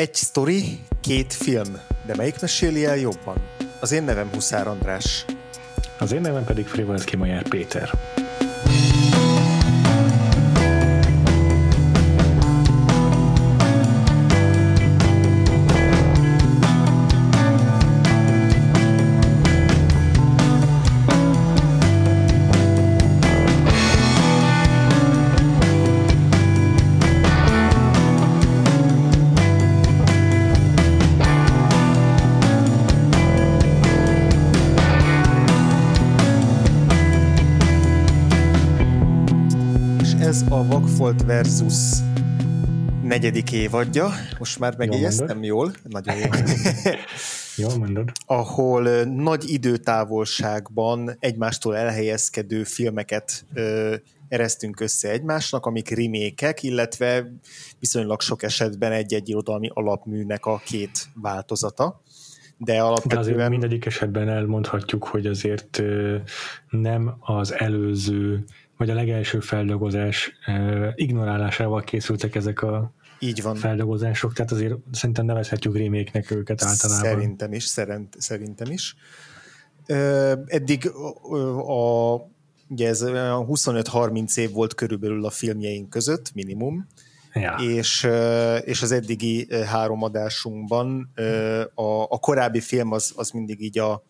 Egy sztori, két film, de melyik meséli el jobban? Az én nevem Huszár András. Az én nevem pedig Frivalszki Majár Péter. Versus negyedik évadja, most már megjegyeztem jól, nagyon jó. Jól mondod. Ahol nagy időtávolságban egymástól elhelyezkedő filmeket ö, eresztünk össze egymásnak, amik rimékek, illetve viszonylag sok esetben egy-egy irodalmi alapműnek a két változata. De alapvetően... De azért mindegyik esetben elmondhatjuk, hogy azért nem az előző vagy a legelső feldolgozás ignorálásával készültek ezek a így van. feldolgozások, tehát azért szerintem nevezhetjük réméknek őket általában. Szerintem is, szerint, szerintem is. Eddig a, ugye ez 25-30 év volt körülbelül a filmjeink között, minimum, ja. és, és az eddigi három adásunkban a, a korábbi film az, az mindig így a,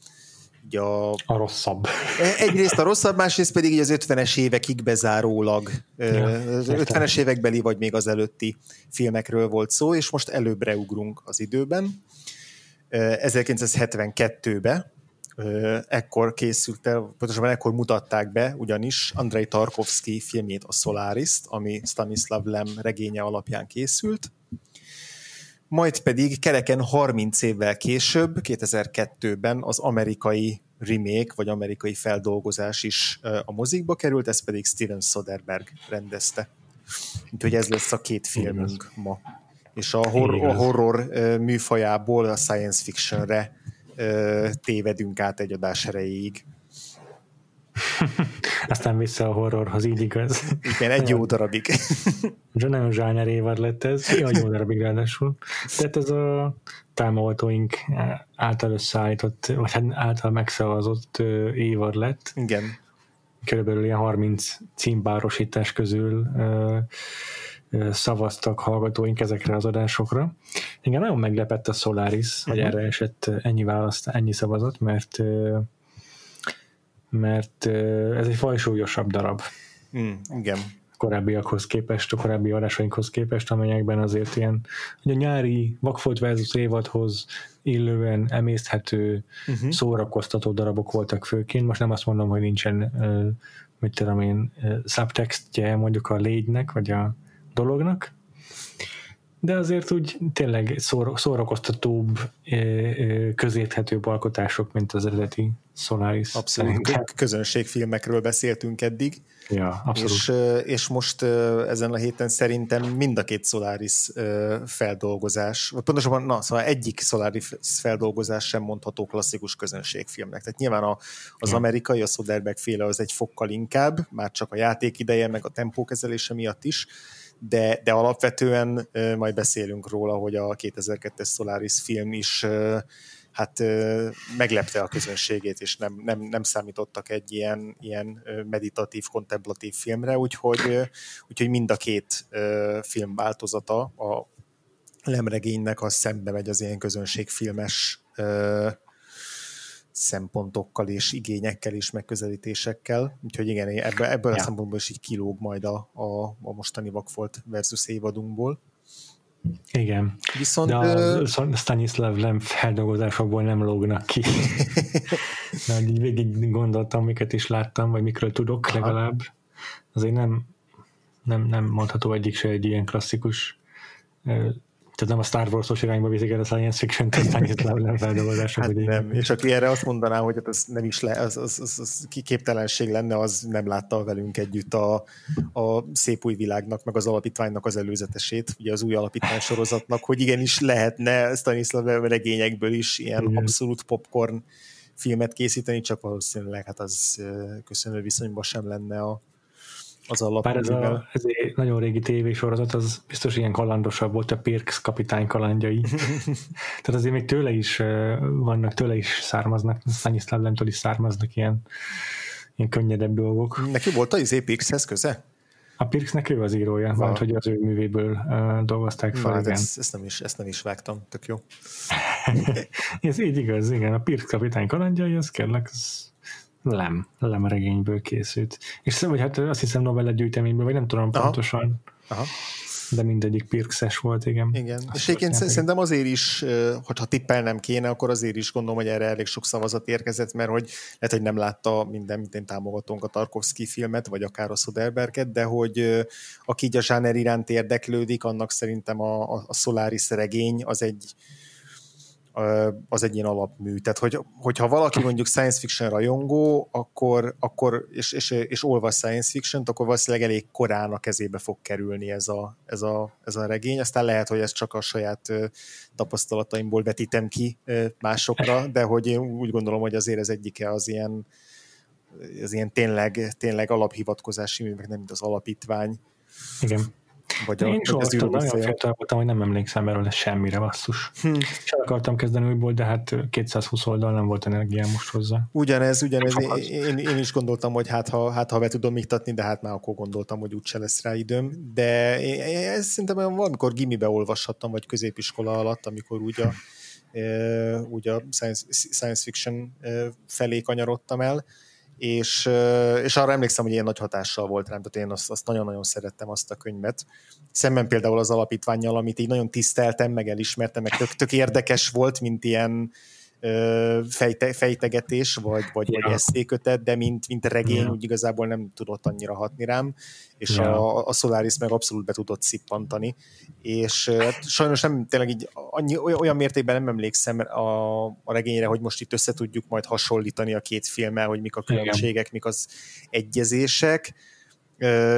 így a... A rosszabb. E, egyrészt a rosszabb, másrészt pedig így az 50-es évekig bezárólag. Ja, az 50-es évekbeli, vagy még az előtti filmekről volt szó, és most előbbre ugrunk az időben. 1972-be, ekkor készült el, pontosabban ekkor mutatták be, ugyanis Andrei Tarkovsky filmjét, a Solaris-t, ami Stanislav Lem regénye alapján készült, majd pedig kereken 30 évvel később, 2002-ben az amerikai remake, vagy amerikai feldolgozás is a mozikba került, ez pedig Steven Soderbergh rendezte. Úgyhogy ez lesz a két filmünk ma. És a, hor- a horror műfajából a science fictionre tévedünk át egy adás erejéig. Aztán vissza a horrorhoz, így igaz. Igen, egy jó darabig. Nagyon zsáner évad lett ez, jó, jó darabig ráadásul. Tehát ez a támogatóink által összeállított, vagy hát által megszavazott évad lett. Igen. Körülbelül ilyen 30 címbárosítás közül szavaztak hallgatóink ezekre az adásokra. Igen, nagyon meglepett a Solaris, uh-huh. hogy mhm. erre esett ennyi választ, ennyi szavazat, mert mert ez egy fajsúlyosabb darab. Mm, igen. korábbiakhoz képest, a korábbi adásainkhoz képest, amelyekben azért ilyen, hogy a nyári Vakfolt versus évadhoz illően emészthető, uh-huh. szórakoztató darabok voltak főként. Most nem azt mondom, hogy nincsen, mit tudom én, subtextje mondjuk a légynek, vagy a dolognak, de azért úgy tényleg szóra, szórakoztatóbb, közérthetőbb alkotások, mint az eredeti Solaris. Abszolút, szerintem. közönségfilmekről beszéltünk eddig. Ja, abszolút. És, és most ezen a héten szerintem mind a két Solaris feldolgozás, vagy pontosabban, na, szóval egyik Solaris feldolgozás sem mondható klasszikus közönségfilmnek. Tehát nyilván a, az ja. amerikai, a Soderbergh féle az egy fokkal inkább, már csak a játék ideje, meg a tempókezelése miatt is, de, de alapvetően majd beszélünk róla, hogy a 2002-es Solaris film is hát meglepte a közönségét, és nem, nem, nem számítottak egy ilyen, ilyen meditatív, kontemplatív filmre, úgyhogy, úgyhogy mind a két film változata a lemregénynek az szembe megy az ilyen közönségfilmes szempontokkal és igényekkel és megközelítésekkel. Úgyhogy igen, ebből, ebből ja. a szempontból is így kilóg majd a, a, a mostani Vakfolt versus évadunkból. Igen. Viszont, De a Stanislav Lem feldolgozásokból nem lógnak ki. De így végig gondoltam, miket is láttam, vagy mikről tudok Aha. legalább. Azért nem, nem, nem mondható egyik se egy ilyen klasszikus tehát nem a Star Wars-os irányba viszik el a science fiction aztán itt nem feldolgozása. Hát nem, és aki erre azt mondaná, hogy hát az nem is le, az, az, az, az képtelenség lenne, az nem látta velünk együtt a, a szép új világnak, meg az alapítványnak az előzetesét, ugye az új alapítvány sorozatnak, hogy igenis lehetne Stanislav regényekből is ilyen Igen. abszolút popcorn filmet készíteni, csak valószínűleg hát az köszönő viszonyban sem lenne a, az alap. Bár ez, a, ez egy nagyon régi tévésorozat, az biztos ilyen kalandosabb volt, a Pirks kapitány kalandjai. Tehát azért még tőle is vannak, tőle is származnak, Stanislav Lemtől is származnak ilyen, ilyen könnyedebb dolgok. Neki volt az Pirkshez köze? A Pirksnek ő az írója, mert hogy az ő művéből uh, dolgozták fel. Hát ezt, ezt, nem is, ezt nem is vágtam, tök jó. ez így igaz, igen. A Pirks kapitány kalandjai, az kérlek, az Lem, Lem regényből készült. És vagy hát azt hiszem novella gyűjteményből, vagy nem tudom Aha. pontosan. Aha. De mindegyik pirkszes volt, igen. Igen, és egyébként szerintem azért is, hogyha tippelnem kéne, akkor azért is gondolom, hogy erre elég sok szavazat érkezett, mert hogy lehet, hogy nem látta minden, mint én támogatónk a Tarkovsky filmet, vagy akár a Soderberget, de hogy aki így a zsáner iránt érdeklődik, annak szerintem a, a Solaris regény az egy, az egy ilyen alapmű. Tehát, hogy, hogyha valaki mondjuk science fiction rajongó, akkor, akkor és, és, és olvas science fiction akkor valószínűleg elég korán a kezébe fog kerülni ez a, ez, a, ez a regény. Aztán lehet, hogy ez csak a saját tapasztalataimból vetítem ki másokra, de hogy én úgy gondolom, hogy azért ez egyike az ilyen, az ilyen tényleg, tényleg alaphivatkozási művek, nem mint az alapítvány. Igen. Vagy Én olvastam, nagyon fiatal voltam, hogy nem emlékszem erről semmire, basszus. Hm. És el akartam kezdeni újból, de hát 220 oldal nem volt energiám most hozzá. Ugyanez, ugyanez. Én, én, is gondoltam, hogy hát ha, hát ha be tudom iktatni, de hát már akkor gondoltam, hogy úgyse lesz rá időm. De ez szerintem valamikor gimibe olvashattam, vagy középiskola alatt, amikor úgy a, úgy a science, science fiction felé kanyarodtam el és, és arra emlékszem, hogy ilyen nagy hatással volt rám, tehát én azt, azt nagyon-nagyon szerettem azt a könyvet. Szemben például az alapítványjal, amit így nagyon tiszteltem, meg elismertem, meg tök, tök érdekes volt, mint ilyen fejte, fejtegetés, vagy, vagy, ja. vagy eszékötet, de mint, mint regény ja. úgy igazából nem tudott annyira hatni rám, és ja. a, a Solaris meg abszolút be tudott szippantani, és hát sajnos nem tényleg így annyi, olyan mértékben nem emlékszem a, a regényre, hogy most itt össze tudjuk majd hasonlítani a két filmmel, hogy mik a különbségek, Igen. mik az egyezések,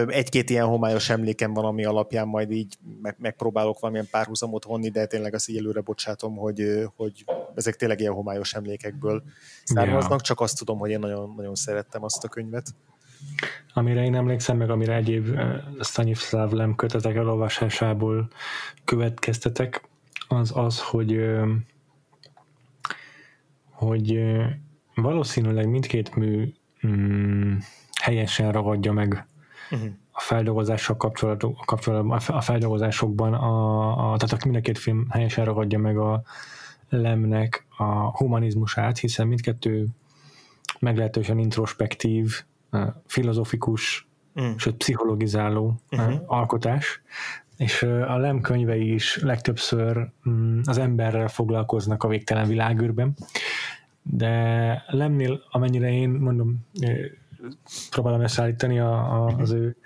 egy-két ilyen homályos emlékem van, ami alapján majd így meg, megpróbálok valamilyen párhuzamot vonni, de tényleg azt így előre bocsátom, hogy, hogy ezek tényleg ilyen homályos emlékekből származnak, ja. csak azt tudom, hogy én nagyon, nagyon szerettem azt a könyvet. Amire én emlékszem, meg amire egyéb Stanislav Lem kötetek elolvasásából következtetek, az az, hogy hogy valószínűleg mindkét mű mm, helyesen ragadja meg uh-huh. a feldolgozással kapcsolatban, a feldolgozásokban, a, a, tehát mind a két film helyesen ragadja meg a Lemnek a humanizmusát, hiszen mindkettő meglehetősen introspektív, filozofikus, uh-huh. sőt pszichologizáló uh-huh. alkotás, és a Lem könyvei is legtöbbször mm, az emberrel foglalkoznak a végtelen világűrben, de Lemnél, amennyire én mondom, próbálom összeállítani a, a, az ő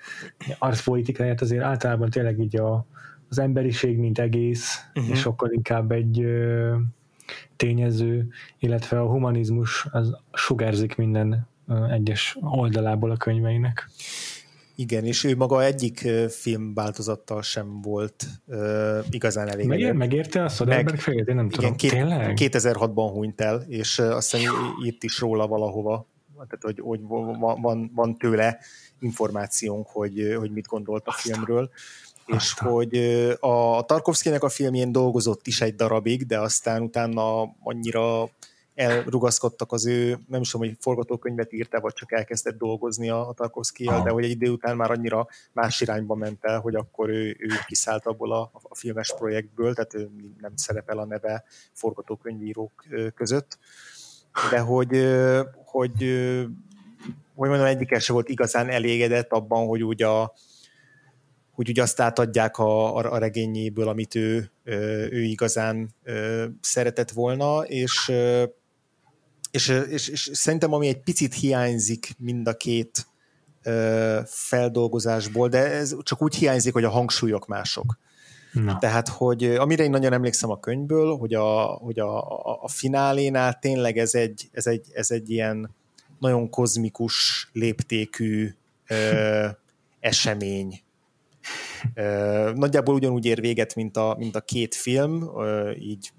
arcpolitikáját, azért általában tényleg így a, az emberiség, mint egész, uh-huh. és sokkal inkább egy ö, tényező, illetve a humanizmus az sugárzik minden ö, egyes oldalából a könyveinek. Igen, és ő maga egyik film változattal sem volt uh, igazán elég. Meg, megérte a Soderbergh Meg, fejét? Én nem igen, tudom. Két, Tényleg? 2006-ban hunyt el, és azt hiszem írt is róla valahova tehát hogy, hogy van, van tőle információnk, hogy, hogy mit gondolt a filmről, és hogy a Tarkovszkinek a filmjén dolgozott is egy darabig, de aztán utána annyira elrugaszkodtak az ő, nem is tudom, hogy forgatókönyvet írta, vagy csak elkezdett dolgozni a, a Tarkovszkijal, de hogy egy idő után már annyira más irányba ment el, hogy akkor ő, ő kiszállt abból a, a filmes projektből, tehát ő nem szerepel a neve forgatókönyvírók között de hogy, hogy, hogy mondom, egyikkel se volt igazán elégedett abban, hogy úgy a, hogy úgy azt átadják a, a regényéből, amit ő, ő igazán szeretett volna, és, és, és, és szerintem ami egy picit hiányzik mind a két feldolgozásból, de ez csak úgy hiányzik, hogy a hangsúlyok mások. Na. Tehát, hogy amire én nagyon emlékszem a könyvből, hogy a, hogy a, a, a finálénál tényleg ez egy, ez, egy, ez egy ilyen nagyon kozmikus léptékű ö, esemény. Ö, nagyjából ugyanúgy ér véget, mint a, mint a két film, ö, így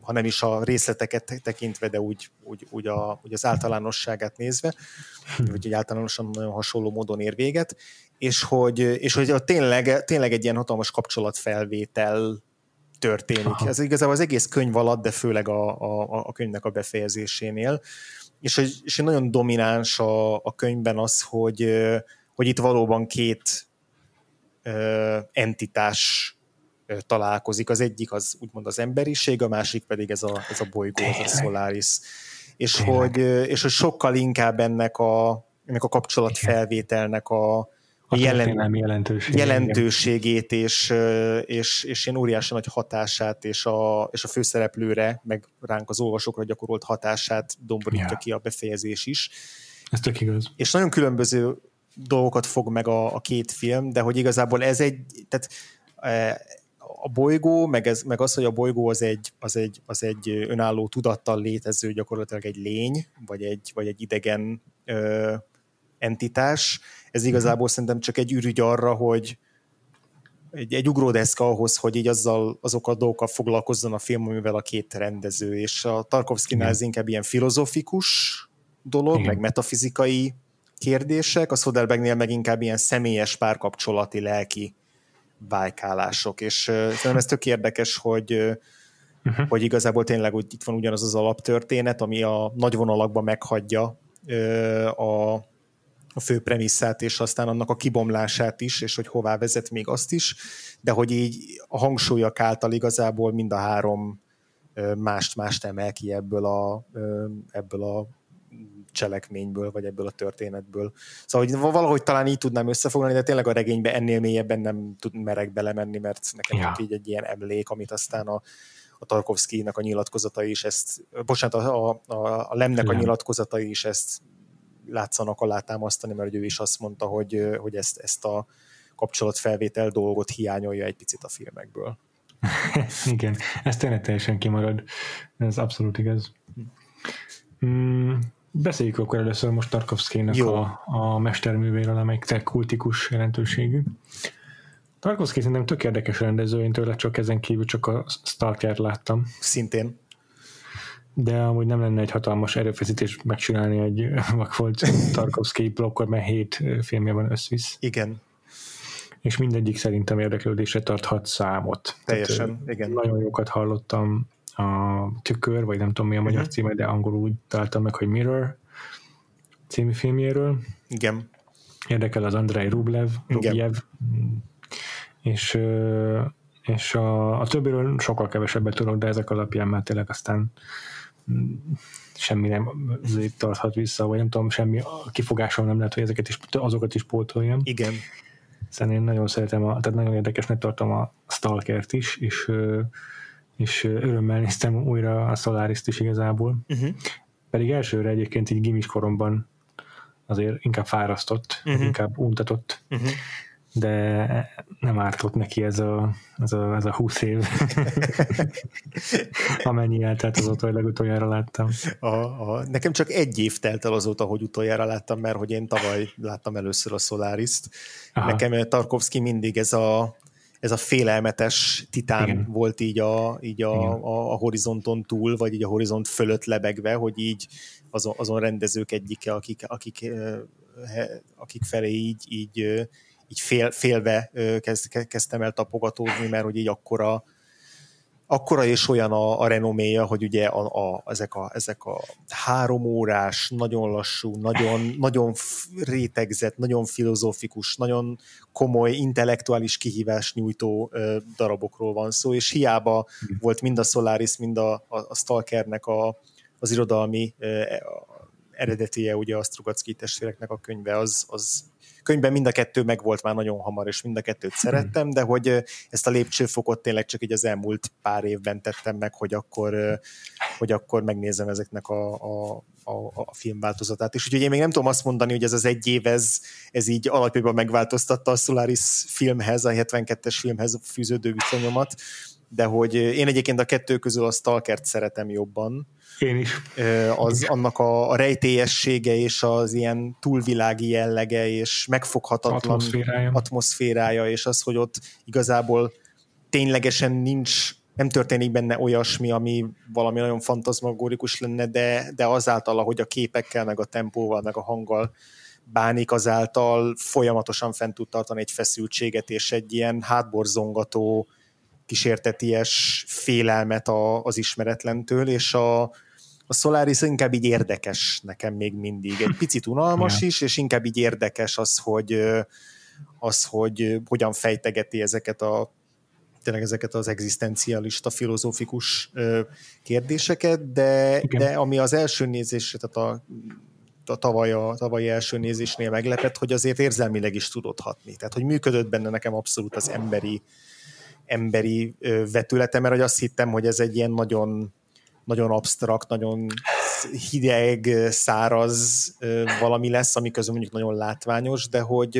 ha nem is a részleteket tekintve, de úgy, úgy, úgy, a, úgy az általánosságát nézve, vagy egy általánosan nagyon hasonló módon ér véget, és hogy, és hogy tényleg, tényleg egy ilyen hatalmas kapcsolatfelvétel történik. Aha. Ez igazából az egész könyv alatt, de főleg a, a, a könyvnek a befejezésénél. És, hogy, és nagyon domináns a, a könyvben az, hogy, hogy itt valóban két uh, entitás találkozik. Az egyik az úgymond az emberiség, a másik pedig ez a, ez a bolygó, ez a Solaris. És hogy, és hogy sokkal inkább ennek a, ennek a kapcsolatfelvételnek a, a jelen, jelentőségét, jelentőségét és, és, és ilyen óriási nagy hatását, és a, és a főszereplőre, meg ránk az olvasókra gyakorolt hatását domborítja ja. ki a befejezés is. Ez tök igaz. És nagyon különböző dolgokat fog meg a, a két film, de hogy igazából ez egy, tehát a bolygó, meg, ez, meg az, hogy a bolygó az egy, az, egy, az egy önálló tudattal létező gyakorlatilag egy lény, vagy egy, vagy egy idegen ö, entitás, ez mhm. igazából szerintem csak egy ürügy arra, hogy egy, egy ugródeszka ahhoz, hogy így azzal, azok a dolgokkal foglalkozzon a film, amivel a két rendező, és a Tarkovsky-nál ez inkább ilyen filozofikus dolog, Igen. meg metafizikai kérdések, a Soderbergnél meg inkább ilyen személyes párkapcsolati, lelki vájkálások, és szerintem ez tök érdekes, hogy uh-huh. hogy igazából tényleg úgy, itt van ugyanaz az alaptörténet, ami a nagy vonalakban meghagyja a, a fő premisszát, és aztán annak a kibomlását is, és hogy hová vezet még azt is, de hogy így a hangsúlyak által igazából mind a három mást-mást emel ki ebből a, ebből a cselekményből, vagy ebből a történetből. Szóval hogy valahogy talán így tudnám összefoglalni, de tényleg a regénybe ennél mélyebben nem tud merek belemenni, mert nekem ja. így egy ilyen emlék, amit aztán a, a Tarkovsky-nak a nyilatkozatai is ezt, bocsánat, a, a, a Lemnek Lem. a nyilatkozatai is ezt látszanak alátámasztani, mert ő is azt mondta, hogy, hogy ezt, ezt a kapcsolatfelvétel dolgot hiányolja egy picit a filmekből. Igen, ez tényleg teljesen kimarad. Ez abszolút igaz. Mm, beszéljük akkor először most Tarkovsky-nak a, a mesterművéről, amelyik te kultikus jelentőségű. Tarkovsky szerintem tök érdekes rendező, én tőle csak ezen kívül csak a Stalker láttam. Szintén. De amúgy nem lenne egy hatalmas erőfeszítés megcsinálni egy vakfolt Tarkovsky blokkor, hét filmje van összvisz. Igen. És mindegyik szerintem érdeklődésre tarthat számot. Teljesen, Tehát, igen. Nagyon jókat hallottam a Tükör, vagy nem tudom mi a magyar uh-huh. címe, de angolul úgy találtam meg, hogy Mirror című filmjéről. Igen. Érdekel az Andrei Rublev, Rublev és, és a, a többiről sokkal kevesebbet tudok, de ezek alapján már tényleg aztán mm, semmi nem tarthat vissza, vagy nem tudom, semmi kifogásom nem lehet, hogy ezeket is, azokat is pótoljam. Igen. Hiszen én nagyon szeretem, a, tehát nagyon érdekesnek tartom a Stalkert is, és és örömmel néztem újra a solaris is igazából. Uh-huh. Pedig elsőre egyébként így gimis koromban azért inkább fárasztott, uh-huh. inkább untatott, uh-huh. De nem ártott neki ez a, ez a, ez a húsz év, amennyi eltelt azóta, hogy legutoljára láttam. Aha, aha. Nekem csak egy év telt el azóta, hogy utoljára láttam, mert hogy én tavaly láttam először a Solaris-t. Nekem Tarkovsky mindig ez a ez a félelmetes titán Igen. volt így, a, így a, a, a horizonton túl, vagy így a horizont fölött lebegve, hogy így azon, azon rendezők egyike, akik, akik, akik felé így, így, így fél, félve kezd, kezdtem el tapogatózni, mert hogy így akkora, akkora és olyan a, a renoméja, hogy ugye a, a, ezek, a, ezek a három órás, nagyon lassú, nagyon, nagyon rétegzett, nagyon filozófikus, nagyon komoly, intellektuális kihívás nyújtó ö, darabokról van szó, és hiába volt mind a Solaris, mind a, a, a Stalkernek a, az irodalmi ö, eredetie, ugye a Strugatsky testvéreknek a könyve, az, az könyvben mind a kettő meg volt már nagyon hamar, és mind a kettőt szerettem, de hogy ezt a lépcsőfokot tényleg csak így az elmúlt pár évben tettem meg, hogy akkor, hogy akkor megnézem ezeknek a, a, a, a filmváltozatát. És úgyhogy én még nem tudom azt mondani, hogy ez az egy év, ez, ez így alapjában megváltoztatta a Solaris filmhez, a 72-es filmhez fűződő viszonyomat, de hogy én egyébként a kettő közül a Stalkert szeretem jobban, én is. Az, annak a, a rejtélyessége és az ilyen túlvilági jellege és megfoghatatlan atmoszférája. atmoszférája, és az, hogy ott igazából ténylegesen nincs, nem történik benne olyasmi, ami valami nagyon fantazmagórikus lenne, de, de azáltal, ahogy a képekkel, meg a tempóval, meg a hanggal bánik azáltal folyamatosan fent tud tartani egy feszültséget és egy ilyen hátborzongató kísérteties félelmet a, az ismeretlentől, és a, a Solaris inkább így érdekes nekem még mindig. Egy picit unalmas is, és inkább így érdekes az, hogy az, hogy hogyan fejtegeti ezeket a tényleg ezeket az egzisztencialista, filozófikus kérdéseket, de, de ami az első nézésre, tehát a, a tavaly a tavalyi első nézésnél meglepett, hogy azért érzelmileg is tudott hatni. Tehát, hogy működött benne nekem abszolút az emberi, emberi vetülete, mert hogy azt hittem, hogy ez egy ilyen nagyon, nagyon absztrakt, nagyon hideg, száraz valami lesz, ami közben mondjuk nagyon látványos, de hogy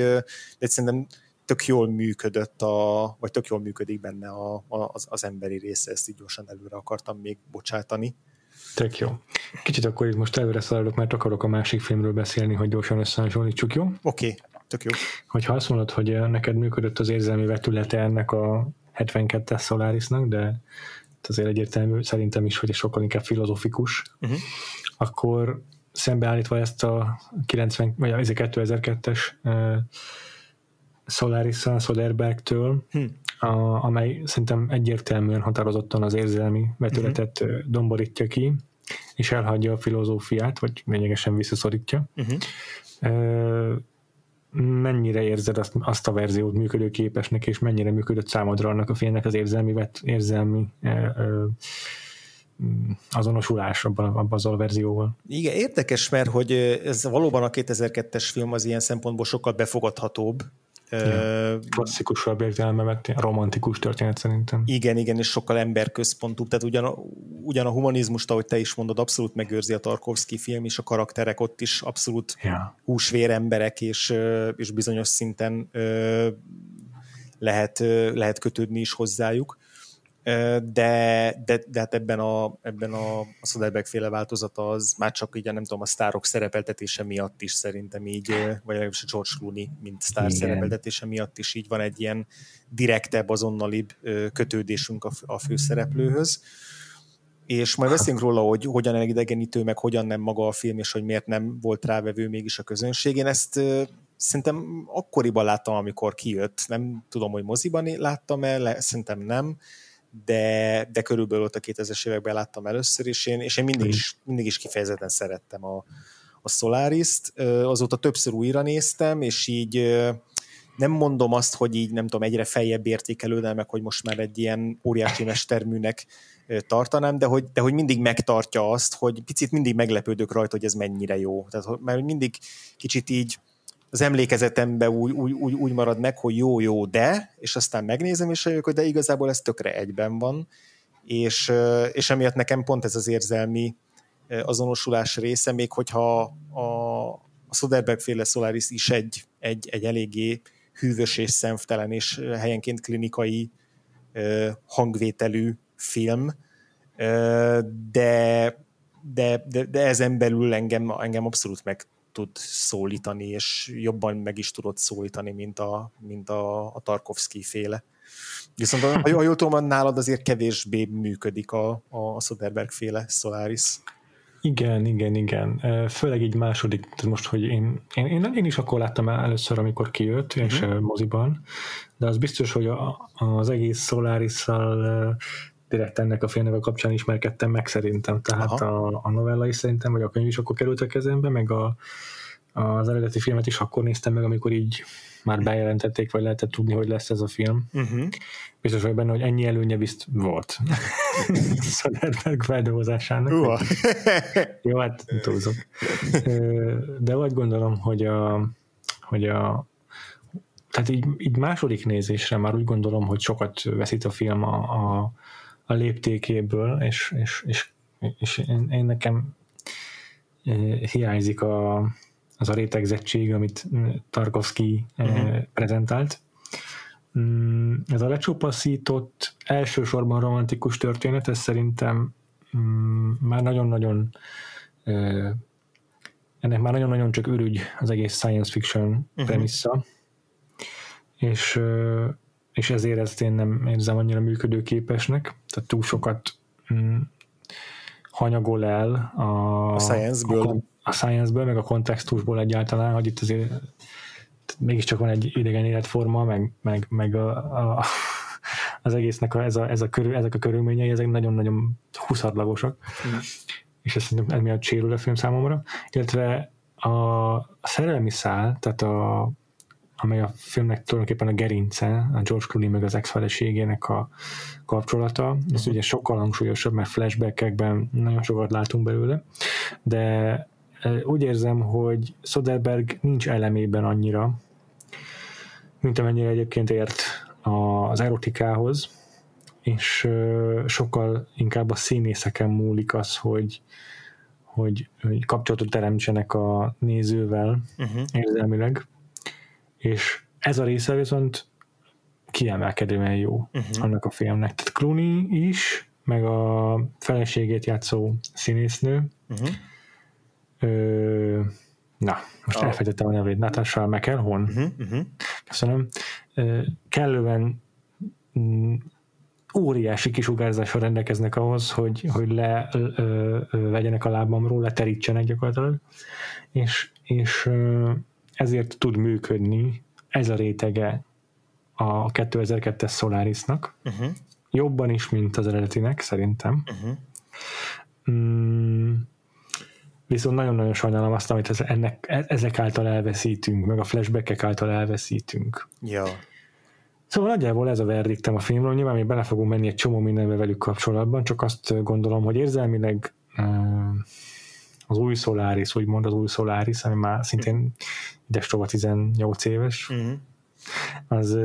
de szerintem tök jól működött, a, vagy tök jól működik benne a, a, az, az emberi része, ezt így gyorsan előre akartam még bocsátani. Tök jó. Kicsit akkor itt most előre szaladok, mert akarok a másik filmről beszélni, hogy gyorsan összehasonlítsuk, jó? Oké, okay, tök jó. Hogyha azt mondod, hogy neked működött az érzelmi vetülete ennek a 72-es Solarisnak, de azért egyértelmű szerintem is, hogy sokkal inkább filozofikus, uh-huh. akkor szembeállítva ezt a 90, vagy a 2002-es uh, Solaris-szal, Soderbergtől, hm. a, amely szerintem egyértelműen határozottan az érzelmi vetületet uh-huh. domborítja ki, és elhagyja a filozófiát, vagy lényegesen visszaszorítja. Uh-huh. Uh, mennyire érzed azt, azt a verziót működőképesnek, és mennyire működött számodra annak a filmnek az érzelmi, vet, érzelmi azonosulás abban, abban az verzióval. Igen, érdekes, mert hogy ez valóban a 2002-es film az ilyen szempontból sokkal befogadhatóbb, igen. Klasszikusabb értelemben vett, romantikus történet szerintem. Igen, igen, és sokkal emberközpontú. Tehát ugyan, ugyan a humanizmust, ahogy te is mondod, abszolút megőrzi a Tarkovsky film, és a karakterek ott is abszolút ja. húsvér emberek, és, és bizonyos szinten lehet, lehet kötődni is hozzájuk de, de, de hát ebben a, ebben a, a Soderbergh féle változata az már csak így, nem tudom, a sztárok szerepeltetése miatt is szerintem így, vagy legalábbis a George Clooney, mint sztár Igen. szerepeltetése miatt is így van egy ilyen direktebb, azonnalibb kötődésünk a, a főszereplőhöz. És majd beszélünk róla, hogy hogyan elidegenítő, meg hogyan nem maga a film, és hogy miért nem volt rávevő mégis a közönség. Én ezt szerintem akkoriban láttam, amikor kijött. Nem tudom, hogy moziban láttam el, szerintem nem de, de körülbelül ott a 2000-es években láttam először, és én, és én mindig, is, mindig is kifejezetten szerettem a, a Solaris-t. Azóta többször újra néztem, és így nem mondom azt, hogy így nem tudom, egyre feljebb értékelődem, meg hogy most már egy ilyen óriási mesterműnek tartanám, de hogy, de hogy mindig megtartja azt, hogy picit mindig meglepődök rajta, hogy ez mennyire jó. Tehát, mert mindig kicsit így az emlékezetembe úgy, úgy, úgy, úgy marad meg, hogy jó-jó, de, és aztán megnézem, és rájövök, hogy de igazából ez tökre egyben van, és, és emiatt nekem pont ez az érzelmi azonosulás része, még hogyha a, a Soderbergh féle Solaris is egy, egy, egy eléggé hűvös és szemtelen és helyenként klinikai hangvételű film, de, de, de, de ezen belül engem, engem abszolút meg tud szólítani, és jobban meg is tudott szólítani, mint a, mint a, a Tarkovsky féle. Viszont ha jól tudom, nálad azért kevésbé működik a, a Soderbergh féle Solaris. Igen, igen, igen. Főleg így második, most, hogy én, én, én, én is akkor láttam el először, amikor kijött, uh-huh. és mhm. moziban, de az biztos, hogy a, az egész Solaris-szal direkt ennek a filmnek a kapcsán ismerkedtem meg szerintem, tehát a, a novella is szerintem, vagy a könyv is akkor került a kezembe, meg a, az eredeti filmet is akkor néztem meg, amikor így már bejelentették, vagy lehetett tudni, hogy lesz ez a film. Uh-huh. Biztos vagy benne, hogy ennyi előnye bizt volt. Soderbergh feldolgozásának. Uh-huh. Jó, hát túlzok. De vagy gondolom, hogy a, hogy a tehát így, így második nézésre már úgy gondolom, hogy sokat veszít a film a, a, a léptékéből, és, és, és, és én, én nekem hiányzik a, az a rétegzettség, amit Tarkovsky uh-huh. prezentált. Mm, ez a lecsupaszított elsősorban romantikus történet, ez szerintem mm, már nagyon-nagyon ennek már nagyon-nagyon csak ürügy az egész science fiction uh-huh. premissza, és és ezért ezt én nem érzem annyira működőképesnek, tehát túl sokat mm, hanyagol el a, a science-ből. A, a science-ből, meg a kontextusból egyáltalán, hogy itt azért mégiscsak van egy idegen életforma, meg, meg, meg a, a, az egésznek a, ez a, ez a körül, ezek a körülményei, ezek nagyon-nagyon huszadlagosak, mm. és ez szerintem emiatt sérül a film számomra, illetve a, szerelmi szál, tehát a, amely a filmnek tulajdonképpen a gerince, a George Clooney meg az ex-feleségének a kapcsolata. Ez uh-huh. ugye sokkal hangsúlyosabb, mert flashbackekben nagyon sokat látunk belőle, de úgy érzem, hogy Soderberg nincs elemében annyira, mint amennyire egyébként ért az erotikához, és sokkal inkább a színészeken múlik az, hogy, hogy, hogy kapcsolatot teremtsenek a nézővel uh-huh. érzelmileg, és ez a része viszont kiemelkedően jó uh-huh. annak a filmnek. Tehát Clooney is, meg a feleségét játszó színésznő, uh-huh. Ö, na, most oh. elfejtettem a nevét, Natasha McElhon. Uh-huh, uh-huh. Köszönöm. Ö, kellően mm, óriási kisugárzással rendelkeznek ahhoz, hogy, hogy le ö, ö, vegyenek a lábamról, leterítsenek gyakorlatilag, és, és ö, ezért tud működni ez a rétege a 2002-es Solarisnak, uh-huh. jobban is, mint az eredetinek, szerintem. Uh-huh. Mm, viszont nagyon-nagyon sajnálom azt, amit ennek, ezek által elveszítünk, meg a flashbackek által elveszítünk. Ja. Szóval nagyjából ez a verdiktem a filmről, nyilván még bele fogunk menni egy csomó mindenbe velük kapcsolatban, csak azt gondolom, hogy érzelmileg az új Solaris, úgymond az új Solaris, ami már szintén idestova 18 éves, uh-huh. az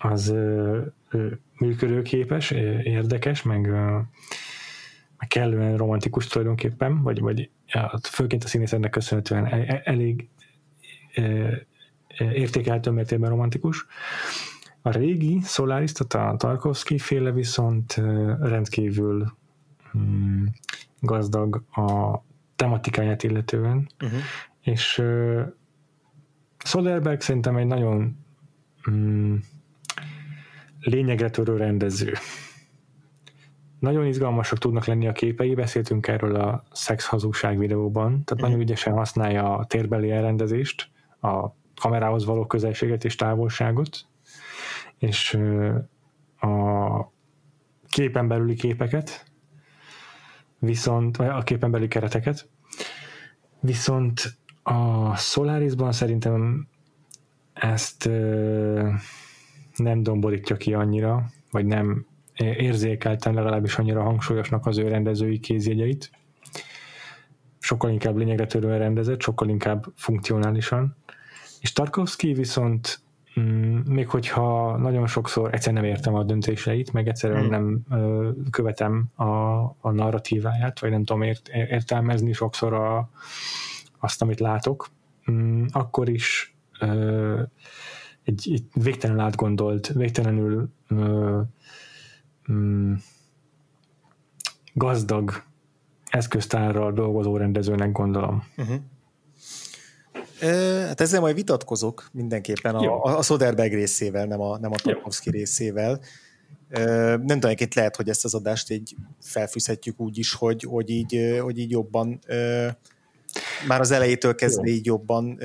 az működőképes, érdekes, meg meg kellően romantikus tulajdonképpen, vagy, vagy főként a színészeknek köszönhetően e, e, elég értékelhető mértékben romantikus. A régi Solaris, tehát a Tarkovsky féle viszont rendkívül mm, gazdag a tematikáját illetően, uh-huh. És uh, Soderbergh szerintem egy nagyon mm, lényegre törő rendező nagyon izgalmasak tudnak lenni a képei, beszéltünk erről a szex hazugság videóban, tehát mm. nagyon ügyesen használja a térbeli elrendezést, a kamerához való közelséget és távolságot, és a képen belüli képeket, viszont, vagy a képen belüli kereteket, viszont a Solarisban szerintem ezt nem domborítja ki annyira, vagy nem érzékeltem legalábbis annyira hangsúlyosnak az ő rendezői kézjegyeit. Sokkal inkább lényegre törően rendezett, sokkal inkább funkcionálisan. És Tarkovsky viszont mm, még hogyha nagyon sokszor egyszer nem értem a döntéseit, meg egyszerűen hmm. nem ö, követem a, a narratíváját, vagy nem tudom ért, értelmezni sokszor a, azt, amit látok, mm, akkor is ö, egy, egy végtelen átgondolt, végtelenül ö, mm, gazdag eszköztárral dolgozó rendezőnek gondolom. Uh-huh. Hát ezzel majd vitatkozok mindenképpen a, a Soderberg részével, nem a, nem a Tarkovsky részével. Nem tudom, itt lehet, hogy ezt az adást így felfűzhetjük úgy is, hogy, hogy, így, hogy így jobban már az elejétől kezdve így jobban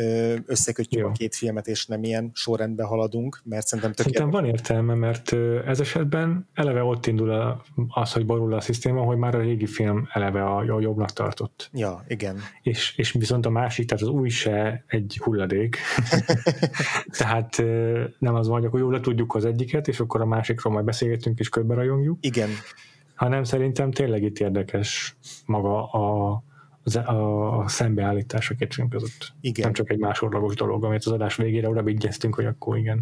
összekötjük Jó. a két filmet, és nem ilyen sorrendben haladunk, mert szerintem tök Szerintem van értelme, mert ez esetben eleve ott indul az, hogy borul a szisztéma, hogy már a régi film eleve a, a jobbnak tartott. Ja, igen. És, és viszont a másik, tehát az új se egy hulladék. tehát nem az van, hogy akkor jól le tudjuk az egyiket, és akkor a másikról majd beszélgetünk és körbe rajongjuk. Igen. Hanem szerintem tényleg itt érdekes maga a az, a, a szembeállítás a kettőnk között. Igen. Nem csak egy másodlagos dolog, amit az adás végére oda vigyeztünk, hogy akkor igen.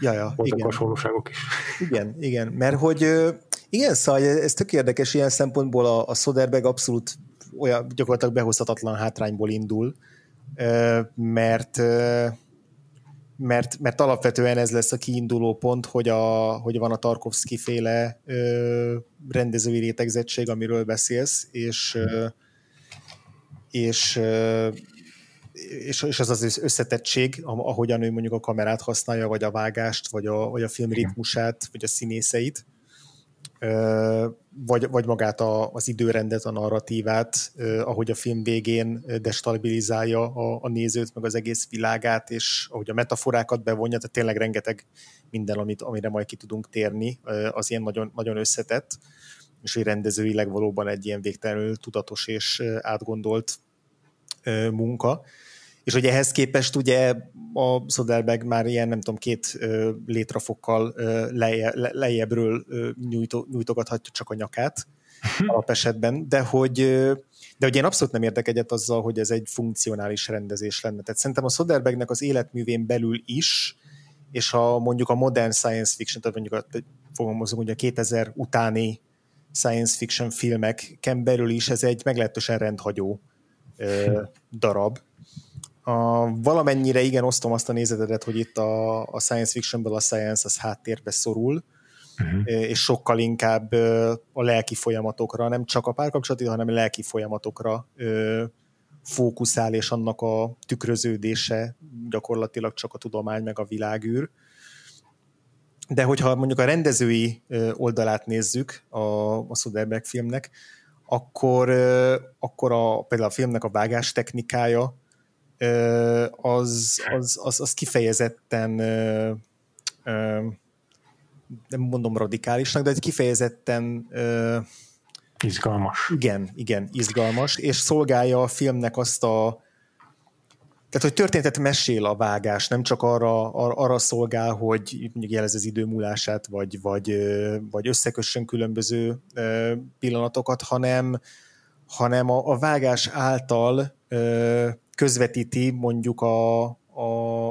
Ja, ja, voltak igen. hasonlóságok is. Igen, igen, mert hogy igen, szóval ez tök érdekes ilyen szempontból a, a Soderberg abszolút olyan gyakorlatilag behozhatatlan hátrányból indul, mert mert, mert alapvetően ez lesz a kiinduló pont, hogy, a, hogy van a Tarkovsky féle ö, rendezői rétegzettség, amiről beszélsz, és ö, és, és, és az az összetettség, ahogyan ő mondjuk a kamerát használja, vagy a vágást, vagy a, vagy a film ritmusát, vagy a színészeit, vagy, vagy magát a, az időrendet, a narratívát, ahogy a film végén destabilizálja a, a nézőt, meg az egész világát, és ahogy a metaforákat bevonja, tehát tényleg rengeteg minden, amit, amire majd ki tudunk térni, az ilyen nagyon, nagyon összetett, és hogy rendezőileg valóban egy ilyen végtelenül tudatos és átgondolt munka. És hogy ehhez képest ugye a Soderberg már ilyen, nem tudom, két létrafokkal leje, lejjebbről nyújtogathatja csak a nyakát alapesetben, de hogy, de hogy én abszolút nem értek egyet azzal, hogy ez egy funkcionális rendezés lenne. Tehát szerintem a Soderbergnek az életművén belül is, és a mondjuk a modern science fiction, tehát mondjuk a, fogalmazunk, hogy a 2000 utáni science fiction filmeken belül is ez egy meglehetősen rendhagyó darab, a, valamennyire igen osztom azt a nézetedet, hogy itt a, a science fictionből a science az háttérbe szorul, uh-huh. és sokkal inkább a lelki folyamatokra, nem csak a párkapcsolati, hanem a lelki folyamatokra fókuszál, és annak a tükröződése gyakorlatilag csak a tudomány, meg a világűr. De hogyha mondjuk a rendezői oldalát nézzük a, a Soderbergh filmnek, akkor, akkor a, például a filmnek a vágás technikája az, az, az, az kifejezetten nem mondom radikálisnak, de egy kifejezetten izgalmas. Igen, igen, izgalmas, és szolgálja a filmnek azt a tehát, hogy történetet mesél a vágás, nem csak arra, arra, arra szolgál, hogy mondjuk jelez az idő múlását, vagy, vagy, vagy összekössön különböző pillanatokat, hanem, hanem a, a vágás által közvetíti mondjuk a, a,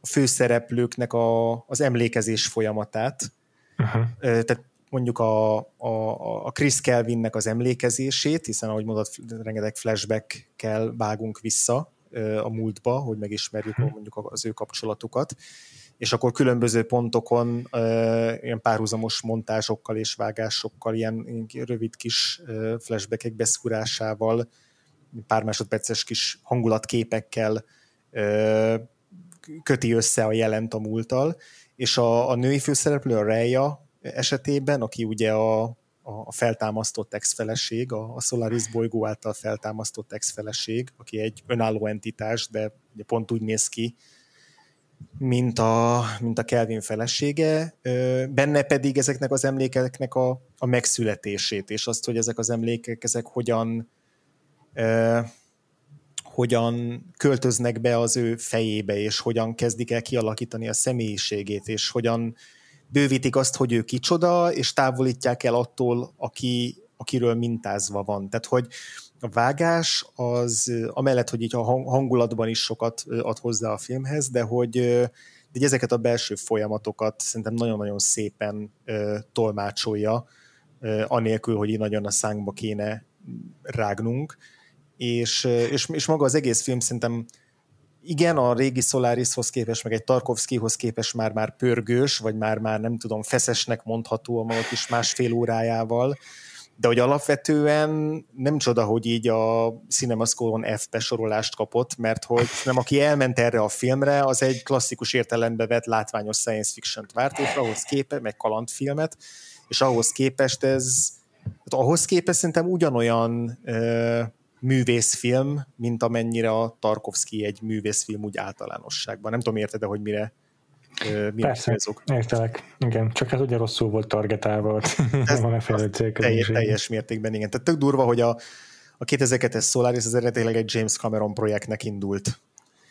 a főszereplőknek a, az emlékezés folyamatát. Uh-huh. Tehát mondjuk a, a, a Chris Kelvinnek az emlékezését, hiszen ahogy mondod, rengeteg flashback-kel vágunk vissza a múltba, hogy megismerjük uh-huh. mondjuk az ő kapcsolatukat, és akkor különböző pontokon ilyen párhuzamos montázsokkal és vágásokkal, ilyen, rövid kis flashbackek beszúrásával pár másodperces kis hangulatképekkel köti össze a jelent a múlttal, és a, a női főszereplő, a Reja esetében, aki ugye a, a feltámasztott ex-feleség, a, Solaris bolygó által feltámasztott ex-feleség, aki egy önálló entitás, de ugye pont úgy néz ki, mint a, mint a Kelvin felesége, benne pedig ezeknek az emlékeknek a, a megszületését, és azt, hogy ezek az emlékek, ezek hogyan, hogyan költöznek be az ő fejébe, és hogyan kezdik el kialakítani a személyiségét, és hogyan bővítik azt, hogy ő kicsoda, és távolítják el attól, aki, akiről mintázva van. Tehát, hogy a vágás az, amellett, hogy így a hangulatban is sokat ad hozzá a filmhez, de hogy, de ezeket a belső folyamatokat szerintem nagyon-nagyon szépen tolmácsolja, anélkül, hogy így nagyon a szánkba kéne rágnunk és, és, és maga az egész film szerintem igen, a régi Solarishoz képest, meg egy Tarkovskyhoz képest már már pörgős, vagy már már nem tudom, feszesnek mondható a maga kis másfél órájával, de hogy alapvetően nem csoda, hogy így a CinemaScore-on F besorolást kapott, mert hogy nem aki elment erre a filmre, az egy klasszikus értelembe vett látványos science fiction-t várt, és ahhoz képest, meg kalandfilmet, és ahhoz képest ez, ahhoz képest szerintem ugyanolyan művészfilm, mint amennyire a Tarkovsky egy művészfilm úgy általánosságban. Nem tudom, érted, de hogy mire mire Persze, értelek. Igen, csak ez ugye rosszul volt targetálva, ez van a teljes, teljes mértékben, igen. Tehát tök durva, hogy a, a 2002-es Solaris az eredetileg egy James Cameron projektnek indult.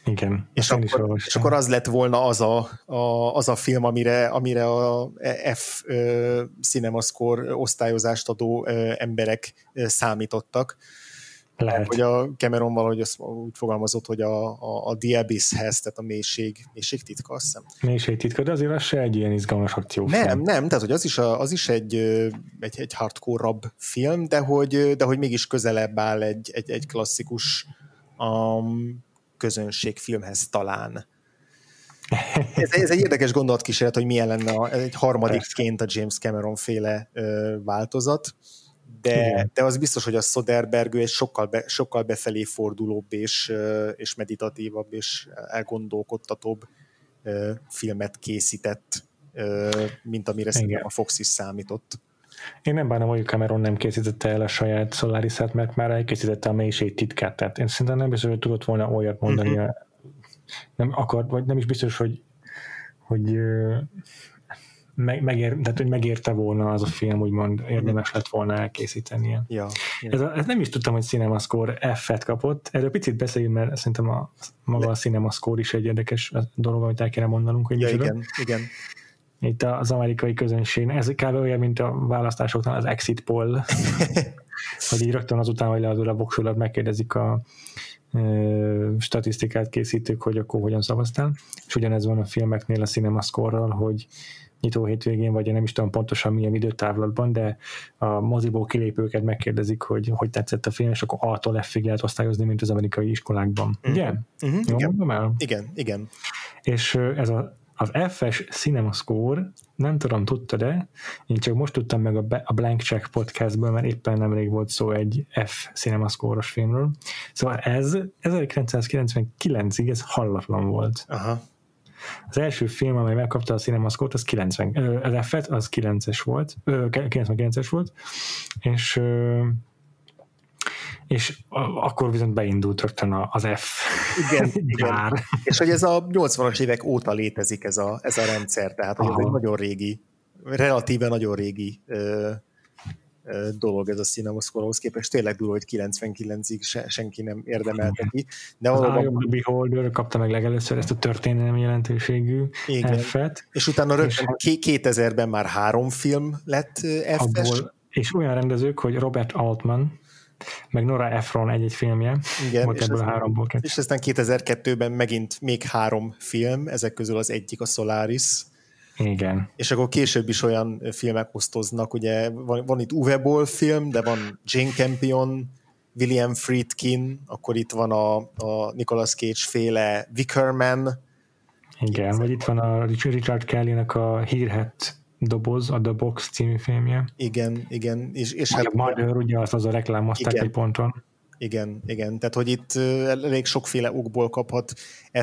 Igen, és akkor, és akkor az lett volna az a, a, az a film, amire, amire a F uh, CinemaScore osztályozást adó uh, emberek uh, számítottak lehet. Hogy a Cameron valahogy azt úgy fogalmazott, hogy a, a, a The Abyss-hez, tehát a mélység, mélység titka, azt hiszem. Mélység titka, de azért az se egy ilyen izgalmas akció. Nem, nem, tehát hogy az is, a, az is egy, egy, egy hardcore-rabb film, de hogy, de hogy mégis közelebb áll egy, egy, egy klasszikus um, közönségfilmhez talán. Ez, ez egy érdekes gondolatkísérlet, hogy milyen lenne a, egy harmadikként a James Cameron féle ö, változat de, de az biztos, hogy a Soderbergő egy sokkal, be, sokkal befelé fordulóbb és, és meditatívabb és elgondolkodtatóbb filmet készített, mint amire szerintem a Fox is számított. Én nem bánom, hogy Cameron nem készítette el a saját solaris mert már elkészítette a mélység titkát, tehát én szerintem nem biztos, hogy tudott volna olyat mondani, uh-huh. nem akar, vagy nem is biztos, hogy, hogy meg, megér, tehát, hogy megérte volna az a film, úgymond érdemes lett volna elkészíteni. Ja, ja. Ez, a, ez nem is tudtam, hogy CinemaScore F-et kapott. Erről picit beszéljünk, mert szerintem a, maga Le. a CinemaScore is egy érdekes dolog, amit el kéne mondanunk. Hogy ja, igen, igen. Itt az amerikai közönség, ez kb. olyan, mint a választásoknál az exit poll, hogy így rögtön azután, hogy leadod a voksolat, megkérdezik a statisztikát készítők, hogy akkor hogyan szavaztál, és ugyanez van a filmeknél a CinemaScore-ral, hogy nyitó hétvégén, vagy én nem is tudom pontosan milyen időtávlatban, de a moziból kilépőket megkérdezik, hogy hogy tetszett a film, és akkor A-tól F-ig lehet osztályozni, mint az amerikai iskolákban. Uh-huh. Ugye? Uh-huh. Jó, igen. El? igen, igen. És ez a, az F-es Cinema Score, nem tudom, tudta de én csak most tudtam meg a, a Blank Check podcastből, mert éppen nemrég volt szó egy F Cinema Score-os filmről. Szóval ez 1999-ig ez hallatlan volt. Aha. Az első film, amely megkapta a CinemaScore-t, az 90, az F-et, az 9-es volt, 99-es volt, és és akkor viszont beindult rögtön az F igen, igen. És hogy ez a 80-as évek óta létezik ez a, ez a rendszer, tehát hogy ez egy nagyon régi, relatíve nagyon régi dolog ez a CinemaScore-hoz képest. Tényleg durva, hogy 99-ig se, senki nem érdemelte ki. De az valóban... The Beholder kapta meg legelőször ezt a történelmi jelentőségű F-et. És utána rögtön és 2000-ben már három film lett F-es. És olyan rendezők, hogy Robert Altman, meg Nora Ephron egy-egy filmje, Igen, volt ebből aztán, háromból kettő. És aztán 2002-ben megint még három film, ezek közül az egyik a Solaris, igen. És akkor később is olyan filmek osztoznak, ugye van, van itt Uwe Boll film, de van Jane Campion, William Friedkin, akkor itt van a, a Nicolas Cage féle Wickerman. Igen, vagy itt van a Richard Kelly-nek a hírhet doboz, a The Box című filmje. Igen, igen. És, és hát, a Mother, ugye azt az a reklámozták egy ponton. Igen, igen. Tehát, hogy itt elég sokféle okból kaphat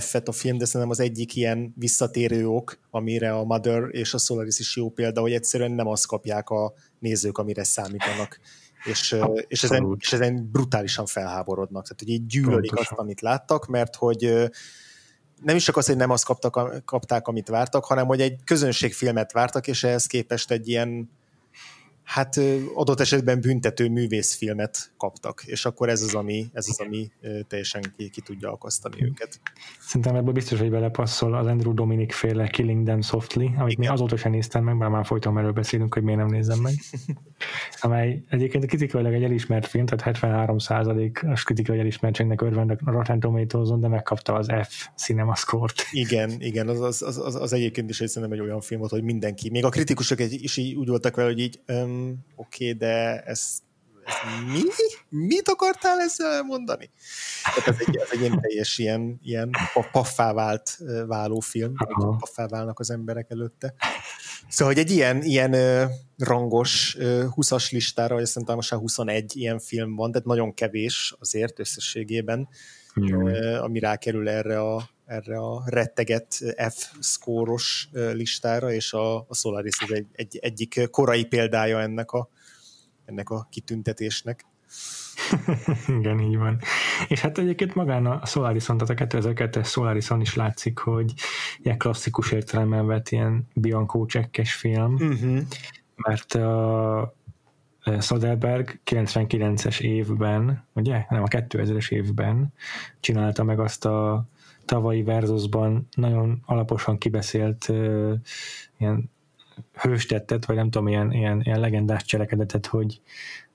F-et a film, de szerintem az egyik ilyen visszatérő ok, amire a Mother és a Solaris is jó példa, hogy egyszerűen nem azt kapják a nézők, amire számítanak. És, és, ezen, és ezen brutálisan felháborodnak. Tehát, hogy így gyűlölik Pontosan. azt, amit láttak, mert hogy nem is csak az, hogy nem azt kaptak, kapták, amit vártak, hanem hogy egy közönségfilmet vártak, és ehhez képest egy ilyen hát adott esetben büntető művészfilmet kaptak, és akkor ez az, ami, ez az, ami teljesen ki, ki tudja akasztani őket. Szerintem ebből biztos, hogy belepasszol az Andrew Dominic féle Killing Them Softly, amit Igen. mi azóta sem néztem meg, bár már folyton erről beszélünk, hogy miért nem nézem meg. amely egyébként kritikailag egy elismert film, tehát 73 as kritikai elismertségnek örvend a Rotten tomatoes de megkapta az F Cinema Score-t. Igen, igen, az, az, az, az, egyébként is egy szerintem egy olyan film volt, hogy mindenki, még a kritikusok is így úgy voltak vele, hogy így um, oké, okay, de ez, ez mi? Mit akartál ezzel mondani? Tehát ez egy, ez egy ilyen teljes ilyen, ilyen paffá vált váló film, paffá válnak az emberek előtte. Szóval, hogy egy ilyen, ilyen rangos 20-as listára, vagy szerintem most már 21 ilyen film van, tehát nagyon kevés azért összességében, Jó. ami rákerül erre a, erre a retteget F-szkóros listára, és a, a Solaris az egy, egy, egyik korai példája ennek a, ennek a kitüntetésnek. Igen, így van. És hát egyébként magán a Solarison, tehát a 2002-es Solarison is látszik, hogy ilyen klasszikus értelemben vett ilyen Bianco csekkes film, uh-huh. mert a Soderberg 99-es évben, ugye? Nem, a 2000-es évben csinálta meg azt a tavalyi Versusban nagyon alaposan kibeszélt ilyen hőstettet, vagy nem tudom, ilyen, ilyen, ilyen legendás cselekedetet, hogy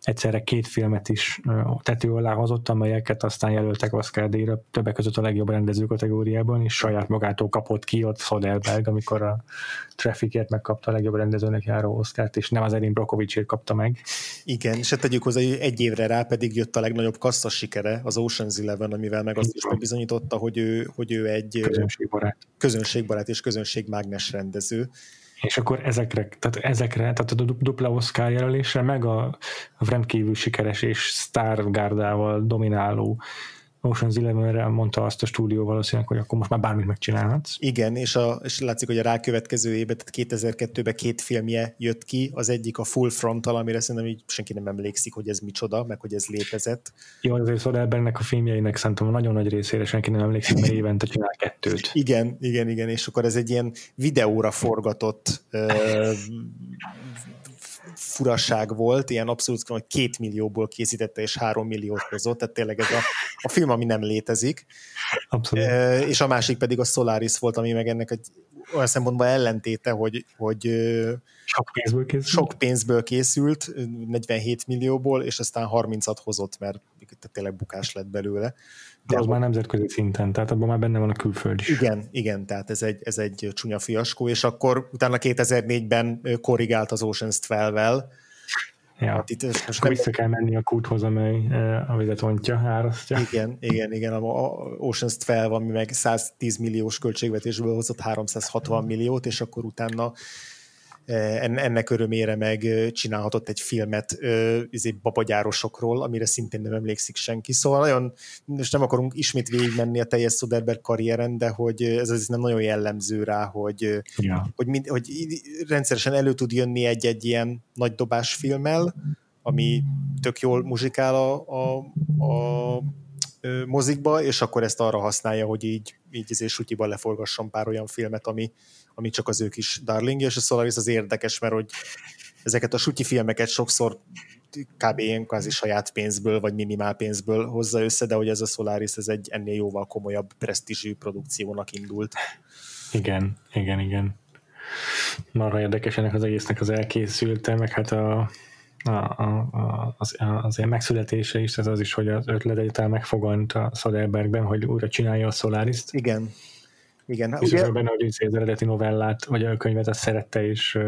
egyszerre két filmet is tető alá hozott, amelyeket aztán jelöltek Oscar díjra, többek között a legjobb rendező kategóriában, és saját magától kapott ki ott Soderberg, amikor a Trafficért megkapta a legjobb rendezőnek járó Oscárt, és nem az Erin Brokovicsért kapta meg. Igen, és hát tegyük hozzá, hogy egy évre rá pedig jött a legnagyobb kasszas sikere, az Ocean's Eleven, amivel meg azt is megbizonyította, hogy ő, hogy ő egy közönségbarát. közönségbarát és közönségmágnes rendező és akkor ezekre, tehát ezekre, tehát a dupla Oscar jelölésre, meg a, rendkívül sikeres és sztárgárdával domináló Ocean's Eleven-re mondta azt a stúdió valószínűleg, hogy akkor most már bármit megcsinálhatsz. Igen, és, a, és látszik, hogy a rákövetkező évben, tehát 2002-ben két filmje jött ki, az egyik a Full Frontal, amire szerintem így senki nem emlékszik, hogy ez micsoda, meg hogy ez létezett. Jó, azért Soderbergnek a filmjeinek szerintem a nagyon nagy részére senki nem emlékszik, mert évente csinál kettőt. Igen, igen, igen, és akkor ez egy ilyen videóra forgatott furaság volt, ilyen abszolút, hogy két millióból készítette és három milliót hozott, tehát tényleg ez a, a film, ami nem létezik. Abszolút. E, és a másik pedig a Solaris volt, ami meg ennek egy olyan szempontból ellentéte, hogy, hogy sok pénzből készült. Sok pénzből készült, 47 millióból, és aztán 30-at hozott, mert tényleg bukás lett belőle. De az már nemzetközi szinten, tehát abban már benne van a külföld is. Igen, igen, tehát ez egy, ez egy csúnya fiaskó, és akkor utána 2004-ben korrigált az Ocean's 12-vel, Ja. Hát itt most Akkor nem... vissza kell menni a kúthoz, amely a vizet ontja, árasztja. Igen, igen, igen. A Ocean's 12, ami meg 110 milliós költségvetésből hozott 360 milliót, és akkor utána ennek örömére meg csinálhatott egy filmet izé, babagyárosokról, amire szintén nem emlékszik senki. Szóval nagyon, most nem akarunk ismét végigmenni a teljes Soderbergh karrieren, de hogy ez az nem nagyon jellemző rá, hogy, ja. hogy, mind, hogy rendszeresen elő tud jönni egy-egy ilyen nagy dobás filmmel, ami tök jól muzsikál a, a, a mozikba, és akkor ezt arra használja, hogy így, így és sutyiban leforgasson pár olyan filmet, ami, ami csak az ő kis darlingja, és a Solaris az érdekes, mert hogy ezeket a sutyi filmeket sokszor kb. ilyen kvázi saját pénzből, vagy minimál pénzből hozza össze, de hogy ez a Solaris ez egy ennél jóval komolyabb presztízsű produkciónak indult. Igen, igen, igen. Marha érdekes ennek az egésznek az elkészülte, meg hát a, a, a, az, az ilyen megszületése is, ez az is, hogy az ötlet egyáltalán megfogant a Soderbergben, hogy újra csinálja a Solaris-t. Igen, igen. És ugye... benne, hogy az eredeti novellát, vagy a könyvet azt szerette, és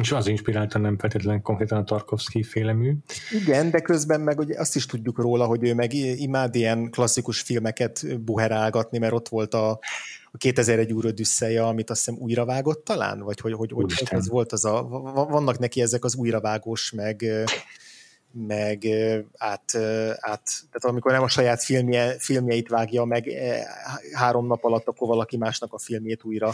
és az inspirálta nem feltétlenül konkrétan a Tarkovsky féle mű. Igen, de közben meg ugye azt is tudjuk róla, hogy ő meg imád ilyen klasszikus filmeket buherálgatni, mert ott volt a, a 2001 úr Odüsszeja, amit azt hiszem újra vágott talán, vagy hogy, hogy, hogy ez volt az a, vannak neki ezek az újravágós, meg meg át, át, tehát amikor nem a saját filmje, filmjeit vágja meg három nap alatt, akkor valaki másnak a filmjét újra,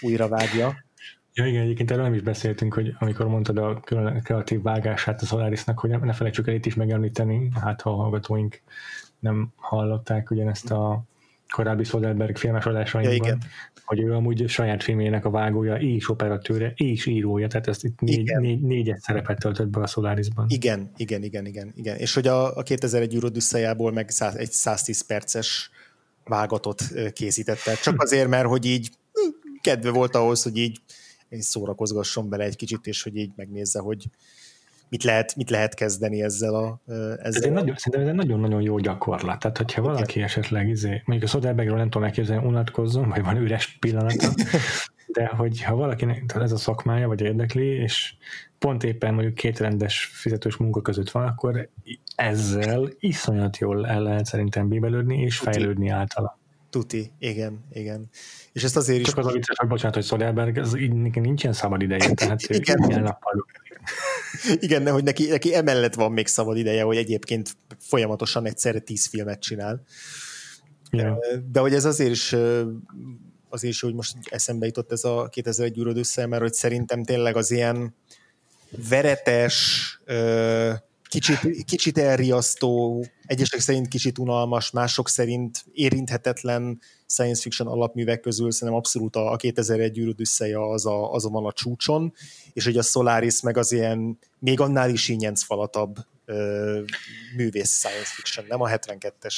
újra vágja. Ja igen, egyébként erről nem is beszéltünk, hogy amikor mondtad a kreatív vágását a Solarisnak, hogy ne felejtsük el itt is megemlíteni, hát ha a hallgatóink nem hallották ugyanezt a korábbi Soderbergh filmes adásainkban, ja, hogy ő amúgy saját filmjének a vágója és operatőre és írója, tehát ezt itt négy, négy, négyet szerepet töltött be a Solarisban. Igen, igen, igen, igen, igen. És hogy a, a 2001 Eurodüsszajából meg 100, egy 110 perces vágatot készítette. Csak azért, mert hogy így kedve volt ahhoz, hogy így szórakozgasson bele egy kicsit, és hogy így megnézze, hogy mit lehet, mit lehet kezdeni ezzel a... Ezzel ez egy nagyon, szerintem ez egy nagyon-nagyon jó gyakorlat. Tehát, hogyha Igen. valaki esetleg, izé, mondjuk a Soderbergről nem tudom elképzelni, unatkozzon, vagy van üres pillanata, de hogyha valakinek ez a szakmája, vagy érdekli, és pont éppen mondjuk két rendes fizetős munka között van, akkor ezzel iszonyat jól el lehet szerintem bíbelődni, és fejlődni általa. Tuti, igen, igen. És ezt azért Csak is... Csak az a vicces, hogy bocsánat, hogy Soderberg, ez így nincsen szabad ideje, tehát igen. ilyen nappal igen, de hogy neki, neki emellett van még szabad ideje, hogy egyébként folyamatosan egyszerre tíz filmet csinál. Yeah. De hogy ez azért is azért is, hogy most eszembe jutott ez a 2001 űröd össze, mert hogy szerintem tényleg az ilyen veretes, kicsit, kicsit elriasztó, egyesek szerint kicsit unalmas, mások szerint érinthetetlen science fiction alapművek közül szerintem abszolút a, 2001 űröd az, a, az a van a csúcson, és hogy a Solaris meg az ilyen még annál is falatabb ö, művész science fiction, nem a 72-es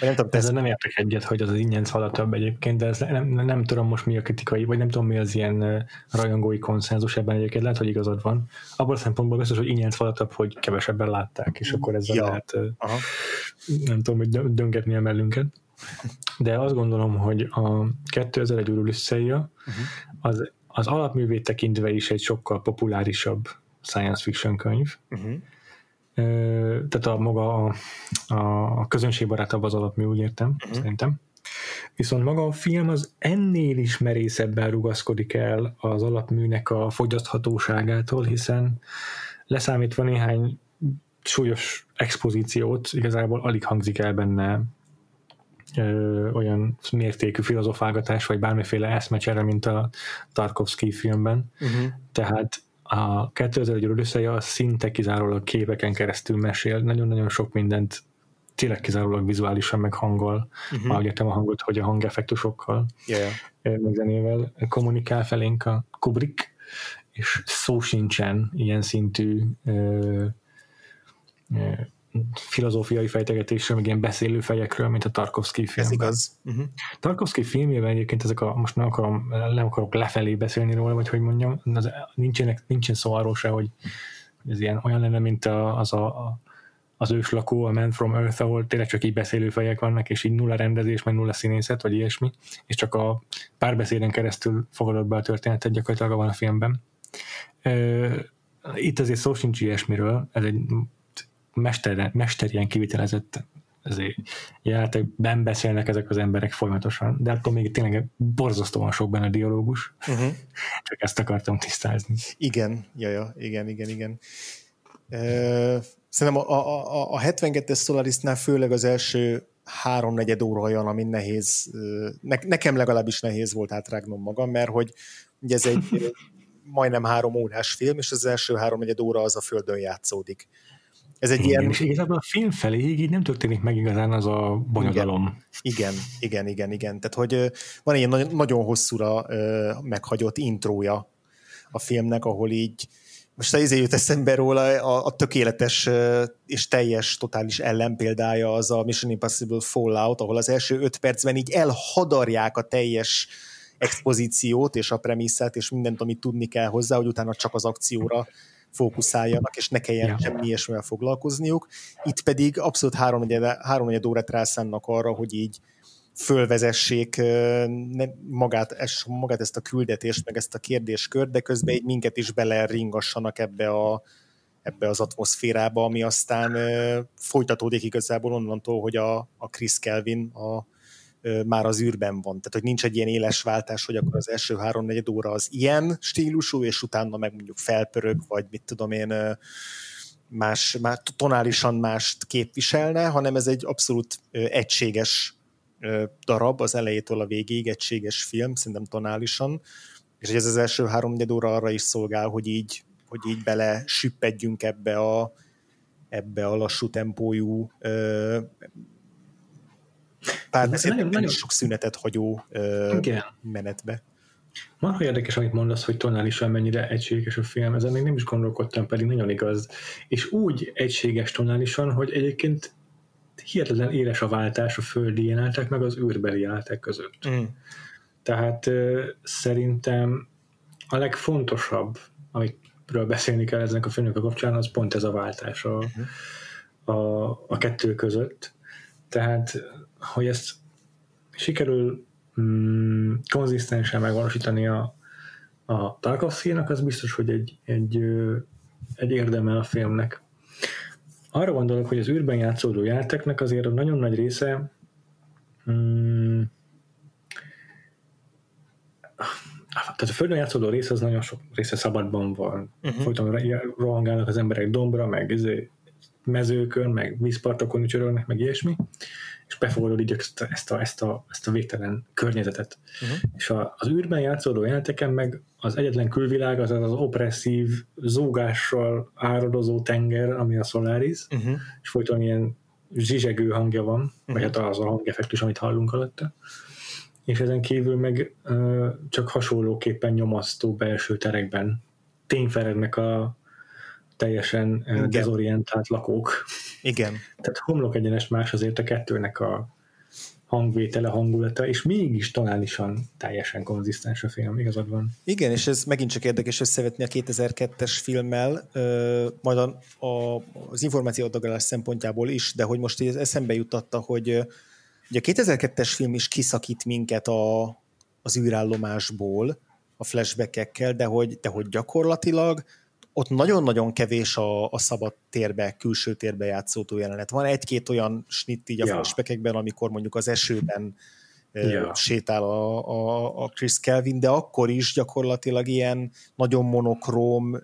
nem tudom, Ezzel nem értek egyet, hogy az az ingyen falatabb egyébként, de ez nem, nem, tudom most mi a kritikai, vagy nem tudom mi az ilyen rajongói konszenzus ebben egyébként, lehet, hogy igazad van. Abban a szempontból biztos, hogy ingyen falatabb, hogy kevesebben látták, és akkor ezzel ja. lehet, Aha. nem tudom, hogy döngetni a mellünket. De azt gondolom, hogy a 2001 Ulysseia uh-huh. az, az alapművét tekintve is egy sokkal populárisabb science fiction könyv. Uh-huh tehát a maga a, a közönségbarátabb az alapmű, úgy értem, uh-huh. szerintem. Viszont maga a film az ennél is merészebben rugaszkodik el az alapműnek a fogyaszthatóságától, hiszen leszámítva néhány súlyos expozíciót igazából alig hangzik el benne ö, olyan mértékű filozofálgatás, vagy bármiféle eszmecsere, mint a Tarkovsky filmben. Uh-huh. Tehát a 2001 Odüsszeja a szinte kizárólag képeken keresztül mesél, nagyon-nagyon sok mindent tényleg kizárólag vizuálisan meg hanggal, uh-huh. ahogy értem a hangot, hogy a hangeffektusokkal, yeah. meg zenével kommunikál felénk a Kubrick, és szó sincsen ilyen szintű ö, ö, filozófiai fejtegetésről, meg ilyen beszélő fejekről, mint a Tarkovsky film. Ez igaz. Uh-huh. Tarkovsky filmjében egyébként ezek a, most nem, akarom, nem akarok lefelé beszélni róla, vagy hogy mondjam, az, nincsenek, nincsen szó arról se, hogy ez ilyen olyan lenne, mint a, az a, a az őslakó, a Man from Earth, ahol tényleg csak így beszélő fejek vannak, és így nulla rendezés, meg nulla színészet, vagy ilyesmi, és csak a párbeszéden keresztül fogadott be a történetet gyakorlatilag van a filmben. Itt azért szó sincs ilyesmiről, ez egy mester, mester ilyen kivitelezett ezért jelentekben beszélnek ezek az emberek folyamatosan, de attól még tényleg borzasztóan sok benne dialógus. Uh-huh. Csak ezt akartam tisztázni. Igen, jaja, igen, igen, igen. Uh, szerintem a, a, a 72-es Solarisnál főleg az első háromnegyed óra olyan, ami nehéz, ne, nekem legalábbis nehéz volt átrágnom magam, mert hogy ugye ez egy majdnem három órás film, és az első háromnegyed óra az a földön játszódik. Ez egy igen, ilyen... És igazából a film felé így nem történik meg igazán az a bonyodalom. Igen, igen, igen, igen. Tehát, hogy van egy nagyon, nagyon hosszúra meghagyott intrója a filmnek, ahol így most az izé jut eszembe róla, a, a tökéletes és teljes, totális ellenpéldája az a Mission Impossible Fallout, ahol az első öt percben így elhadarják a teljes expozíciót és a premisszát és mindent, amit tudni kell hozzá, hogy utána csak az akcióra fókuszáljanak, és ne kelljen ja. semmi ilyesmivel foglalkozniuk. Itt pedig abszolút három órát rászánnak arra, hogy így fölvezessék magát, magát ezt a küldetést, meg ezt a kérdéskört, de közben egy minket is bele ringassanak ebbe, a, ebbe az atmoszférába, ami aztán folytatódik igazából onnantól, hogy a, a Chris Kelvin a, már az űrben van. Tehát, hogy nincs egy ilyen éles váltás, hogy akkor az első három-negyed óra az ilyen stílusú, és utána meg mondjuk felpörög, vagy mit tudom én, más, más tonálisan mást képviselne, hanem ez egy abszolút egységes darab az elejétől a végéig, egységes film, szerintem tonálisan, és ez az első három óra arra is szolgál, hogy így, hogy így bele süppedjünk ebbe a, ebbe a lassú tempójú pár nagyon, nagyon sok szünetet hagyó Igen. menetbe. Marha érdekes, amit mondasz, hogy tonálisan mennyire egységes a film, ezen még nem is gondolkodtam, pedig nagyon igaz. És úgy egységes tonálisan, hogy egyébként hihetetlen éles a váltás a földi jelentek meg az űrbeli jelentek között. Mm. Tehát uh, szerintem a legfontosabb, amiről beszélni kell ezek a filmek a kapcsán, az pont ez a váltás a, mm. a, a kettő között. Tehát, hogy ezt sikerül mm, konzisztensen megvalósítani a, a Tarkovsky-nak, az biztos, hogy egy, egy, egy érdeme a filmnek arra gondolok, hogy az űrben játszódó játéknak azért a nagyon nagy része hmm, tehát a földön játszódó része az nagyon sok része szabadban van. Uh-huh. Folyton rohangálnak az emberek dombra, meg izé, mezőkön, meg vízpartokon ücsörölnek, meg ilyesmi és befogadod így ezt, a, ezt, a, ezt, a, ezt a végtelen környezetet. Uh-huh. És a, az űrben játszódó jelenteken meg az egyetlen külvilág az az opresszív, zúgással áradozó tenger, ami a Solaris, uh-huh. és folyton ilyen zsizsegő hangja van, uh-huh. vagy hát az a hangeffektus, amit hallunk alatta. És ezen kívül meg uh, csak hasonlóképpen nyomasztó belső terekben tényfelednek a teljesen Igen. dezorientált lakók. Igen. Tehát homlok egyenes más azért a kettőnek a hangvétele, hangulata, és mégis tonálisan teljesen konzisztens a film, igazad van. Igen, és ez megint csak érdekes összevetni a 2002-es filmmel, majd a, a, az információadagalás szempontjából is, de hogy most ez eszembe jutatta, hogy ugye a 2002-es film is kiszakít minket a, az űrállomásból, a flashbackekkel, de hogy, de hogy gyakorlatilag ott nagyon-nagyon kevés a, a szabad térbe, külső térbe játszódó jelenet. Van egy-két olyan snitt így a ja. flashbackekben, amikor mondjuk az esőben ja. sétál a, a, a Chris Kelvin, de akkor is gyakorlatilag ilyen nagyon monokróm,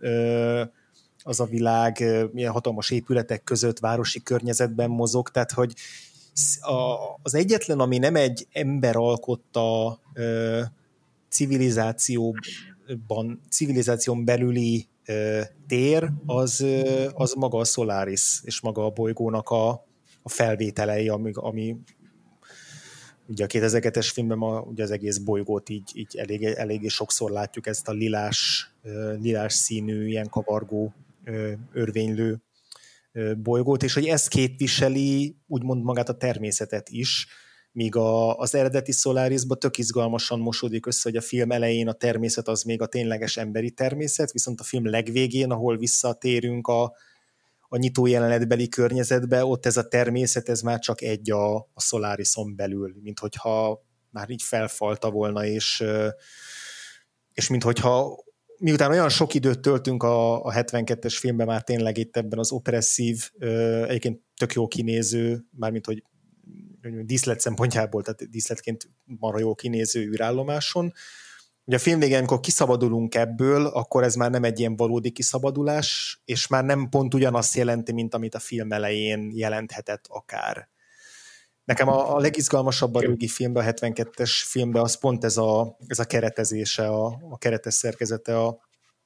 az a világ, milyen hatalmas épületek között, városi környezetben mozog, tehát hogy a, az egyetlen, ami nem egy ember alkotta ö, civilizációban, civilizáción belüli tér, az, az maga a Solaris, és maga a bolygónak a, a felvételei, ami, ami ugye a 2002-es filmben ma, ugye az egész bolygót így, így elég, eléggé sokszor látjuk ezt a lilás, lilás színű, ilyen kavargó, örvénylő bolygót, és hogy ez képviseli úgymond magát a természetet is, míg a, az eredeti Solarisban tök izgalmasan mosódik össze, hogy a film elején a természet az még a tényleges emberi természet, viszont a film legvégén, ahol visszatérünk a, a nyitó jelenetbeli környezetbe, ott ez a természet, ez már csak egy a, a Solarison belül, mint hogyha már így felfalta volna, és, és mint hogyha miután olyan sok időt töltünk a, a 72-es filmben, már tényleg itt ebben az operesszív, egyébként tök jó kinéző, mármint hogy díszlet szempontjából, tehát díszletként marha jó kinéző űrállomáson. Ugye a film végén, amikor kiszabadulunk ebből, akkor ez már nem egy ilyen valódi kiszabadulás, és már nem pont ugyanazt jelenti, mint amit a film elején jelenthetett akár. Nekem a, a legizgalmasabb a régi filmben, a 72-es filmben az pont ez a, ez a keretezése, a, a keretes szerkezete a,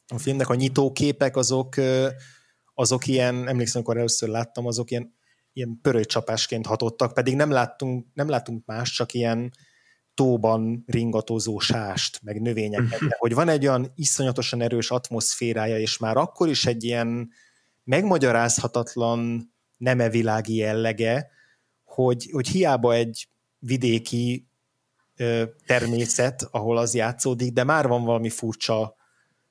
a filmnek. A nyitóképek azok, azok ilyen, emlékszem, amikor először láttam, azok ilyen, ilyen pörőcsapásként hatottak, pedig nem láttunk, nem láttunk más, csak ilyen tóban ringatózó sást, meg növényeket, de hogy van egy olyan iszonyatosan erős atmoszférája, és már akkor is egy ilyen megmagyarázhatatlan nemevilági jellege, hogy, hogy hiába egy vidéki ö, természet, ahol az játszódik, de már van valami furcsa,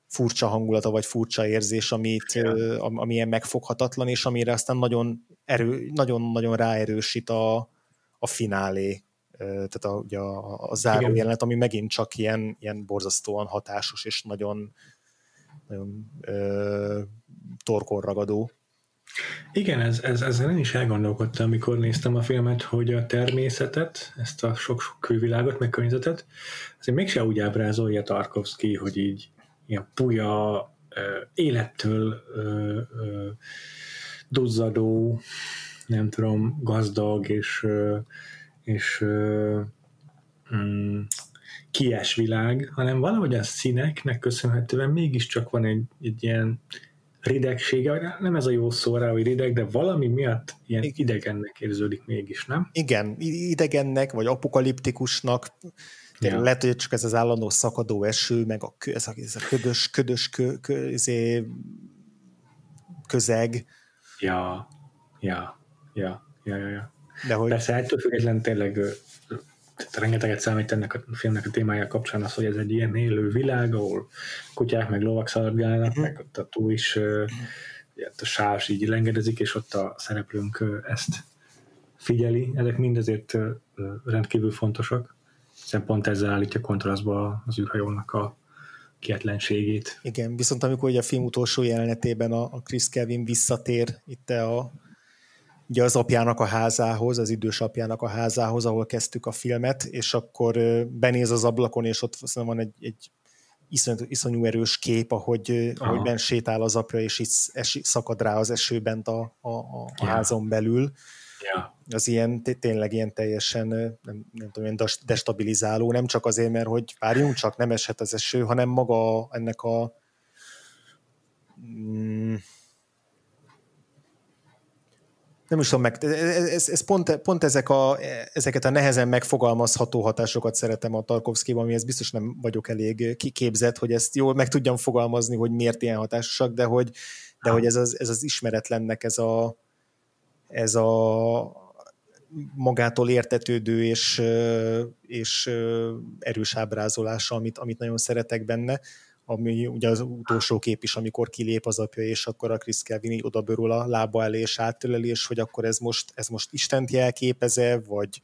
furcsa hangulata, vagy furcsa érzés, amit, ö, ami ilyen megfoghatatlan, és amire aztán nagyon, erő, nagyon-nagyon ráerősít a, a finálé, tehát a, ugye a, a záró jelenet, ami megint csak ilyen, ilyen borzasztóan hatásos, és nagyon, nagyon ö, torkorragadó. Igen, ez, ez, ezzel én is elgondolkodtam, amikor néztem a filmet, hogy a természetet, ezt a sok-sok külvilágot, meg környezetet, azért mégse úgy ábrázolja Tarkovsky, hogy így ilyen puja, élettől duzzadó, nem tudom, gazdag és, és mm, kies világ, hanem valahogy a színeknek köszönhetően mégiscsak van egy, egy ilyen ridegsége, nem ez a jó szó rá, hogy rideg, de valami miatt ilyen idegennek érződik mégis, nem? Igen, idegennek, vagy apokaliptikusnak, ja. lehet, hogy csak ez az állandó szakadó eső, meg a, ez a, ez a ködös, ködös kö, kö, ezé, közeg. Ja, ja, ja, ja, ja. ja. De hogy... Persze ettől függetlenül tényleg tehát rengeteget számít ennek a filmnek a témája kapcsán az, hogy ez egy ilyen élő világ, ahol kutyák meg lovak szaladgálnak, uh-huh. meg ott a túl is uh, a sás így lengedezik, és ott a szereplőnk ezt figyeli. Ezek mind azért rendkívül fontosak, hiszen pont ezzel állítja kontrasztba az űrhajónak a kietlenségét. Igen, viszont amikor ugye a film utolsó jelenetében a, a Chris Kevin visszatér itt a ugye az apjának a házához, az idős apjának a házához, ahol kezdtük a filmet, és akkor benéz az ablakon, és ott van egy, egy iszonyú, iszonyú erős kép, ahogy, ahogy ben sétál az apja, és így esi, szakad rá az esőben a, a, a ja. házon belül. Ja. Az ilyen, tényleg ilyen teljesen, nem, nem tudom, ilyen destabilizáló, nem csak azért, mert hogy várjunk csak, nem eshet az eső, hanem maga ennek a mm, nem is tudom meg, ez, ez pont, pont ezek a, ezeket a nehezen megfogalmazható hatásokat szeretem a Tarkovszkiban, amihez biztos nem vagyok elég kiképzett, hogy ezt jól meg tudjam fogalmazni, hogy miért ilyen hatásosak, de hogy, de hogy ez, az, ez az ismeretlennek ez a, ez a magától értetődő és, és erős ábrázolása, amit, amit nagyon szeretek benne ami ugye az utolsó kép is, amikor kilép az apja, és akkor a Chris Kevin oda bőrül a lába elé, és áttöleli, és hogy akkor ez most, ez most Istent jelképeze, vagy,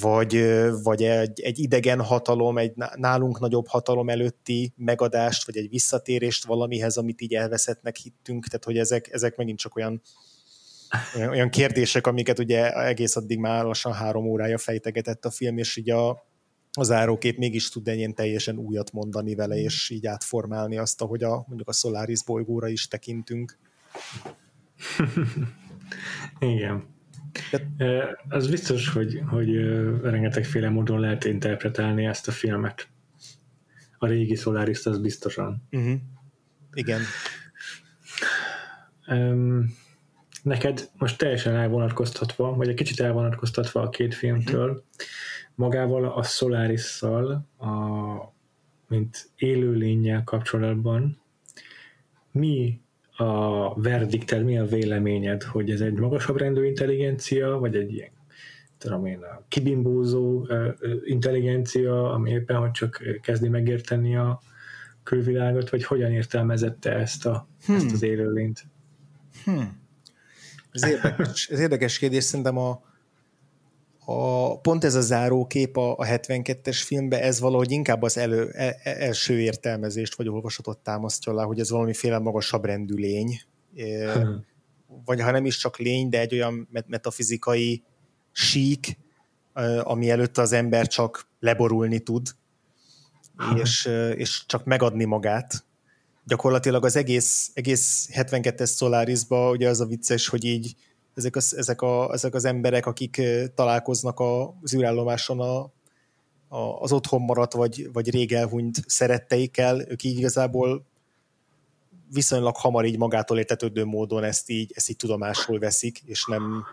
vagy, vagy egy, egy idegen hatalom, egy nálunk nagyobb hatalom előtti megadást, vagy egy visszatérést valamihez, amit így elveszettnek hittünk, tehát hogy ezek, ezek megint csak olyan, olyan kérdések, amiket ugye egész addig már lassan három órája fejtegetett a film, és így a, a zárókép mégis tud ennyien teljesen újat mondani vele, és így átformálni azt, ahogy a, mondjuk a Solaris bolygóra is tekintünk. Igen. De... Az biztos, hogy, hogy rengetegféle módon lehet interpretálni ezt a filmet. A régi solaris az biztosan. Uh-huh. Igen. Um, neked most teljesen elvonatkoztatva, vagy egy kicsit elvonatkoztatva a két filmtől, uh-huh. magával a Solaris-szal, a, mint élőlényel kapcsolatban, mi a verdikted, mi a véleményed, hogy ez egy magasabb rendű intelligencia, vagy egy ilyen tudom én, a kibimbózó intelligencia, ami éppen hogy csak kezdi megérteni a külvilágot, vagy hogyan értelmezette ezt, a, hmm. ezt az élőlényt? Hmm. Ez érdekes, ez érdekes kérdés, szerintem a, a, pont ez a zárókép a, a 72-es filmben, ez valahogy inkább az elő, e, e, első értelmezést vagy olvasatot támasztja alá, hogy ez valamiféle magasabb rendű lény, hmm. vagy ha nem is csak lény, de egy olyan metafizikai sík, ami előtt az ember csak leborulni tud, és, és csak megadni magát. Gyakorlatilag az egész, egész 72-es Solarisba ugye az a vicces, hogy így ezek az, ezek, a, ezek az emberek, akik találkoznak az űrállomáson a, a, az otthon maradt, vagy, vagy rég elhunyt szeretteikkel, ők így igazából viszonylag hamar így magától értetődő módon ezt így, ezt így tudomásul veszik, és nem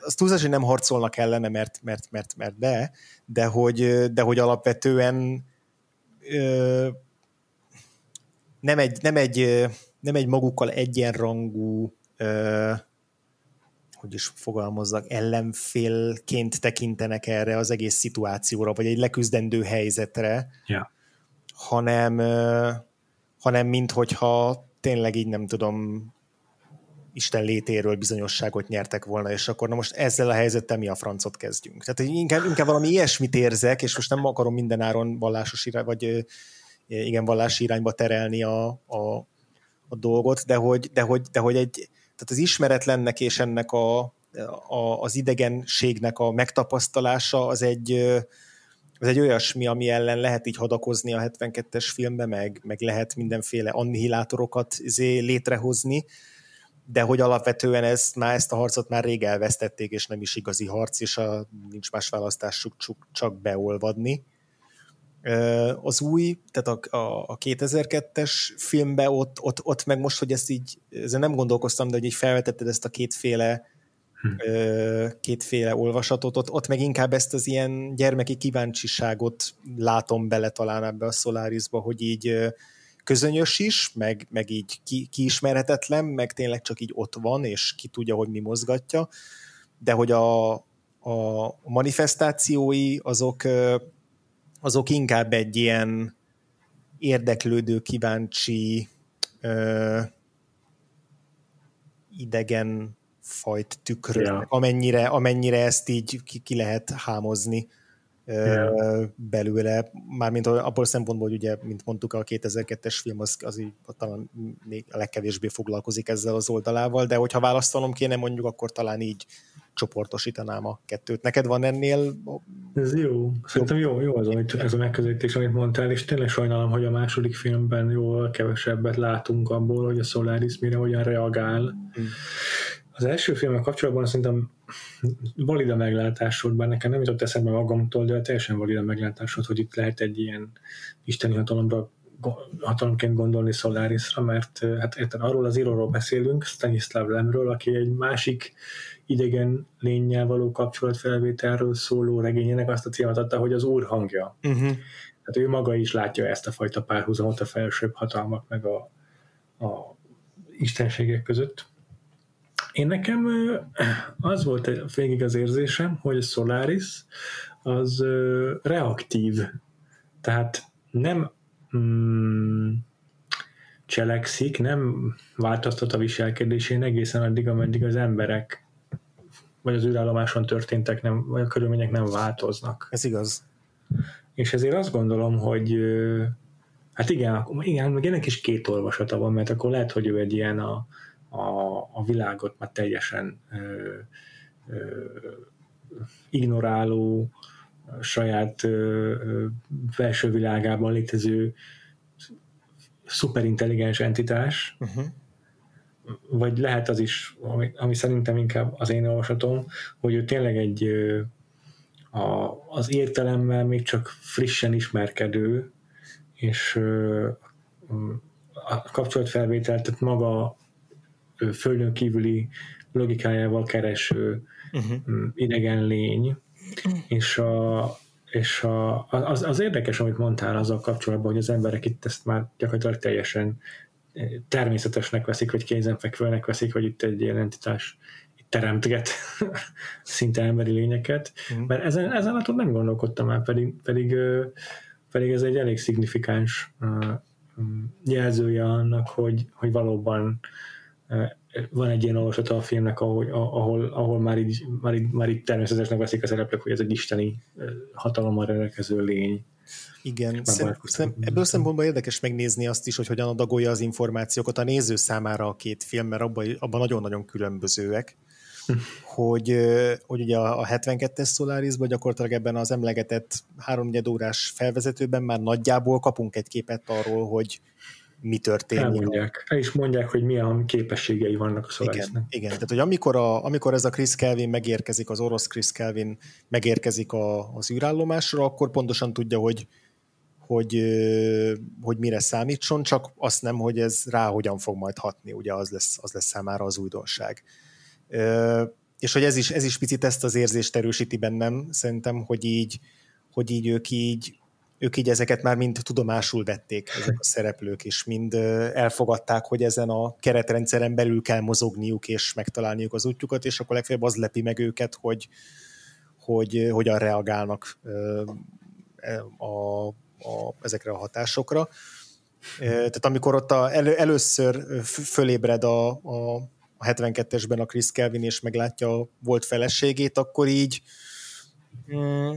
az túlzás, hogy nem harcolnak ellene, mert, mert, mert, mert de, de hogy, de hogy alapvetően ö, nem, egy, nem, egy, nem egy magukkal egyenrangú ö, hogy is fogalmazzak, ellenfélként tekintenek erre az egész szituációra, vagy egy leküzdendő helyzetre, yeah. hanem, hanem mint hogyha tényleg így nem tudom, Isten létéről bizonyosságot nyertek volna, és akkor na most ezzel a helyzettel mi a francot kezdjünk. Tehát inkább, inkább valami ilyesmit érzek, és most nem akarom mindenáron vallásos irány, vagy igen, vallási irányba terelni a, a, a dolgot, de hogy, de, hogy, de hogy egy, tehát az ismeretlennek és ennek a, a, az idegenségnek a megtapasztalása az egy, az egy olyasmi, ami ellen lehet így hadakozni a 72-es filmbe, meg, meg lehet mindenféle annihilátorokat izé létrehozni, de hogy alapvetően ezt, már ezt a harcot már rég elvesztették, és nem is igazi harc, és a, nincs más választásuk csak beolvadni. Az új, tehát a, a, a 2002-es filmben ott, ott, ott meg most, hogy ezt így, ezen nem gondolkoztam, de hogy így felvetetted ezt a kétféle hm. kétféle olvasatot, ott, ott meg inkább ezt az ilyen gyermeki kíváncsiságot látom bele talán ebbe a Solarisba, hogy így közönyös is, meg, meg így ki, kiismerhetetlen, meg tényleg csak így ott van, és ki tudja, hogy mi mozgatja, de hogy a, a manifestációi azok azok inkább egy ilyen érdeklődő, kíváncsi, ö, idegen fajt tükröz, yeah. amennyire, amennyire ezt így ki, ki lehet hámozni yeah. belőle, mármint abból szempontból, hogy ugye, mint mondtuk, a 2002-es film az, az így talán még a legkevésbé foglalkozik ezzel az oldalával, de hogyha választanom kéne mondjuk, akkor talán így csoportosítanám a kettőt. Neked van ennél? Ez jó. Szerintem jó, jó az, amit, ez a megközelítés, amit mondtál, és tényleg sajnálom, hogy a második filmben jóval kevesebbet látunk abból, hogy a Solaris mire hogyan reagál. Hmm. Az első filmmel kapcsolatban szerintem valid a meglátásod, bár nekem nem jutott eszembe magamtól, de teljesen valid a meglátásod, hogy itt lehet egy ilyen isteni hatalomra hatalomként gondolni Solarisra, mert hát érted, arról az íróról beszélünk, Stanislav Lemről, aki egy másik idegen lényel való kapcsolatfelvételről szóló regényének azt a címet adta, hogy az úr hangja. Uh-huh. Tehát ő maga is látja ezt a fajta párhuzamot a felsőbb hatalmak meg a, a istenségek között. Én nekem az volt végig az érzésem, hogy a Solaris az reaktív, tehát nem mm, cselekszik, nem változtat a viselkedésén egészen addig, ameddig az emberek vagy az űrállomáson történtek, nem, vagy a körülmények nem változnak. Ez igaz. És ezért azt gondolom, hogy hát igen, igen, meg ennek is két olvasata van, mert akkor lehet, hogy ő egy ilyen a, a, a világot már teljesen ö, ö, ignoráló, saját belső világában létező szuperintelligens entitás, uh-huh. Vagy lehet az is, ami, ami szerintem inkább az én olvasatom, hogy ő tényleg egy a, az értelemmel még csak frissen ismerkedő, és a kapcsolatfelvételt, tehát maga földön kívüli logikájával kereső uh-huh. idegen lény, és a, és a, az, az érdekes, amit mondtál azzal kapcsolatban, hogy az emberek itt ezt már gyakorlatilag teljesen természetesnek veszik, vagy kézenfekvőnek veszik, hogy itt egy ilyen entitás teremtget szinte emberi lényeket, mm. mert ezen, ezen a nem gondolkodtam el, pedig, pedig, pedig ez egy elég szignifikáns jelzője annak, hogy, hogy valóban van egy ilyen olvasata a filmnek, ahol, ahol, ahol már, így, már, így, már így természetesnek veszik a szereplők, hogy ez egy isteni hatalommal rendelkező lény. Igen, szem, ebből a szempontból érdekes megnézni azt is, hogy hogyan adagolja az információkat a néző számára a két film, mert abban, abban nagyon-nagyon különbözőek. hogy, hogy ugye a 72-es Solarisban gyakorlatilag ebben az emlegetett három órás felvezetőben már nagyjából kapunk egy képet arról, hogy mi történik. Elmondják. El is mondják, hogy milyen képességei vannak a Solarisnak. Igen, igen, tehát hogy amikor, a, amikor ez a Chris Kelvin megérkezik, az orosz Chris Kelvin megérkezik a, az űrállomásra, akkor pontosan tudja, hogy, hogy, hogy mire számítson, csak azt nem, hogy ez rá hogyan fog majd hatni, ugye az lesz, az lesz számára az újdonság. És hogy ez is, ez is picit ezt az érzést erősíti bennem, szerintem, hogy így, hogy így ők így ők így ezeket már mind tudomásul vették, ezek a szereplők, és mind elfogadták, hogy ezen a keretrendszeren belül kell mozogniuk, és megtalálniuk az útjukat, és akkor legfeljebb az lepi meg őket, hogy, hogy hogyan reagálnak e, a, a, ezekre a hatásokra. Tehát amikor ott a, elő, először fölébred a, a, a 72-esben a Chris Kelvin, és meglátja a volt feleségét, akkor így mm,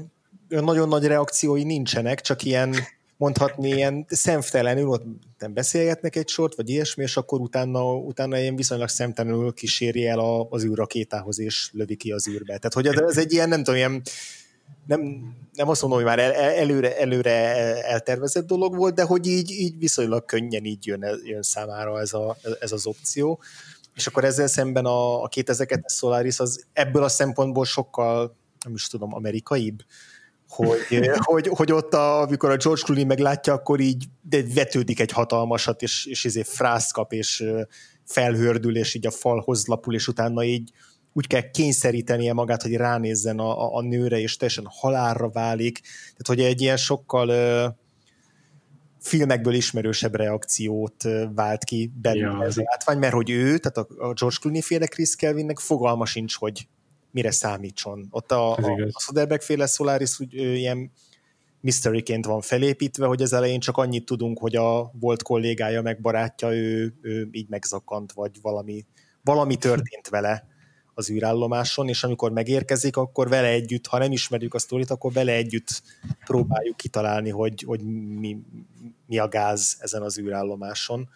nagyon nagy reakciói nincsenek, csak ilyen mondhatni ilyen szemtelenül, ott nem beszélgetnek egy sort, vagy ilyesmi, és akkor utána, utána ilyen viszonylag szemtelenül kíséri el a, az űrrakétához, és lövi ki az űrbe. Tehát, hogy ez egy ilyen, nem tudom, ilyen nem, nem azt mondom, hogy már el, előre, előre eltervezett dolog volt, de hogy így, így viszonylag könnyen így jön, jön számára ez, a, ez az opció. És akkor ezzel szemben a, a 2002-es Solaris az ebből a szempontból sokkal, nem is tudom, amerikaibb, hogy, hogy, hogy ott, a, amikor a George Clooney meglátja, akkor így vetődik egy hatalmasat, és, és izé frász kap, és felhördül, és így a falhoz lapul, és utána így úgy kell kényszerítenie magát, hogy ránézzen a, a, a nőre, és teljesen halálra válik. Tehát, hogy egy ilyen sokkal uh, filmekből ismerősebb reakciót vált ki belőle ja, ez a látvány, mert hogy ő, tehát a, a George Clooney féle Chris Kelvinnek fogalma sincs, hogy mire számítson. Ott a, a, a Soderbergh féle Solaris úgy, ő, ilyen mysteryként van felépítve, hogy az elején csak annyit tudunk, hogy a volt kollégája meg barátja, ő, ő így megzakant, vagy valami, valami történt vele az űrállomáson, és amikor megérkezik, akkor vele együtt, ha nem ismerjük a sztorit, akkor vele együtt próbáljuk kitalálni, hogy, hogy mi, mi a gáz ezen az űrállomáson.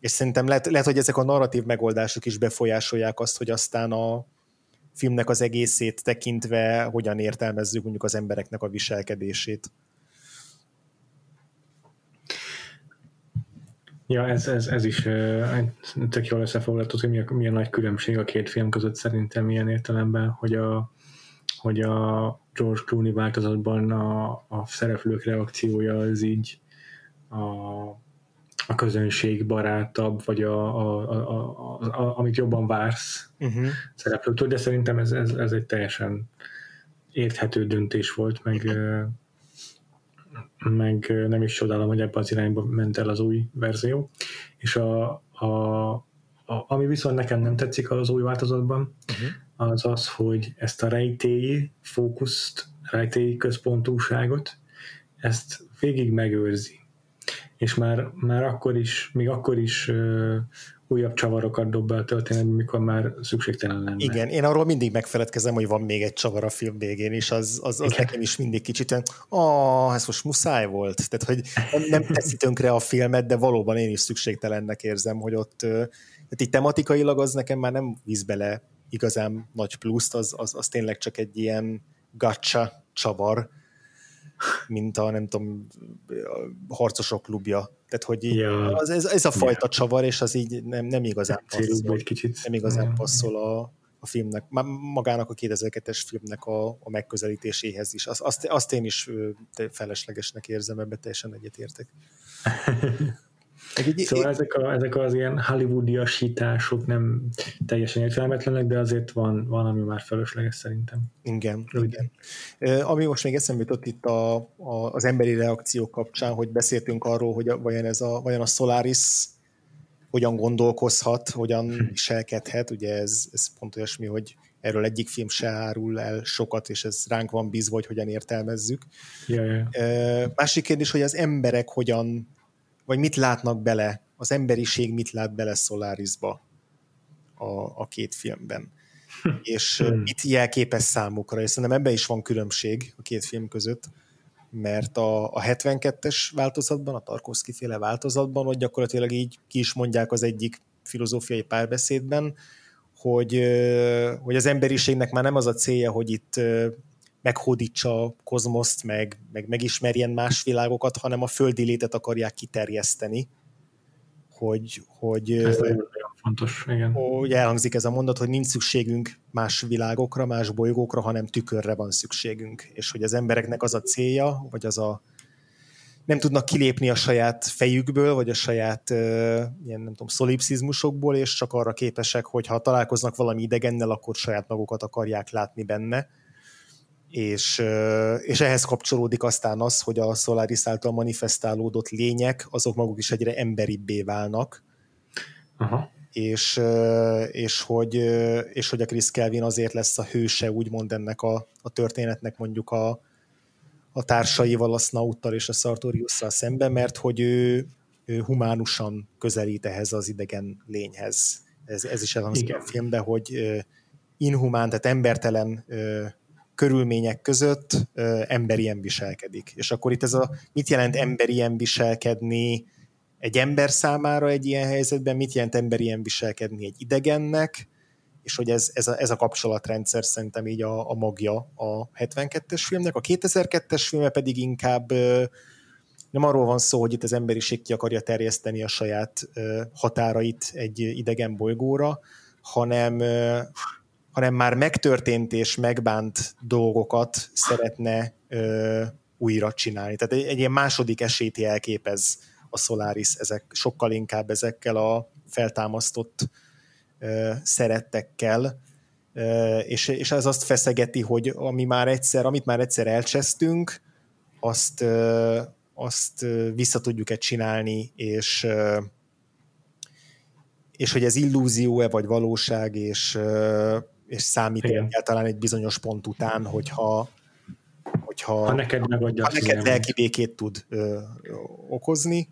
És szerintem lehet, lehet, hogy ezek a narratív megoldások is befolyásolják azt, hogy aztán a, filmnek az egészét tekintve hogyan értelmezzük mondjuk az embereknek a viselkedését. Ja, ez, ez, ez is tök jól összefoglaltott, hogy mi a, mi a nagy különbség a két film között szerintem ilyen értelemben, hogy a, hogy a George Clooney változatban a, a szereplők reakciója az így a, a közönség barátabb, vagy a, a, a, a, a, amit jobban vársz uh-huh. szereplőtől, de szerintem ez, ez, ez egy teljesen érthető döntés volt, meg, meg nem is csodálom, hogy ebbe az irányba ment el az új verzió. És a, a, a, ami viszont nekem nem tetszik az új változatban, uh-huh. az az, hogy ezt a rejtélyi fókuszt, rejtélyi központúságot, ezt végig megőrzi és már, már akkor is, még akkor is újabb csavarokat dob be a történetbe, mikor már szükségtelen lenne. Igen, én arról mindig megfeledkezem, hogy van még egy csavar a film végén, és az, az, az nekem is mindig kicsit olyan, ah, ez most muszáj volt. Tehát, hogy nem, nem teszi tönkre a filmet, de valóban én is szükségtelennek érzem, hogy ott, tehát így tematikailag az nekem már nem víz bele igazán nagy pluszt, az, az, az tényleg csak egy ilyen gacsa csavar, mint a nem tudom, a harcosok klubja. Tehát, hogy így, ja. az, ez, ez, a fajta ja. csavar, és az így nem, nem igazán passzol. Egy kicsit. Nem igazán passzol a, a filmnek, magának a 2002-es filmnek a, a megközelítéséhez is. Azt, azt, azt én is feleslegesnek érzem, ebbe teljesen egyetértek. Egy, szóval ezek, a, ezek az ilyen hollywoodiasítások nem teljesen értelmetlenek, de azért van, van ami már felesleges szerintem. Igen, Röviden. igen. Ami most még eszembe jutott itt a, a, az emberi reakciók kapcsán, hogy beszéltünk arról, hogy vajon, ez a, vajon a Solaris hogyan gondolkozhat, hogyan hm. viselkedhet, ugye ez, ez pont olyasmi, hogy erről egyik film se árul el sokat, és ez ránk van bízva, hogy hogyan értelmezzük. Ja, ja. Másik kérdés, hogy az emberek hogyan vagy mit látnak bele, az emberiség mit lát bele Solarisba a, a két filmben. és hmm. mit jelképez számukra, és szerintem ebben is van különbség a két film között, mert a, a 72-es változatban, a Tarkovsky féle változatban, ott gyakorlatilag így ki is mondják az egyik filozófiai párbeszédben, hogy, hogy az emberiségnek már nem az a célja, hogy itt meghódítsa a kozmoszt, meg, meg megismerjen más világokat, hanem a földi létet akarják kiterjeszteni, hogy, hogy ez nagyon fontos, igen. Hogy elhangzik ez a mondat, hogy nincs szükségünk más világokra, más bolygókra, hanem tükörre van szükségünk, és hogy az embereknek az a célja, vagy az a nem tudnak kilépni a saját fejükből, vagy a saját uh, ilyen, nem tudom, szolipszizmusokból, és csak arra képesek, hogy ha találkoznak valami idegennel, akkor saját magukat akarják látni benne és, és ehhez kapcsolódik aztán az, hogy a Solaris által manifestálódott lények, azok maguk is egyre emberibbé válnak, Aha. És, és, hogy, és hogy a Chris Kelvin azért lesz a hőse, úgymond ennek a, a történetnek mondjuk a, a társaival, a Snauttal és a Sartoriusszal szemben, mert hogy ő, ő humánusan közelít ehhez az idegen lényhez. Ez, ez is elhangzik a filmben, hogy inhumán, tehát embertelen körülmények között ö, emberien viselkedik. És akkor itt ez a, mit jelent emberien viselkedni egy ember számára egy ilyen helyzetben, mit jelent emberien viselkedni egy idegennek, és hogy ez, ez, a, ez a kapcsolatrendszer szerintem így a, a magja a 72-es filmnek. A 2002-es filme pedig inkább nem arról van szó, hogy itt az emberiség ki akarja terjeszteni a saját határait egy idegen bolygóra, hanem hanem már megtörtént és megbánt dolgokat szeretne ö, újra csinálni. Tehát egy, egy ilyen második esélyt elképez a Solaris ezek, sokkal inkább ezekkel a feltámasztott ö, szerettekkel, ö, és, és ez azt feszegeti, hogy ami már egyszer, amit már egyszer elcsesztünk, azt, ö, azt vissza tudjuk-e csinálni, és ö, és hogy ez illúzió-e, vagy valóság, és és számít Igen. egyáltalán egy bizonyos pont után, hogyha hogyha ha neked, megadja ha neked lelki békét tud ö, okozni.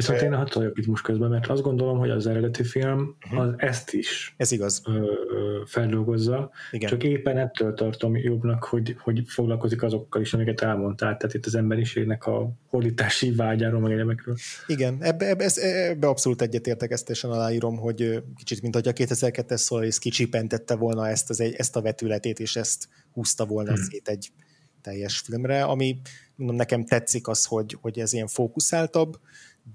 Viszont én hadd itt most közben, mert azt gondolom, hogy az eredeti film uh-huh. az ezt is Ez igaz. Ö, ö, feldolgozza, Igen. csak éppen ettől tartom jobbnak, hogy, hogy foglalkozik azokkal is, amiket elmondtál, tehát itt az emberiségnek a holitási vágyáról, meg egyebekről. Igen, ebbe, ebbe, ebbe abszolút egyetértek, ezt teljesen aláírom, hogy kicsit, mint hogy a 2002-es Solaris kicsipentette volna ezt, az, ezt a vetületét, és ezt húzta volna hmm. szét egy teljes filmre, ami mondom, nekem tetszik az, hogy, hogy ez ilyen fókuszáltabb,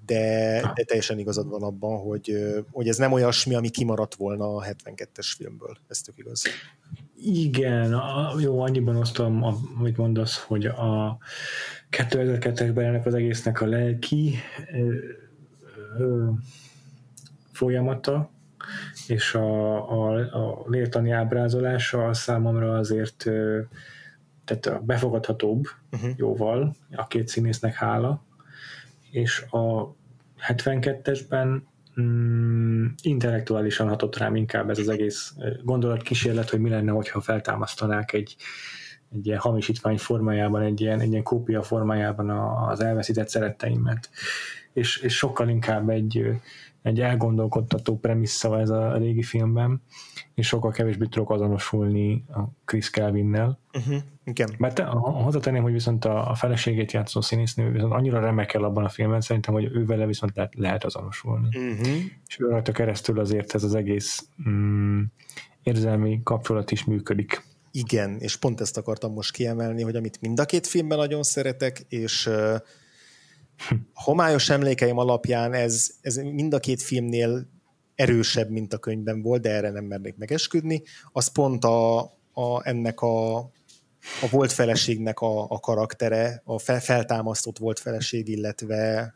de, de teljesen igazad van abban, hogy, hogy ez nem olyasmi, ami kimaradt volna a 72-es filmből. Ez tök igaz. Igen, a, jó, annyiban osztom, amit mondasz, hogy a 2002-esben ennek az egésznek a lelki ö, ö, folyamata, és a, a, a léltani ábrázolása számomra azért ö, tehát befogadhatóbb uh-huh. jóval, a két színésznek hála, és a 72-esben mm, intellektuálisan hatott rám inkább ez az egész gondolatkísérlet, hogy mi lenne, hogyha feltámasztanák egy, egy ilyen hamisítvány formájában, egy ilyen, egy ilyen kópia formájában az elveszített szeretteimet. És, és sokkal inkább egy, egy elgondolkodtató premissza ez a régi filmben, és sokkal kevésbé tudok azonosulni a Chris Kelvinnel. Uh-huh. Igen. Mert hozzátenném, hogy viszont a, a feleségét játszó színésznő viszont annyira remekel abban a filmben, szerintem, hogy ő vele viszont lehet, lehet azonosulni. Uh-huh. És ő rajta keresztül azért ez az egész mm, érzelmi kapcsolat is működik. igen, és pont ezt akartam most kiemelni, hogy amit mind a két filmben nagyon szeretek, és uh, homályos emlékeim alapján ez, ez mind a két filmnél erősebb, mint a könyvben volt, de erre nem mernék megesküdni, az pont a, a, ennek a, a volt feleségnek a, a karaktere, a fel, feltámasztott volt feleség, illetve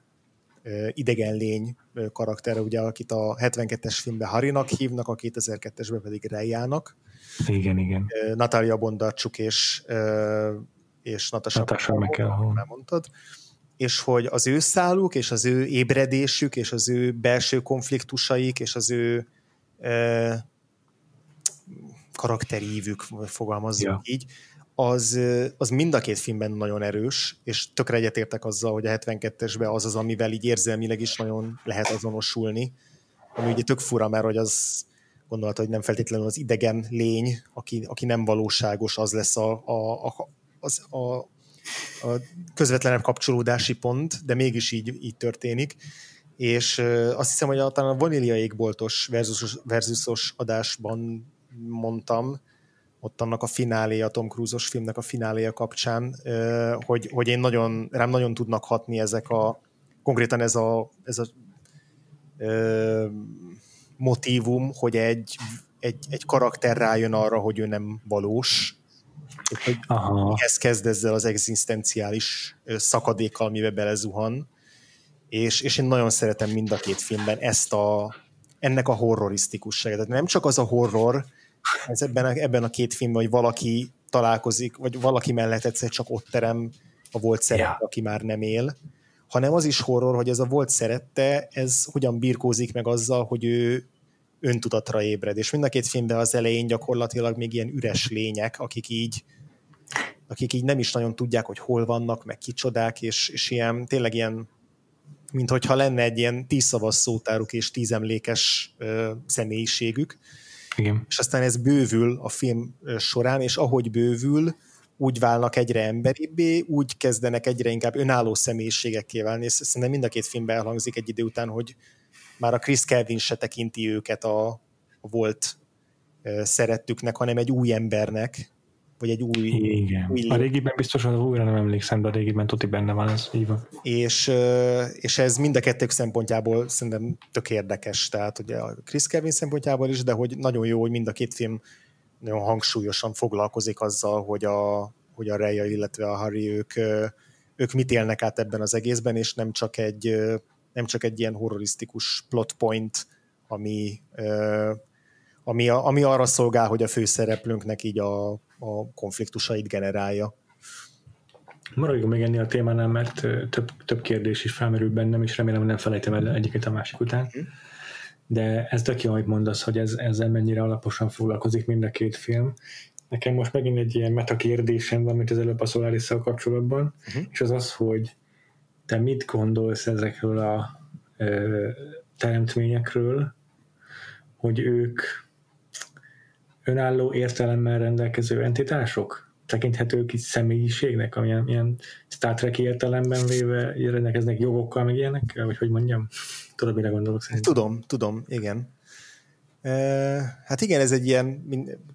idegen lény karaktere, ugye, akit a 72-es filmben Harinak hívnak, a 2002-esben pedig Rejának. Igen, igen. Natalia Bondarcsuk és, és Natasha, Natasha McElhone. mondtad és hogy az ő száluk, és az ő ébredésük, és az ő belső konfliktusaik, és az ő e, karakterívük, fogalmazzuk ja. így, az, az mind a két filmben nagyon erős, és tökre egyetértek azzal, hogy a 72-esben az az, amivel így érzelmileg is nagyon lehet azonosulni, ami ugye tök fura, mert hogy az gondolta, hogy nem feltétlenül az idegen lény, aki, aki nem valóságos, az lesz a, a, a, az, a, a közvetlenebb kapcsolódási pont, de mégis így, így történik. És azt hiszem, hogy talán a Vanília égboltos versus, versusos adásban mondtam, ott annak a finálé, a Tom Cruise-os filmnek a fináléja kapcsán, hogy, hogy én nagyon, rám nagyon tudnak hatni ezek a, konkrétan ez a, ez a ö, motivum, hogy egy, egy, egy karakter rájön arra, hogy ő nem valós, hogy ez kezd ezzel az egzisztenciális szakadékkal, amiben belezuhan, és, és én nagyon szeretem mind a két filmben ezt a, ennek a horrorisztikusságot. Tehát nem csak az a horror, ez ebben a, ebben a két filmben, hogy valaki találkozik, vagy valaki mellett egyszer csak ott terem a volt szerette, yeah. aki már nem él, hanem az is horror, hogy ez a volt szerette, ez hogyan birkózik meg azzal, hogy ő öntudatra ébred. És mind a két filmben az elején gyakorlatilag még ilyen üres lények, akik így akik így nem is nagyon tudják, hogy hol vannak, meg kicsodák, és, és ilyen, tényleg ilyen, mint hogyha lenne egy ilyen tízszavas szótáruk és tíz emlékes ö, személyiségük, igen. És aztán ez bővül a film során, és ahogy bővül, úgy válnak egyre emberibbé, úgy kezdenek egyre inkább önálló személyiségekké válni, és szerintem mind a két filmben elhangzik egy idő után, hogy már a Chris Kelvin se tekinti őket a, a volt szerettüknek, hanem egy új embernek, vagy egy új... Igen. Új a régiben biztos, hogy újra nem emlékszem, de a régiben tuti benne van, ez így van. És, és ez mind a kettők szempontjából szerintem tök érdekes, tehát ugye a Chris Kevin szempontjából is, de hogy nagyon jó, hogy mind a két film nagyon hangsúlyosan foglalkozik azzal, hogy a, hogy a Reya, illetve a Harry, ők, ők mit élnek át ebben az egészben, és nem csak egy, nem csak egy ilyen horrorisztikus plot point, ami, ami, ami arra szolgál, hogy a főszereplőnknek így a, a konfliktusait generálja. Maradjunk még ennél a témánál, mert több, több kérdés is felmerül bennem, és remélem, nem felejtem el egyiket a másik után. Mm. De ez tök jó, amit mondasz, hogy ez, ezzel mennyire alaposan foglalkozik mind a két film. Nekem most megint egy ilyen meta kérdésem van, mint az előbb a solaris kapcsolatban, uh-huh. és az az, hogy te mit gondolsz ezekről a ö, teremtményekről, hogy ők önálló értelemmel rendelkező entitások? tekinthetők itt személyiségnek, amilyen ilyen Star Trek értelemben véve rendelkeznek jogokkal, meg ilyenekkel, vagy hogy mondjam? Tudod, mire gondolok szerintem? Tudom, tudom, igen. E, hát igen, ez egy ilyen,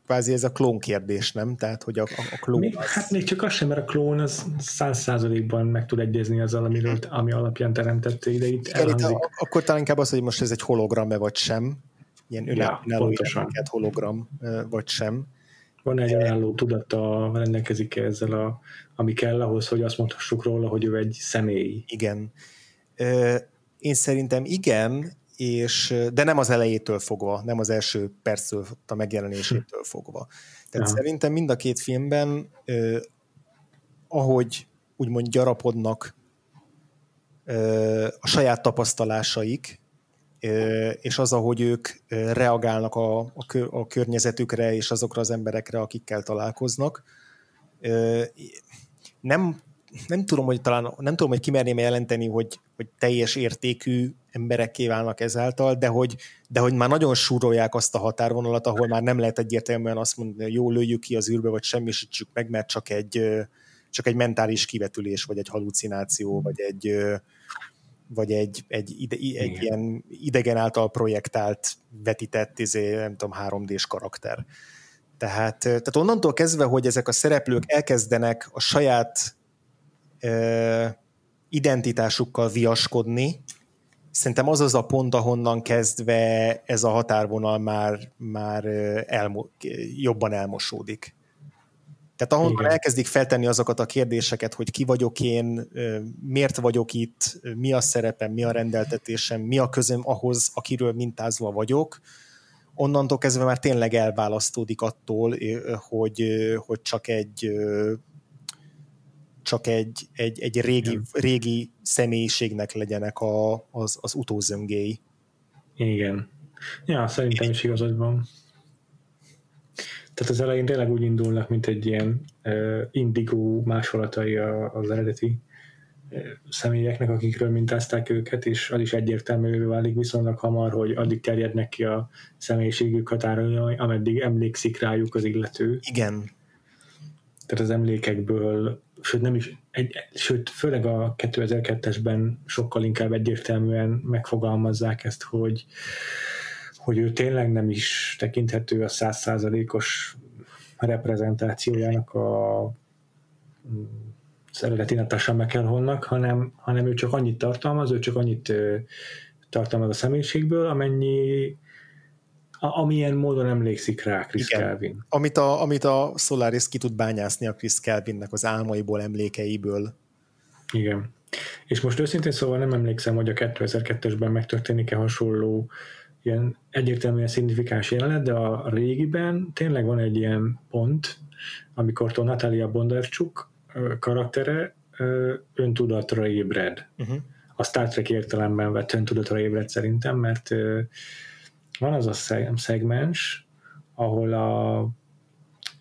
kvázi ez a klón kérdés, nem? Tehát, hogy a, a klón... Még, az... Hát még csak az sem, mert a klón az száz százalékban meg tud egyezni azzal, amiről, ami alapján teremtették, de itt igen. Itt, akkor talán inkább az, hogy most ez egy hologram-e vagy sem, ilyen önálló ja, hologram vagy sem. Van egy önálló tudata, rendelkezik ezzel, a, ami kell ahhoz, hogy azt mondhassuk róla, hogy ő egy személy. Igen. Én szerintem igen, és, de nem az elejétől fogva, nem az első perctől a megjelenésétől fogva. Tehát Aha. szerintem mind a két filmben, eh, ahogy úgymond gyarapodnak eh, a saját tapasztalásaik, és az, ahogy ők reagálnak a, a, a környezetükre és azokra az emberekre, akikkel találkoznak. Nem, nem tudom, hogy talán nem tudom, hogy kimerném jelenteni, hogy, hogy teljes értékű emberekké válnak ezáltal, de hogy, de hogy már nagyon súrolják azt a határvonalat, ahol már nem lehet egyértelműen azt mondani, hogy jó, lőjük ki az űrbe, vagy semmisítsük meg, mert csak egy, csak egy mentális kivetülés, vagy egy halucináció, vagy egy, vagy egy, egy, ide, egy ilyen idegen által projektált, vetített, izé, nem tudom, 3D-s karakter. Tehát, tehát onnantól kezdve, hogy ezek a szereplők elkezdenek a saját ö, identitásukkal viaskodni, szerintem az az a pont, ahonnan kezdve ez a határvonal már, már elmo- jobban elmosódik. Tehát ahonnan Igen. elkezdik feltenni azokat a kérdéseket, hogy ki vagyok én, miért vagyok itt, mi a szerepem, mi a rendeltetésem, mi a közöm ahhoz, akiről mintázva vagyok, onnantól kezdve már tényleg elválasztódik attól, hogy, hogy csak egy csak egy, egy, egy régi, régi személyiségnek legyenek a, az, az utózöngéi. Igen. Ja, szerintem is igazad van. Tehát az elején tényleg úgy indulnak, mint egy ilyen uh, indigo másolatai az eredeti uh, személyeknek, akikről mintázták őket, és az is egyértelművé válik viszonylag hamar, hogy addig terjednek ki a személyiségük határai, ameddig emlékszik rájuk az illető. Igen. Tehát az emlékekből, sőt nem is, egy, sőt főleg a 2002-esben sokkal inkább egyértelműen megfogalmazzák ezt, hogy hogy ő tényleg nem is tekinthető a százszázalékos reprezentációjának a az eredeti Natasha McElhonnak, hanem, hanem ő csak annyit tartalmaz, ő csak annyit tartalmaz a személyiségből, amennyi a, amilyen módon emlékszik rá Chris Igen. Kelvin. Amit a, amit a Solaris ki tud bányászni a Chris Kelvinnek az álmaiból, emlékeiből. Igen. És most őszintén szóval nem emlékszem, hogy a 2002-esben megtörténik-e hasonló ilyen egyértelműen szignifikáns jelenet, de a régiben tényleg van egy ilyen pont, amikor Natalia Bondarchuk karaktere öntudatra ébred. Uh-huh. A Star Trek értelemben vett öntudatra ébred szerintem, mert van az a szegmens, ahol a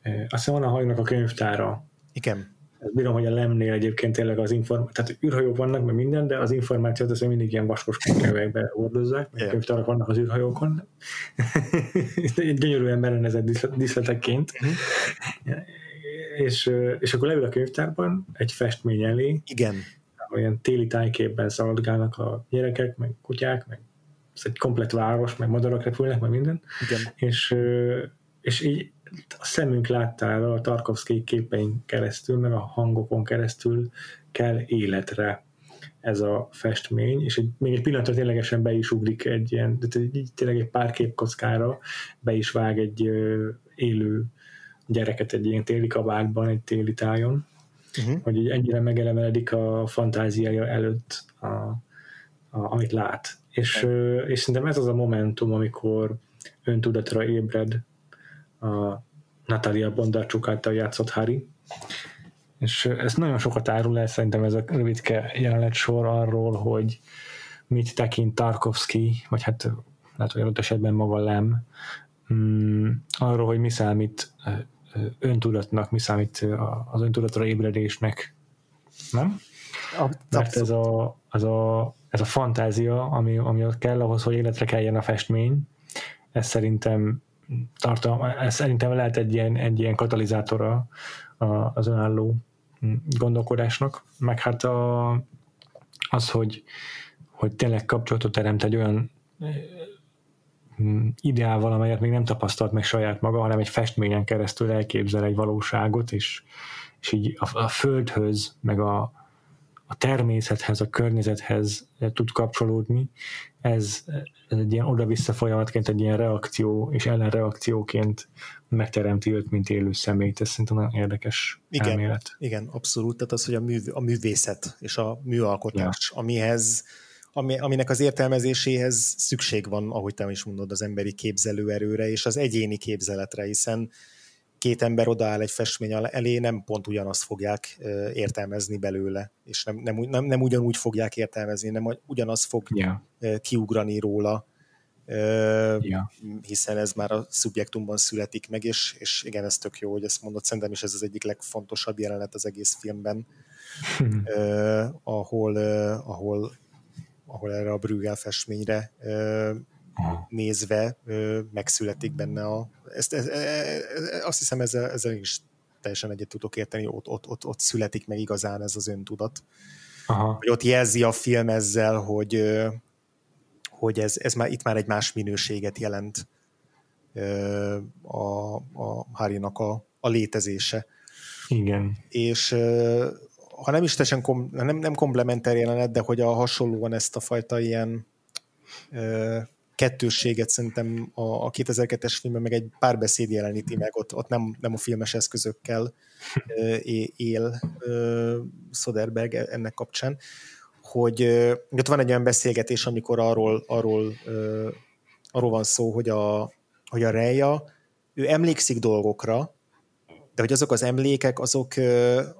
azt hiszem van a hajnak a könyvtára. Igen ezt bírom, hogy a lemnél egyébként tényleg az információ, tehát űrhajók vannak, meg minden, de az információt azt mindig ilyen vaskos könyvekbe hordozzák, yeah. könyvtárak vannak az űrhajókon. Gyönyörűen berendezett díszletekként. Uh-huh. és, és akkor leül a könyvtárban egy festmény elé. Igen. Olyan téli tájképben szaladgálnak a gyerekek, meg kutyák, meg ez egy komplet város, meg madarak repülnek, meg minden. Igen. És, és így a szemünk láttál a Tarkovsky képein keresztül, meg a hangokon keresztül kell életre ez a festmény, és egy, még egy pillanatra ténylegesen be is ugrik egy ilyen, de tényleg egy pár képkockára be is vág egy ö, élő gyereket egy ilyen téli kabátban, egy téli tájon, uh-huh. hogy így ennyire megelemeledik a fantáziája előtt, a, a, amit lát. És, uh-huh. és szerintem ez az a momentum, amikor öntudatra ébred a Natalia Bondarcsuk által játszott Harry. És ez nagyon sokat árul el szerintem ez a rövidke jelenet sor arról, hogy mit tekint Tarkovsky, vagy hát lehet, hogy adott esetben maga Lem, mm, arról, hogy mi számít öntudatnak, mi számít az öntudatra ébredésnek. Nem? Mert ez a, az a, ez a fantázia, ami, ami ott kell ahhoz, hogy életre keljen a festmény, ez szerintem tartalma, szerintem lehet egy ilyen, egy ilyen katalizátora az önálló gondolkodásnak, meg hát a, az, hogy, hogy tényleg kapcsolatot teremt egy olyan ideával, amelyet még nem tapasztalt meg saját maga, hanem egy festményen keresztül elképzel egy valóságot, és, és így a, a földhöz, meg a, a természethez, a környezethez tud kapcsolódni, ez, ez egy ilyen oda-vissza folyamatként, egy ilyen reakció és ellenreakcióként megteremti őt, mint élő személyt. Ez szerintem nagyon érdekes igen, elmélet. Igen, abszolút. Tehát az, hogy a, mű, a művészet és a műalkotás, ja. amihez ami, aminek az értelmezéséhez szükség van, ahogy te is mondod, az emberi képzelőerőre és az egyéni képzeletre, hiszen két ember odaáll egy festmény elé, nem pont ugyanazt fogják értelmezni belőle, és nem, nem, nem, nem ugyanúgy fogják értelmezni, nem ugyanaz fog yeah. kiugrani róla, yeah. hiszen ez már a szubjektumban születik meg, és, és igen, ez tök jó, hogy ezt mondod, szerintem is ez az egyik legfontosabb jelenet az egész filmben, ahol, ahol, ahol erre a Brügel festményre nézve megszületik benne a... Ezt, ez, ez, azt hiszem ezzel, ezzel is teljesen egyet tudok érteni, ott, ott, ott, ott születik meg igazán ez az öntudat. Aha. Hogy ott jelzi a film ezzel, hogy, hogy ez, ez már, itt már egy más minőséget jelent a, a, Harinak a, a létezése. Igen. És ha nem is teljesen kom, nem, nem komplementer jelenet, de hogy a hasonlóan ezt a fajta ilyen kettősséget szerintem a, a 2002-es filmben meg egy párbeszéd jeleníti meg, ott, ott nem, nem a filmes eszközökkel él Soderberg ennek kapcsán, hogy ott van egy olyan beszélgetés, amikor arról, arról, arról van szó, hogy a, hogy a Reja, ő emlékszik dolgokra, de hogy azok az emlékek, azok,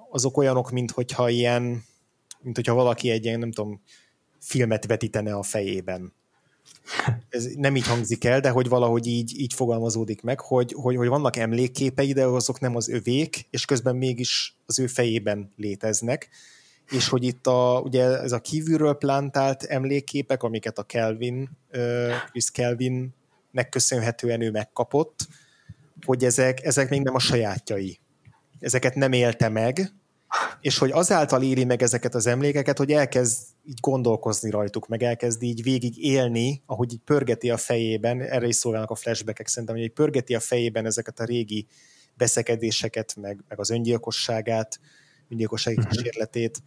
azok olyanok, mint hogyha ilyen, mint hogyha valaki egy ilyen, nem tudom, filmet vetítene a fejében ez nem így hangzik el, de hogy valahogy így, így fogalmazódik meg, hogy, hogy, hogy vannak emlékképei, de azok nem az övék, és közben mégis az ő fejében léteznek, és hogy itt a, ugye ez a kívülről plantált emlékképek, amiket a Kelvin, Chris Kelvinnek köszönhetően ő megkapott, hogy ezek, ezek még nem a sajátjai. Ezeket nem élte meg, és hogy azáltal éri meg ezeket az emlékeket, hogy elkezd így gondolkozni rajtuk, meg elkezd így végig élni, ahogy így pörgeti a fejében, erre is szólnak a flashbackek szerintem, hogy pörgeti a fejében ezeket a régi beszekedéseket, meg, meg az öngyilkosságát, öngyilkossági uh-huh. kísérletét,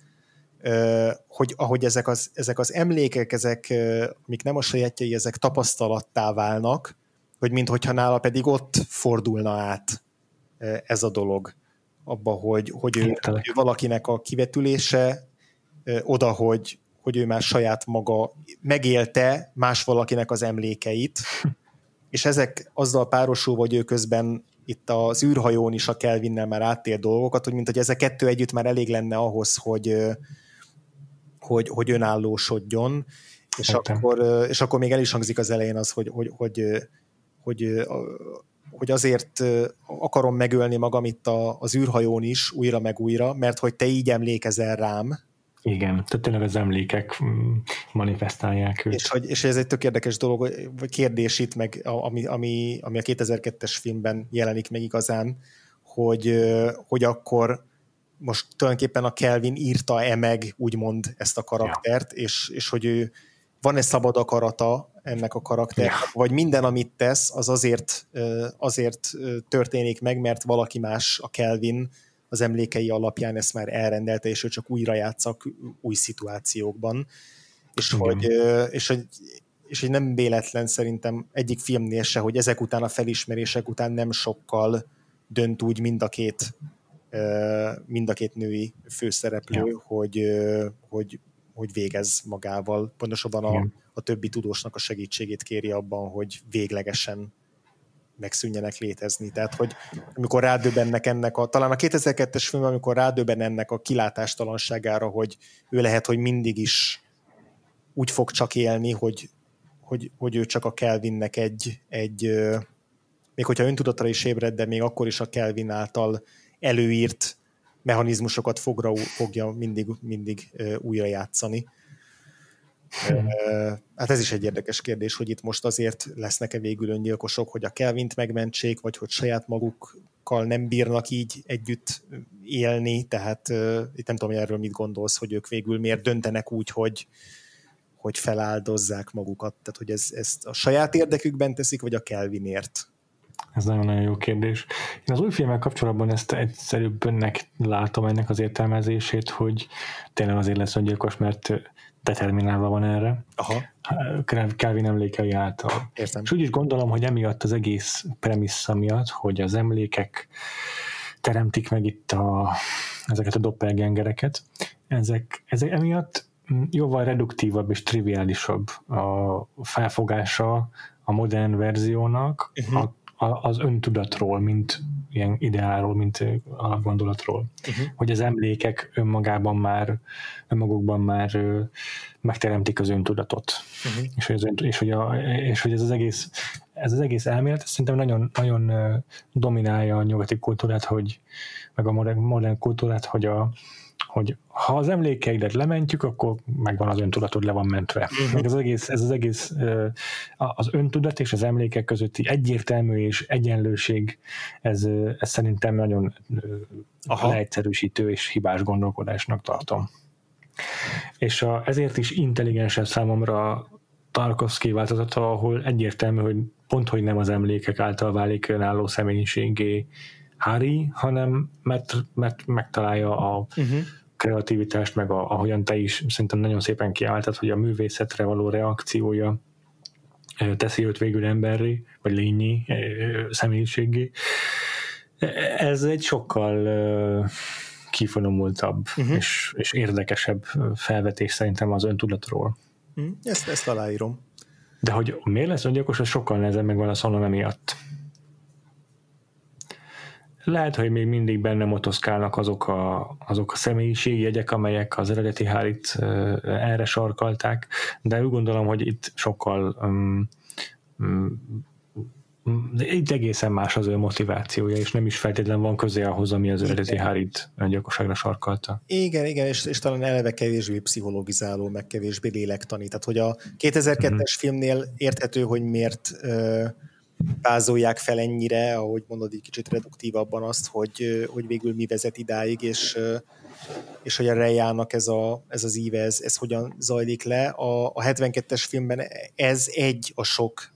hogy ahogy ezek az, ezek az emlékek, ezek, amik nem a sajátjai, ezek tapasztalattá válnak, hogy minthogyha nála pedig ott fordulna át ez a dolog. Abba, hogy, hogy ő, ő valakinek a kivetülése oda, hogy, hogy ő már saját maga megélte más valakinek az emlékeit, és ezek azzal párosul, hogy ő közben itt az űrhajón is a Kelvinnel már áttér dolgokat, hogy mint hogy ezek kettő együtt már elég lenne ahhoz, hogy, hogy, hogy önállósodjon, és akkor, és akkor még el is hangzik az elején az, hogy, hogy, hogy, hogy, hogy azért akarom megölni magam itt a, az űrhajón is újra meg újra, mert hogy te így emlékezel rám, igen, tehát tényleg az emlékek mm, manifestálják őt. És, hogy, és ez egy tök érdekes dolog, vagy kérdés itt, meg ami, ami, ami a 2002-es filmben jelenik meg igazán, hogy, hogy akkor most tulajdonképpen a Kelvin írta-e meg úgymond ezt a karaktert, ja. és, és hogy ő van-e szabad akarata ennek a karakternek, ja. vagy minden, amit tesz, az azért, azért történik meg, mert valaki más, a Kelvin, az emlékei alapján ezt már elrendelte, és ő csak újra játszak új szituációkban. És hogy, és, hogy, és hogy nem véletlen szerintem egyik filmnél se, hogy ezek után a felismerések után nem sokkal dönt úgy mind a két mind a két női főszereplő, ja. hogy, hogy, hogy végez magával. Pontosabban a, a többi tudósnak a segítségét kéri abban, hogy véglegesen megszűnjenek létezni. Tehát, hogy amikor rádöbbennek ennek a, talán a 2002-es film, amikor rádöbben ennek a kilátástalanságára, hogy ő lehet, hogy mindig is úgy fog csak élni, hogy, hogy, hogy ő csak a Kelvinnek egy, egy még hogyha öntudatra is ébred, de még akkor is a Kelvin által előírt mechanizmusokat fogra, fogja mindig, mindig újra játszani. Hmm. Hát ez is egy érdekes kérdés, hogy itt most azért lesznek-e végül öngyilkosok, hogy a Kelvint megmentsék, vagy hogy saját magukkal nem bírnak így együtt élni, tehát itt nem tudom, hogy erről mit gondolsz, hogy ők végül miért döntenek úgy, hogy, hogy feláldozzák magukat, tehát hogy ez, ezt a saját érdekükben teszik, vagy a Kelvinért? Ez nagyon-nagyon jó kérdés. Én az új filmek kapcsolatban ezt egyszerűbbnek látom ennek az értelmezését, hogy tényleg azért lesz öngyilkos, mert determinálva van erre. Aha. Calvin emlékei által. Értem. És úgy is gondolom, hogy emiatt az egész premissza miatt, hogy az emlékek teremtik meg itt a, ezeket a doppelgengereket, ezek, ezek emiatt jóval reduktívabb és triviálisabb a felfogása a modern verziónak, uh-huh. a az öntudatról, mint ilyen ideáról, mint alapgondolatról. Uh-huh. Hogy az emlékek önmagában már, önmagukban már megteremtik az öntudatot. Uh-huh. És, hogy az, és, hogy a, és hogy ez az egész, ez az egész elmélet szerintem nagyon, nagyon dominálja a nyugati kultúrát, hogy, meg a modern, modern kultúrát, hogy a, hogy ha az emlékeidet lementjük, akkor megvan az öntudatod, le van mentve. Uh-huh. Ez az egész, ez az egész az öntudat és az emlékek közötti egyértelmű és egyenlőség, ez, ez szerintem nagyon Aha. leegyszerűsítő és hibás gondolkodásnak tartom. És a, ezért is intelligensebb számomra Tarkovsky változata, ahol egyértelmű, hogy pont, hogy nem az emlékek által válik önálló személyiségé Harry, hanem mert, mert megtalálja a uh-huh. kreativitást, meg a, ahogyan te is szerintem nagyon szépen kiemelted, hogy a művészetre való reakciója teszi őt végül emberri, vagy lényi személyiségé. Ez egy sokkal kifonomultabb uh-huh. és, és érdekesebb felvetés szerintem az öntudatról. Uh-huh. Ezt, ezt aláírom. De hogy miért lesz öngyilkos, az sokkal nehezebb megválaszolnom emiatt. Lehet, hogy még mindig benne motoszkálnak azok a, azok a jegyek, amelyek az eredeti hárit erre sarkalták, de úgy gondolom, hogy itt sokkal um, um, itt egészen más az ő motivációja, és nem is feltétlenül van köze ahhoz, ami az eredeti Harit öngyilkosságra sarkalta. Igen, igen, és, és talán eleve kevésbé pszichologizáló, meg kevésbé lélektani. Tehát, hogy a 2002-es mm-hmm. filmnél érthető, hogy miért uh, vázolják fel ennyire, ahogy mondod, egy kicsit reduktívabban azt, hogy, hogy végül mi vezet idáig, és, és hogy a Rejának ez, a, ez az íve, ez, ez hogyan zajlik le. A, a 72-es filmben ez egy a sok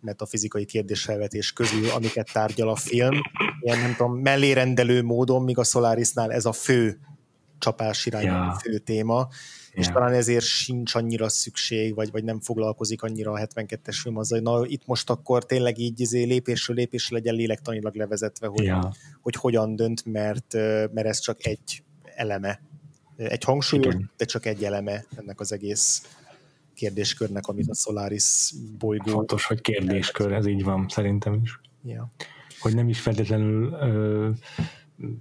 metafizikai kérdésfelvetés közül, amiket tárgyal a film. Ilyen, nem tudom, mellérendelő módon, míg a Solarisnál ez a fő csapás irány, ja. fő téma és talán ezért sincs annyira szükség, vagy, vagy nem foglalkozik annyira a 72-es film azzal, hogy na, itt most akkor tényleg így izé lépésről lépésre legyen lélektanilag levezetve, hogy, ja. hogy hogyan dönt, mert, mert ez csak egy eleme. Egy hangsúly, Igen. de csak egy eleme ennek az egész kérdéskörnek, amit a Solaris bolygó... Fontos, hogy kérdéskör, ez így van, szerintem is. Ja. Hogy nem is feltétlenül ö,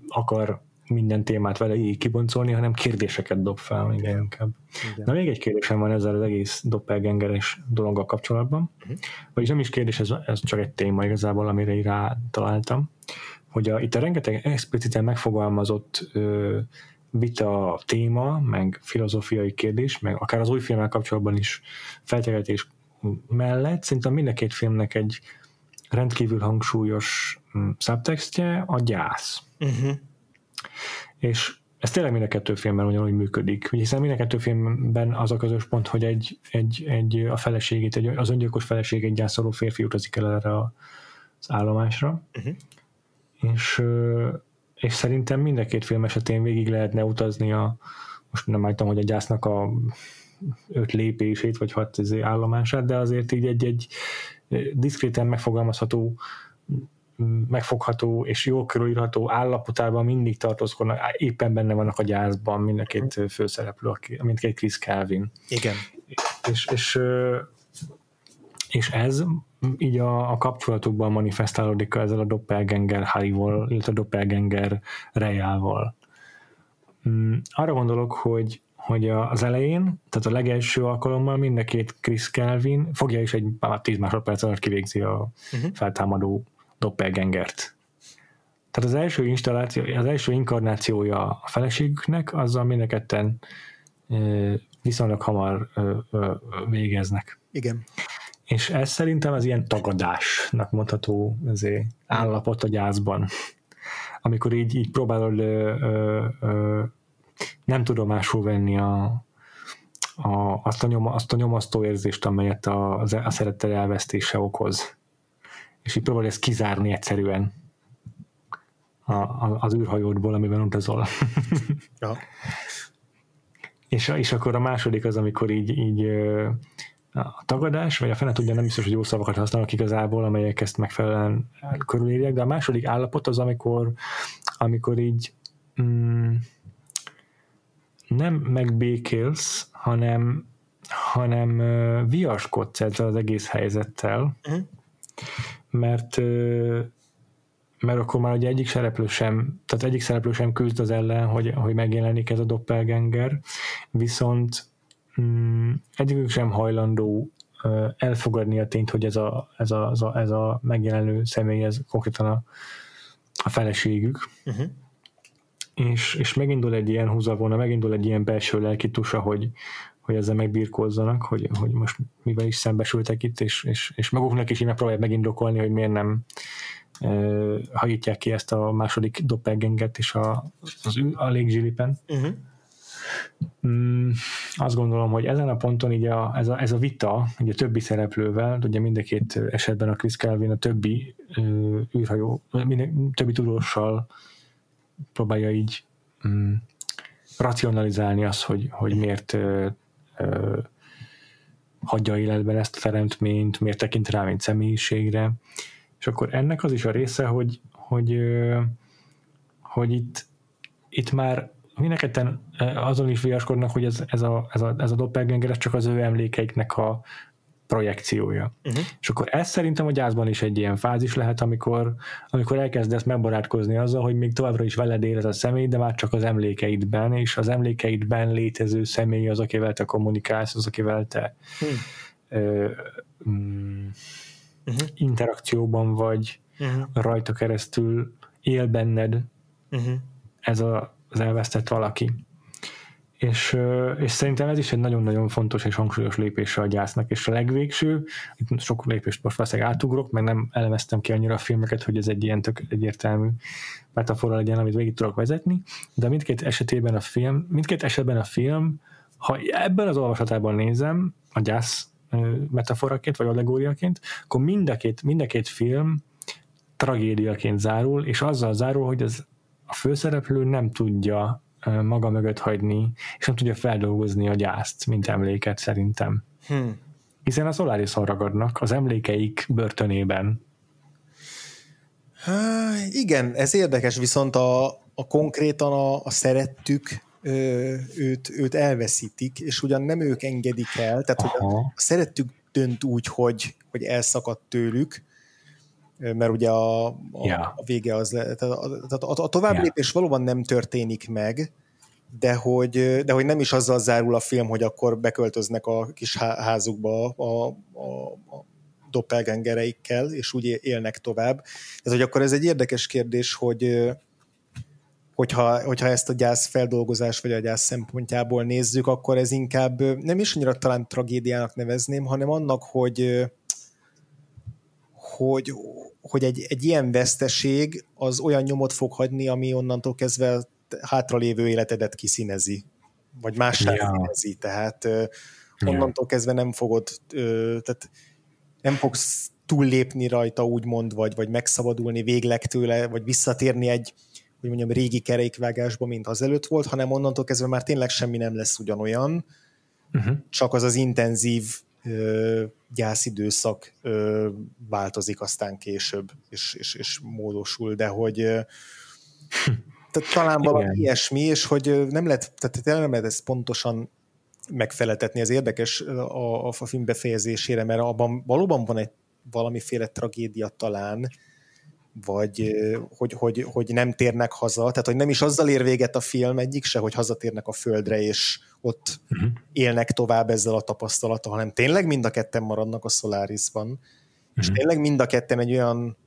akar minden témát vele így kiboncolni, hanem kérdéseket dob fel, igen, inkább. Igen. Na még egy kérdésem van ezzel az egész doppelgangeres dologgal kapcsolatban, uh-huh. vagyis nem is kérdés, ez, ez csak egy téma igazából, amire így rá találtam, hogy a, itt a rengeteg expliciten megfogalmazott ö, vita téma, meg filozófiai kérdés, meg akár az új filmmel kapcsolatban is feltegetés mellett, szerintem mind a két filmnek egy rendkívül hangsúlyos mm, subtextje a gyász. Uh-huh. És ez tényleg mind a kettő filmben ugyanúgy működik, hiszen mind a kettő filmben az a közös pont, hogy egy, egy, egy a feleségét, egy, az öngyilkos feleség egy gyászoló férfi utazik el erre az állomásra, uh-huh. és, és szerintem mind a két film esetén végig lehetne utazni a, most nem álltam, hogy a gyásznak a öt lépését, vagy hat állomását, de azért így egy-egy diszkréten megfogalmazható megfogható és jól körülírható állapotában mindig tartózkodnak, éppen benne vannak a gyászban mind a két főszereplő, mindkét Chris Calvin. Igen. És, és, és ez így a, a kapcsolatukban manifestálódik ezzel a doppelganger Harry-val, illetve a doppelganger Rejával. Mm, arra gondolok, hogy hogy az elején, tehát a legelső alkalommal mind a két Chris Calvin fogja is egy 10 másodperc alatt kivégzi a uh-huh. feltámadó doppelgangert. Tehát az első installáció, az első inkarnációja a feleségüknek, azzal mind a ketten viszonylag hamar végeznek. Igen. És ez szerintem az ilyen tagadásnak mondható azért állapot a gyászban. Amikor így, így próbálod ö, ö, ö, nem tudomásul venni a, a, azt, a nyom, azt a nyomasztó érzést, amelyet a, a szerettel elvesztése okoz és így próbálj ezt kizárni egyszerűen a, a, az űrhajódból, amiben utazol. ja. és, és akkor a második az, amikor így, így a tagadás, vagy a fene tudja, nem biztos, hogy jó szavakat használnak igazából, amelyek ezt megfelelően körülírják, de a második állapot az, amikor, amikor így mm, nem megbékélsz, hanem, hanem viaskodsz ezzel az egész helyzettel, uh-huh mert mert akkor már ugye egyik szereplő sem, tehát egyik szereplő sem küzd az ellen, hogy, hogy megjelenik ez a doppelganger, viszont mm, egyikük sem hajlandó elfogadni a tényt, hogy ez a, ez a, ez a, ez a megjelenő személy, ez konkrétan a, a feleségük. Uh-huh. És, és megindul egy ilyen húzavona, megindul egy ilyen belső lelki tusa, hogy, hogy ezzel megbirkózzanak, hogy, hogy most mivel is szembesültek itt, és, és, és maguknak is így megpróbálják megindokolni, hogy miért nem e, hajítják ki ezt a második doppelgenget is a, az, a légzsilipen. Uh-huh. Mm, azt gondolom, hogy ezen a ponton így a, ez, a, ez a vita, ugye a többi szereplővel, ugye mind a két esetben a Chris Calvin a többi ö, űrhajó, minden, többi tudóssal próbálja így mm, racionalizálni azt, hogy, hogy miért ö, ö, hagyja életben ezt a teremtményt, miért tekint rá, mint személyiségre. És akkor ennek az is a része, hogy, hogy, hogy itt, itt már mindenketten azon is viaskodnak, hogy ez, ez, a, ez, a, ez a doppelganger ez csak az ő emlékeiknek a projekciója. Uh-huh. És akkor ez szerintem a gyászban is egy ilyen fázis lehet, amikor, amikor elkezdesz megbarátkozni azzal, hogy még továbbra is veled él ez a személy, de már csak az emlékeidben, és az emlékeidben létező személy az, akivel te kommunikálsz, az, akivel te uh-huh. ö, mm, uh-huh. interakcióban vagy, uh-huh. rajta keresztül él benned uh-huh. ez a, az elvesztett valaki. És, és szerintem ez is egy nagyon-nagyon fontos és hangsúlyos lépése a gyásznak, és a legvégső, itt sok lépést most valószínűleg átugrok, meg nem elemeztem ki annyira a filmeket, hogy ez egy ilyen tök egyértelmű metafora legyen, amit végig tudok vezetni, de mindkét esetében a film, mindkét esetben a film, ha ebben az olvasatában nézem, a gyász metaforaként, vagy allegóriaként, akkor mind a két, mind a két film tragédiaként zárul, és azzal zárul, hogy az, a főszereplő nem tudja maga mögött hagyni, és nem tudja feldolgozni a gyászt, mint emléket szerintem. Hmm. Hiszen a solaris ragadnak az emlékeik börtönében. Há, igen, ez érdekes, viszont a, a konkrétan a, a szerettük őt, őt elveszítik, és ugyan nem ők engedik el, tehát hogy a, a szerettük dönt úgy, hogy, hogy elszakadt tőlük, mert ugye a, a, yeah. a vége az, tehát a, a, a, továbblépés yeah. valóban nem történik meg, de hogy, de hogy nem is azzal zárul a film, hogy akkor beköltöznek a kis házukba a, a, a doppelgangereikkel, és úgy élnek tovább. Tehát, hogy akkor ez egy érdekes kérdés, hogy hogyha, hogyha ezt a gyász feldolgozás vagy a gyász szempontjából nézzük, akkor ez inkább nem is annyira talán tragédiának nevezném, hanem annak, hogy hogy, hogy egy, egy ilyen veszteség az olyan nyomot fog hagyni, ami onnantól kezdve hátralévő életedet kiszínezi, vagy mássá ja. színezi, tehát ja. onnantól kezdve nem fogod, tehát nem fogsz túllépni rajta úgymond, vagy, vagy megszabadulni végleg tőle, vagy visszatérni egy, hogy mondjam, régi kerékvágásba, mint az előtt volt, hanem onnantól kezdve már tényleg semmi nem lesz ugyanolyan, uh-huh. csak az az intenzív ö, gyászidőszak változik aztán később, és, és, és módosul, de hogy tehát talán valami Igen. ilyesmi, és hogy nem lehet, tehát nem lehet ezt pontosan megfeletetni, ez érdekes a, a film befejezésére, mert abban valóban van egy valamiféle tragédia talán, vagy hogy, hogy, hogy nem térnek haza, tehát hogy nem is azzal ér véget a film egyik se, hogy hazatérnek a földre, és ott uh-huh. élnek tovább ezzel a tapasztalattal, hanem tényleg mind a ketten maradnak a Solarisban, uh-huh. és mhm. tényleg mind a ketten egy olyan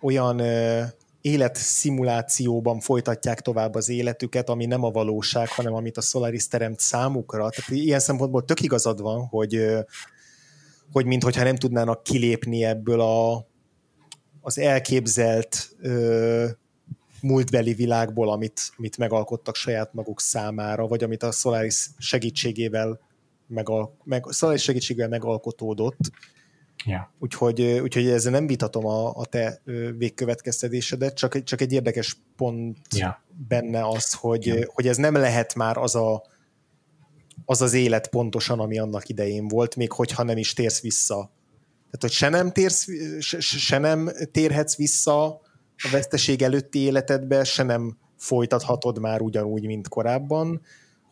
olyan uh, életszimulációban folytatják tovább az életüket, ami nem a valóság, hanem amit a Solaris teremt számukra. Tehát ilyen szempontból tök igazad van, hogy, uh, hogy minthogyha nem tudnának kilépni ebből a az elképzelt ö, múltbeli világból, amit, amit megalkottak saját maguk számára, vagy amit a Solaris segítségével megal, meg, Solaris segítségével megalkotódott. Yeah. Úgyhogy, úgyhogy ezzel nem vitatom a, a te végkövetkeztetésedet, csak, csak egy érdekes pont yeah. benne az, hogy, yeah. hogy ez nem lehet már az a az az élet pontosan, ami annak idején volt, még hogyha nem is térsz vissza tehát, hogy se nem, térsz, se, se nem térhetsz vissza a veszteség előtti életedbe, se nem folytathatod már ugyanúgy, mint korábban,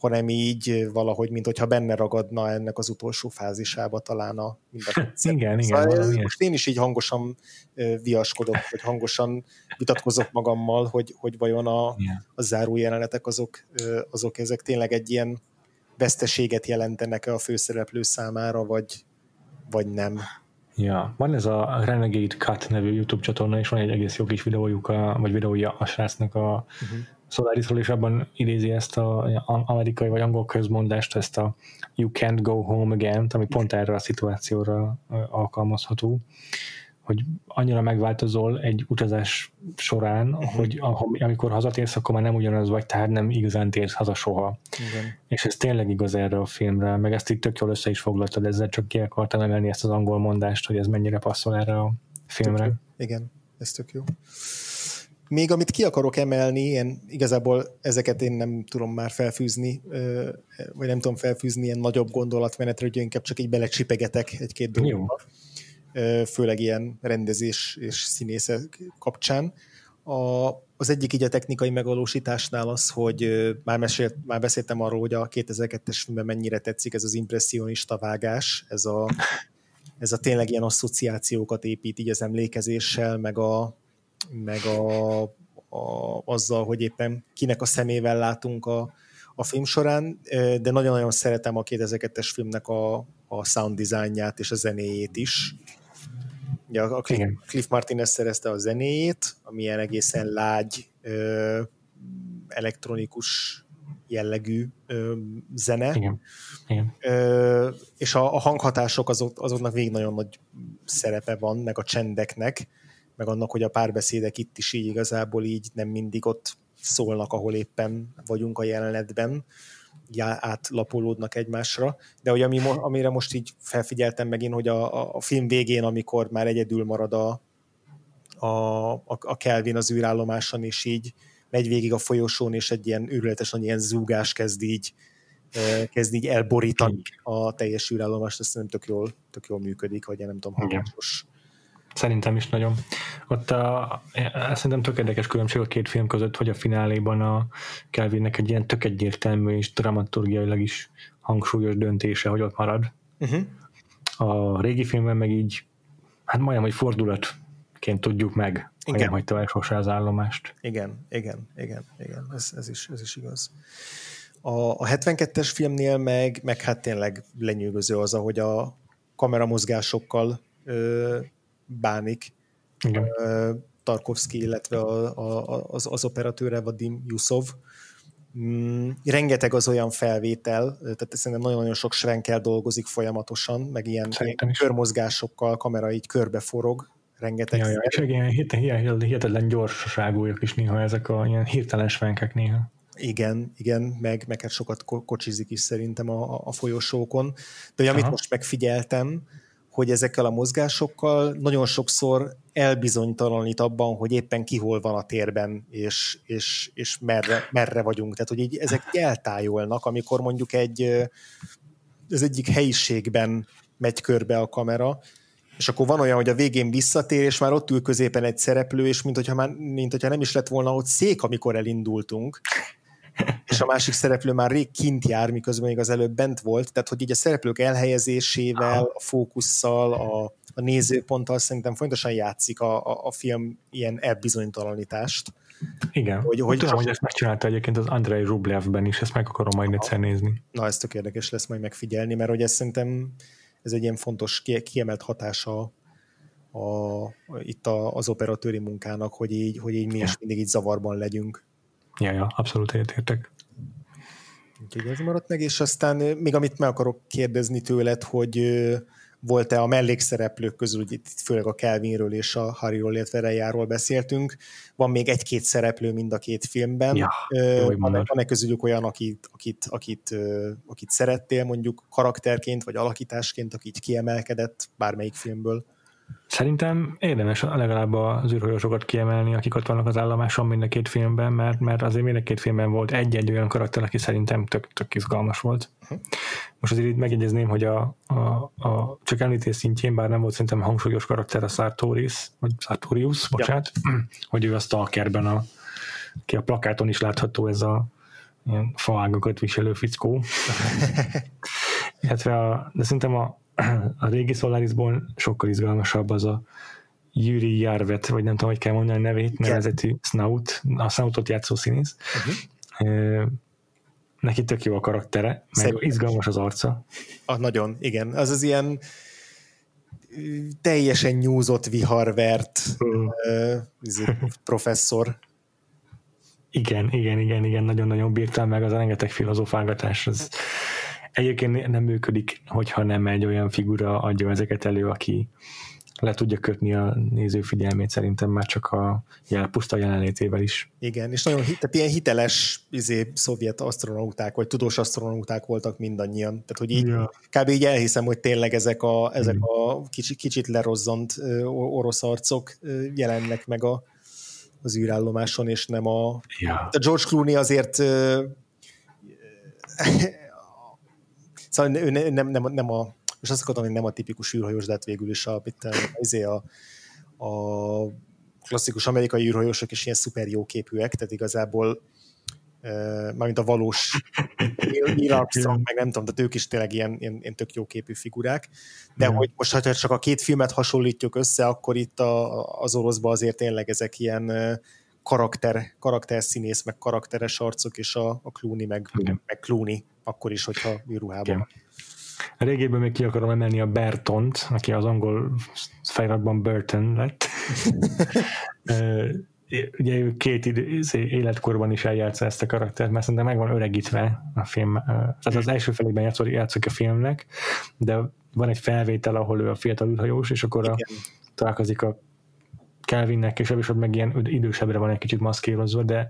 hanem így valahogy, mint hogyha benne ragadna ennek az utolsó fázisába talán a minden. igen, igen. Szóval most én is így hangosan viaskodok, vagy hangosan vitatkozok magammal, hogy, hogy vajon a, a záró jelenetek azok, azok ezek tényleg egy ilyen veszteséget jelentenek-e a főszereplő számára, vagy, vagy nem. Ja, van ez a Renegade Cut nevű YouTube csatorna, és van egy egész jó kis videójuk, a, vagy videója a srácnak a uh-huh. Solarisról, és abban idézi ezt a amerikai vagy angol közmondást, ezt a You can't go home again, ami pont erre a szituációra alkalmazható, hogy annyira megváltozol egy utazás során, uh-huh. hogy amikor hazatérsz, akkor már nem ugyanaz vagy, tehát nem igazán térsz haza soha. Igen. És ez tényleg igaz erre a filmre, meg ezt itt tök jól össze is foglaltad, ezzel csak ki akartam emelni ezt az angol mondást, hogy ez mennyire passzol erre a filmre. Igen, ez tök jó. Még amit ki akarok emelni, én igazából ezeket én nem tudom már felfűzni, vagy nem tudom felfűzni ilyen nagyobb gondolatmenetre, hogy inkább csak így belecsipegetek egy-két dologba. Főleg ilyen rendezés és színészek kapcsán. A, az egyik így a technikai megvalósításnál az, hogy már, mesélt, már beszéltem arról, hogy a 2002-es filmben mennyire tetszik ez az impressionista vágás, ez a, ez a tényleg ilyen asszociációkat épít így az emlékezéssel, meg a, meg a, a, azzal, hogy éppen kinek a szemével látunk a, a film során, de nagyon-nagyon szeretem a 2002-es filmnek a, a sound designját és a zenéjét is. Ugye a Cliff, Cliff Martinez szerezte a zenéjét, amilyen egészen lágy, ö, elektronikus jellegű ö, zene. Igen. Igen. Ö, és a, a hanghatások azok, azoknak végig nagyon nagy szerepe van, meg a csendeknek meg annak, hogy a párbeszédek itt is így igazából így nem mindig ott szólnak, ahol éppen vagyunk a jelenetben, így átlapolódnak egymásra, de hogy ami, amire most így felfigyeltem megint, hogy a, a film végén, amikor már egyedül marad a, a, a Kelvin az űrállomáson, és így megy végig a folyosón, és egy ilyen őrületes, ilyen zúgás kezd így, kezd így elborítani a teljes űrállomást, ezt nem tök jól, tök jól működik, vagy nem tudom, hangos Szerintem is nagyon. Ott a, szerintem tök érdekes különbség a két film között, hogy a fináléban a Kelvinnek egy ilyen tök egyértelmű és dramaturgiailag is hangsúlyos döntése, hogy ott marad. Uh-huh. A régi filmben meg így, hát majdnem, hogy fordulatként tudjuk meg, igen. hogy nem hagyta el sose az állomást. Igen, igen, igen, igen, ez, ez, is, ez is igaz. A, a 72-es filmnél meg, meg hát tényleg lenyűgöző az, ahogy a kameramozgásokkal ö, bánik Igen. Tarkovsky, illetve a, a, az, az operatőre Vadim Yusov. Mm, rengeteg az olyan felvétel, tehát szerintem nagyon-nagyon sok svenkel dolgozik folyamatosan, meg ilyen, ilyen körmozgásokkal, kamera így körbeforog, rengeteg. Ja, ja, és ilyen hihetetlen, hihetetlen gyorsaságúak is néha ezek a ilyen hirtelen svenkek néha. Igen, igen, meg, meg hát sokat kocsizik is szerintem a, a folyosókon. De amit Aha. most megfigyeltem, hogy ezekkel a mozgásokkal nagyon sokszor elbizonytalanít abban, hogy éppen ki hol van a térben, és, és, és merre, merre vagyunk. Tehát, hogy így ezek eltájolnak, amikor mondjuk egy az egyik helyiségben megy körbe a kamera, és akkor van olyan, hogy a végén visszatér, és már ott ül középen egy szereplő, és mint hogyha, már, mint hogyha nem is lett volna ott szék, amikor elindultunk, és a másik szereplő már rég kint jár, miközben még az előbb bent volt, tehát hogy így a szereplők elhelyezésével, a fókusszal, a, a nézőponttal szerintem fontosan játszik a, a, a film ilyen elbizonytalanítást. Igen, hogy, hogy tudom, hogy ezt megcsinálta egyébként az Andrei Rublevben is, ezt meg akarom majd egyszer nézni. Na, ez tök érdekes lesz majd megfigyelni, mert hogy ez szerintem ez egy ilyen fontos, kiemelt hatása a, itt a, az operatőri munkának, hogy így, hogy így mi is mindig így zavarban legyünk. Ja, ja, abszolút egyetértek. Úgyhogy ez maradt meg, és aztán még amit meg akarok kérdezni tőled, hogy volt-e a mellékszereplők közül, itt főleg a Kelvinről és a Harryról, illetve Rejáról beszéltünk, van még egy-két szereplő mind a két filmben. Ja, van, van-e közülük olyan, akit, akit, akit, akit szerettél mondjuk karakterként, vagy alakításként, akit kiemelkedett bármelyik filmből? Szerintem érdemes legalább az űrhajósokat kiemelni, akik ott vannak az állomáson mind a két filmben, mert, mert azért mind a két filmben volt egy-egy olyan karakter, aki szerintem tök, tök izgalmas volt. Most azért itt megjegyezném, hogy a, a, a csak említés szintjén, bár nem volt szerintem hangsúlyos karakter a Sartorius, vagy Sartorius, bocsánat, ja. hogy ő a Stalkerben, a, ki a plakáton is látható ez a ilyen faágakat viselő fickó. Illetve a, de szerintem a, a régi Solarisból sokkal izgalmasabb az a Yuri Jarvet, vagy nem tudom, hogy kell mondani a nevét, nevezetű Snout, a Snoutot játszó színész. Uh-huh. Neki tök jó a karaktere, meg izgalmas az arca. Ah, nagyon, igen. Az az ilyen teljesen nyúzott, viharvert uh, professzor. Igen, igen, igen, igen, nagyon-nagyon bírtam meg az a rengeteg filozofálgatás, az Egyébként nem működik, hogyha nem egy olyan figura adja ezeket elő, aki, le tudja kötni a néző figyelmét szerintem már csak a jel, puszta jelenlétével is. Igen, és nagyon tehát ilyen hiteles izé, szovjet astronauták, vagy tudós astronauták voltak mindannyian. Tehát, hogy így ja. kb. így elhiszem, hogy tényleg ezek a, ezek mm. a kicsit, kicsit lerozzant orosz arcok jelennek meg a, az űrállomáson, és nem a... Ja. A George Clooney azért szóval ő nem, nem, nem a most azt akartam, hogy nem a tipikus űrhajós, de hát végül is a, itt, izé a, a klasszikus amerikai űrhajósok is ilyen szuper jó képűek, tehát igazából Uh, mármint a valós Neil Armstrong, meg nem tudom, tehát ők is tényleg ilyen, ilyen, ilyen tök jó képű figurák, de mm. hogy most, ha csak a két filmet hasonlítjuk össze, akkor itt a, az oroszban azért tényleg ezek ilyen karakter, karakterszínész, meg karakteres arcok, és a, a Clooney meg, meg Clooney, akkor is, hogyha űrruhában. A régében még ki akarom emelni a Bertont, aki az angol feliratban Burton lett. Ugye ő két izé, életkorban is eljátsza ezt a karaktert, mert szerintem meg van öregítve a film. Tehát az első felében játszik, játszik a filmnek, de van egy felvétel, ahol ő a fiatal űrhajós, és akkor a, találkozik a Kelvinnek, és és ott meg ilyen idősebbre van egy kicsit maszkírozva, de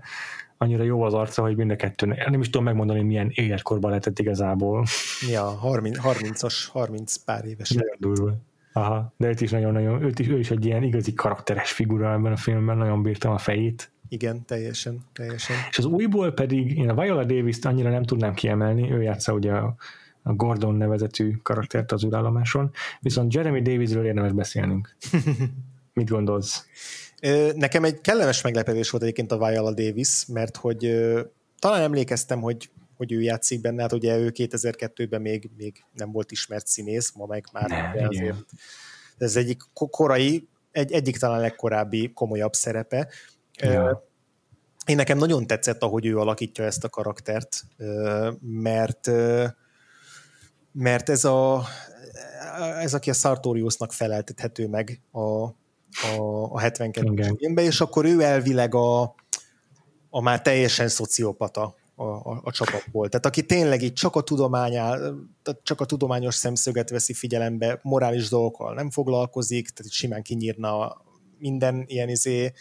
annyira jó az arca, hogy mind a kettő, nem is tudom megmondani, milyen életkorban lehetett igazából. Ja, 30, 30-as, 30 pár éves. Nagyon durva. Aha, de őt is nagyon-nagyon, őt is, ő is egy ilyen igazi karakteres figura ebben a filmben, nagyon bírtam a fejét. Igen, teljesen, teljesen. És az újból pedig én a Viola Davis-t annyira nem tudnám kiemelni, ő játsza ugye a, a Gordon nevezetű karaktert az urállomáson, viszont Jeremy Davisről érdemes beszélnünk. Mit gondolsz? Nekem egy kellemes meglepetés volt egyébként a Viola Davis, mert hogy talán emlékeztem, hogy, hogy ő játszik benne, hát ugye ő 2002-ben még, még nem volt ismert színész, ma meg már ne, azért. Ez egyik korai, egy, egyik talán legkorábbi komolyabb szerepe. Ja. Én nekem nagyon tetszett, ahogy ő alakítja ezt a karaktert, mert mert ez a ez, aki a Sartoriusnak feleltethető meg a, a, a 72 filmben, és akkor ő elvileg a, a már teljesen szociopata a, a, a csapatból. Tehát aki tényleg így csak a, tudományá, csak a tudományos szemszöget veszi figyelembe, morális dolgokkal nem foglalkozik, tehát simán kinyírna minden ilyen izé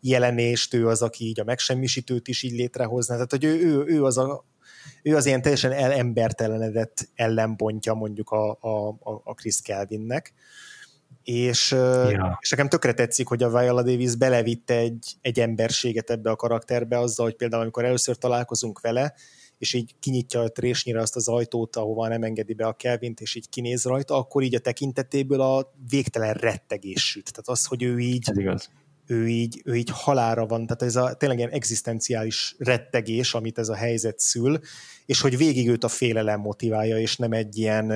jelenést, ő az, aki így a megsemmisítőt is így létrehozna. Tehát, hogy ő, ő, ő az a ő az ilyen teljesen elembertelenedett ellenpontja mondjuk a, a, a Chris Kelvinnek és, ja. és nekem tökre tetszik, hogy a Viola Davis belevitte egy, egy emberséget ebbe a karakterbe, azzal, hogy például amikor először találkozunk vele, és így kinyitja a trésnyire azt az ajtót, ahova nem engedi be a Kelvint, és így kinéz rajta, akkor így a tekintetéből a végtelen rettegés süt. Tehát az, hogy ő így, ez igaz. ő így, ő így halára van, tehát ez a tényleg ilyen egzisztenciális rettegés, amit ez a helyzet szül, és hogy végig őt a félelem motiválja, és nem egy ilyen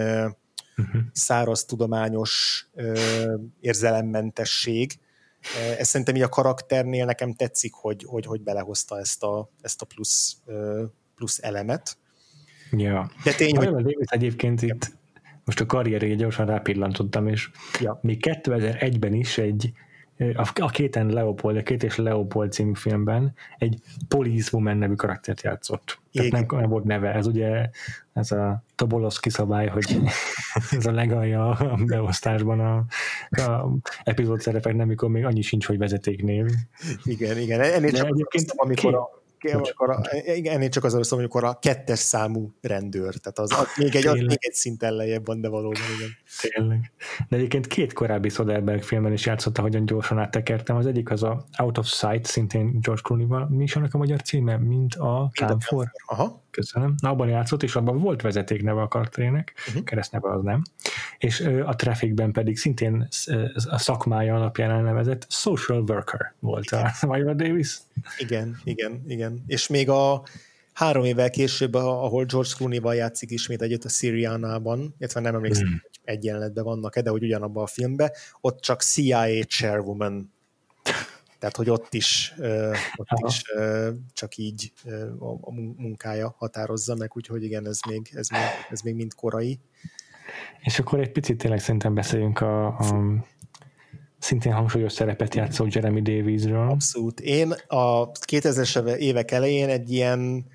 uh-huh. száraz tudományos ö, érzelemmentesség. Ez szerintem így a karakternél nekem tetszik, hogy, hogy, hogy belehozta ezt a, ezt a plusz, ö, plusz elemet. Ja. De tény, hogy... Davis egyébként itt most a karrierére gyorsan rápillantottam, és ja. még 2001-ben is egy a, kéten Leopold, a két és Leopold című filmben egy Police Woman nevű karaktert játszott. Tehát nem, nem, volt neve. Ez ugye ez a Tobolowski szabály, hogy ez a legalja a beosztásban a, a epizód szerepek, nem, mikor még annyi sincs, hogy vezetéknév. Igen, igen. Ennél csak egyébként amikor a amikor a, ennél csak az szó, amikor a kettes számú rendőr, tehát az, az még, egy, az még egy szinten lejjebb van, de valóban igen. Tényleg. De egyébként két korábbi Soderbergh filmben is játszotta, hogyan gyorsan áttekertem. Az egyik az a Out of Sight, szintén George Clooney-val. Mi is annak a magyar címe? Mint a Kámfor? Aha. Köszönöm. Na, abban játszott, és abban volt vezetékneve a karakterének, uh-huh. keresztneve az nem. És a Trafficben pedig szintén a szakmája alapján elnevezett social worker volt a Viola Davis. Igen, igen, igen. És még a három évvel később, ahol George Clooney-val játszik ismét együtt a Syrianában, illetve nem emlékszem, hmm. hogy egy jelenetben vannak-e, de hogy ugyanabban a filmben, ott csak CIA chairwoman tehát hogy ott is, ott is csak így a munkája határozza meg, úgyhogy igen, ez még, ez még, ez még mind korai. És akkor egy picit tényleg szerintem beszéljünk a, a szintén hangsúlyos szerepet játszó Jeremy Davisről. Abszolút. Én a 2000-es évek elején egy ilyen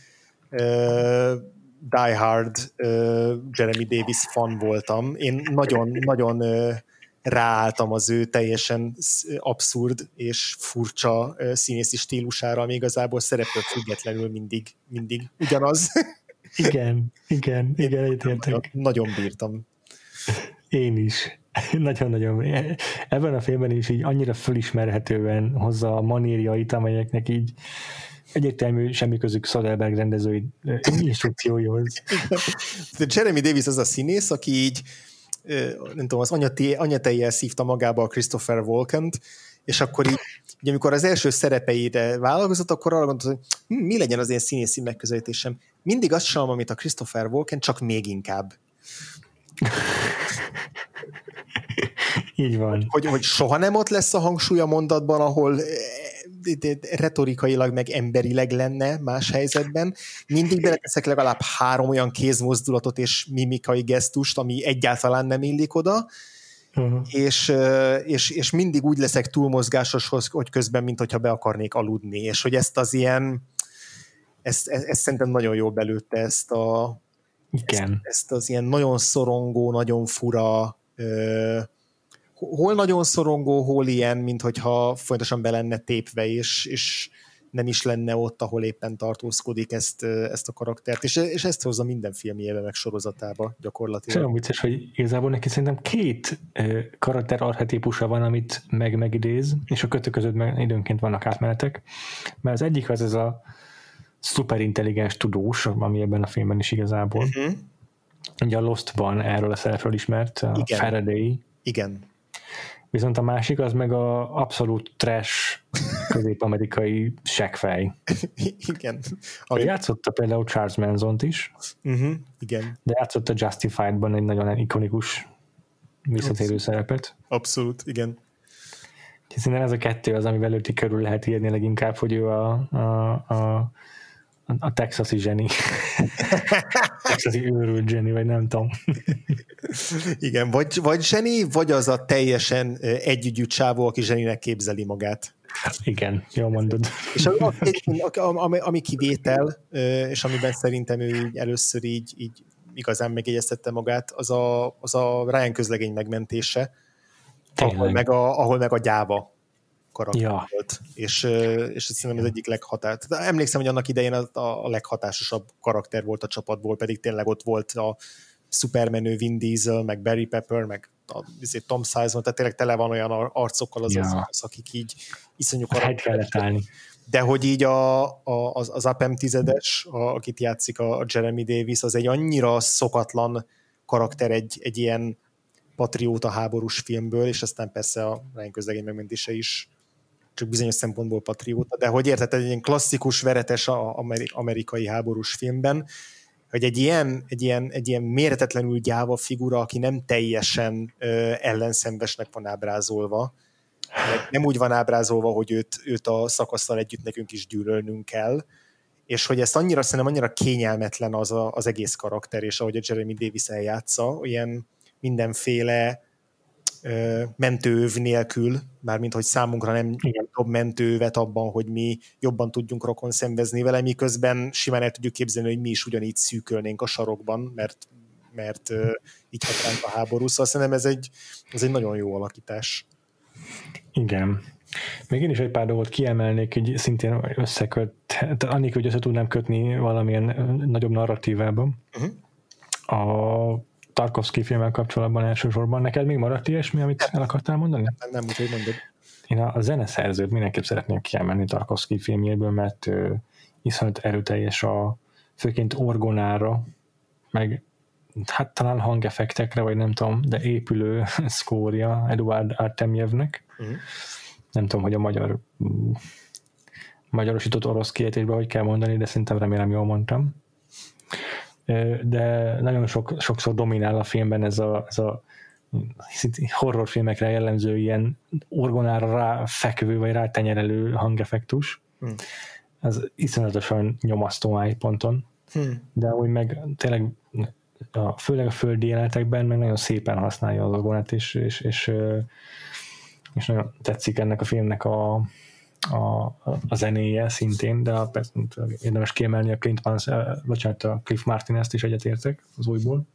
uh, die hard uh, Jeremy Davis fan voltam. Én nagyon-nagyon uh, ráálltam az ő teljesen abszurd és furcsa színészi stílusára, ami igazából szereplő függetlenül mindig, mindig ugyanaz. Igen, igen, igen, egyetértek. Nagyon, nagyon bírtam. Én is. Nagyon-nagyon. Ebben a filmben is így annyira fölismerhetően hozza a manírjait, amelyeknek így egyértelmű semmi közük Soderbergh rendezői instrukcióihoz. Jeremy Davis az a színész, aki így nem tudom, az anyatejjel szívta magába a Christopher Walken-t, és akkor így, ugye, amikor az első szerepeire vállalkozott, akkor arra gondolt, hogy hm, mi legyen az én színészi megközelítésem. Mindig azt sem, amit a Christopher Walken, csak még inkább. Így van. Hogy, hogy soha nem ott lesz a hangsúly a mondatban, ahol retorikailag meg emberileg lenne más helyzetben. Mindig beleteszek legalább három olyan kézmozdulatot és mimikai gesztust, ami egyáltalán nem illik oda, uh-huh. és, és, és mindig úgy leszek túlmozgásos, hogy közben, mint hogyha be akarnék aludni, és hogy ezt az ilyen ezt, ezt, ezt szerintem nagyon jól belőtte ezt a Igen. Ezt, ezt az ilyen nagyon szorongó, nagyon fura hol nagyon szorongó, hol ilyen, mint hogyha folyamatosan be lenne tépve, és, és nem is lenne ott, ahol éppen tartózkodik ezt, ezt a karaktert, és, és ezt hozza minden filmjébe, meg sorozatába gyakorlatilag. Olyan vicces, hogy igazából neki szerintem két karakter archetípusa van, amit meg megidéz, és a kötő között meg időnként vannak átmenetek, mert az egyik az ez a szuperintelligens tudós, ami ebben a filmben is igazából. Uh-huh. Ugye a Lost-ban erről a szerepről ismert, a Igen. Faraday. Igen Viszont a másik az meg a abszolút trash közép-amerikai seggfej. Igen. Ami... Játszotta például Charles Manson-t is. Uh-huh. Igen. De játszotta Justified-ban egy nagyon ikonikus visszatérő Abszolút. szerepet. Abszolút, igen. Hiszen ez a kettő az, amivel őt körül lehet írni leginkább, hogy ő a, a, a a texasi zseni. texasi őrült zseni, vagy nem tudom. Igen, vagy, vagy zseni, vagy az a teljesen együgyű csávó, aki zseninek képzeli magát. Igen, jól mondod. És a, a, ami, ami kivétel, és amiben szerintem ő így először így, így igazán megjegyeztette magát, az a, az a Ryan közlegény megmentése, ahol meg, a, ahol meg a gyáva karakter ja. volt, és, és szerintem az egyik leghatás. Emlékszem, hogy annak idején a, a leghatásosabb karakter volt a csapatból, pedig tényleg ott volt a szupermenő Vin Diesel, meg Barry Pepper, meg a, azért Tom Sizemore, tehát tényleg tele van olyan arcokkal az, ja. az, akik így iszonyú karakter. De hogy így a, a, az, az Apem tizedes, a, akit játszik a, a Jeremy Davis, az egy annyira szokatlan karakter egy, egy ilyen patrióta háborús filmből, és aztán persze a Ryan közlegény megmentése is csak bizonyos szempontból patrióta, de hogy érted, egy ilyen klasszikus veretes a amerikai háborús filmben, hogy egy ilyen, egy ilyen, egy ilyen méretetlenül gyáva figura, aki nem teljesen ö, ellenszembesnek van ábrázolva, nem úgy van ábrázolva, hogy őt, őt a szakasztal együtt nekünk is gyűlölnünk kell, és hogy ezt annyira szerintem annyira kényelmetlen az a, az egész karakter, és ahogy a Jeremy Davis eljátsza, ilyen mindenféle mentőöv nélkül, mármint hogy számunkra nem jobb mentővet abban, hogy mi jobban tudjunk rokon szenvezni vele, miközben simán el tudjuk képzelni, hogy mi is ugyanígy szűkölnénk a sarokban, mert, mert így hatánk a háború. Szóval szerintem ez egy, ez egy nagyon jó alakítás. Igen. Még én is egy pár dolgot kiemelnék, hogy szintén összeköt, annik, hogy össze tudnám kötni valamilyen nagyobb narratívában. Uh-huh. A Tarkovsky filmmel kapcsolatban elsősorban. Neked még maradt ilyesmi, amit el akartál mondani? Nem, nem úgyhogy mondod. Én a, a zeneszerzőt mindenképp szeretném kiemelni Tarkovsky filmjéből, mert ö, iszonyat erőteljes a főként orgonára, meg hát talán hangeffektekre, vagy nem tudom, de épülő szkória Eduard Artemjevnek. Uh-huh. Nem tudom, hogy a magyar magyarosított orosz kiejtésben hogy kell mondani, de szerintem remélem jól mondtam de nagyon sok, sokszor dominál a filmben ez a, ez a horrorfilmekre jellemző ilyen orgonára rá fekvő vagy rátenyerelő hangeffektus. Hmm. Ez iszonyatosan nyomasztó ponton. Hmm. De úgy meg tényleg a, főleg a földi jelenetekben meg nagyon szépen használja az orgonát, és, és, és, és nagyon tetszik ennek a filmnek a, a, a zenéje szintén, de a, érdemes kiemelni a Clint Vance, bocsánat, a Cliff Martin ezt is egyetértek az újból.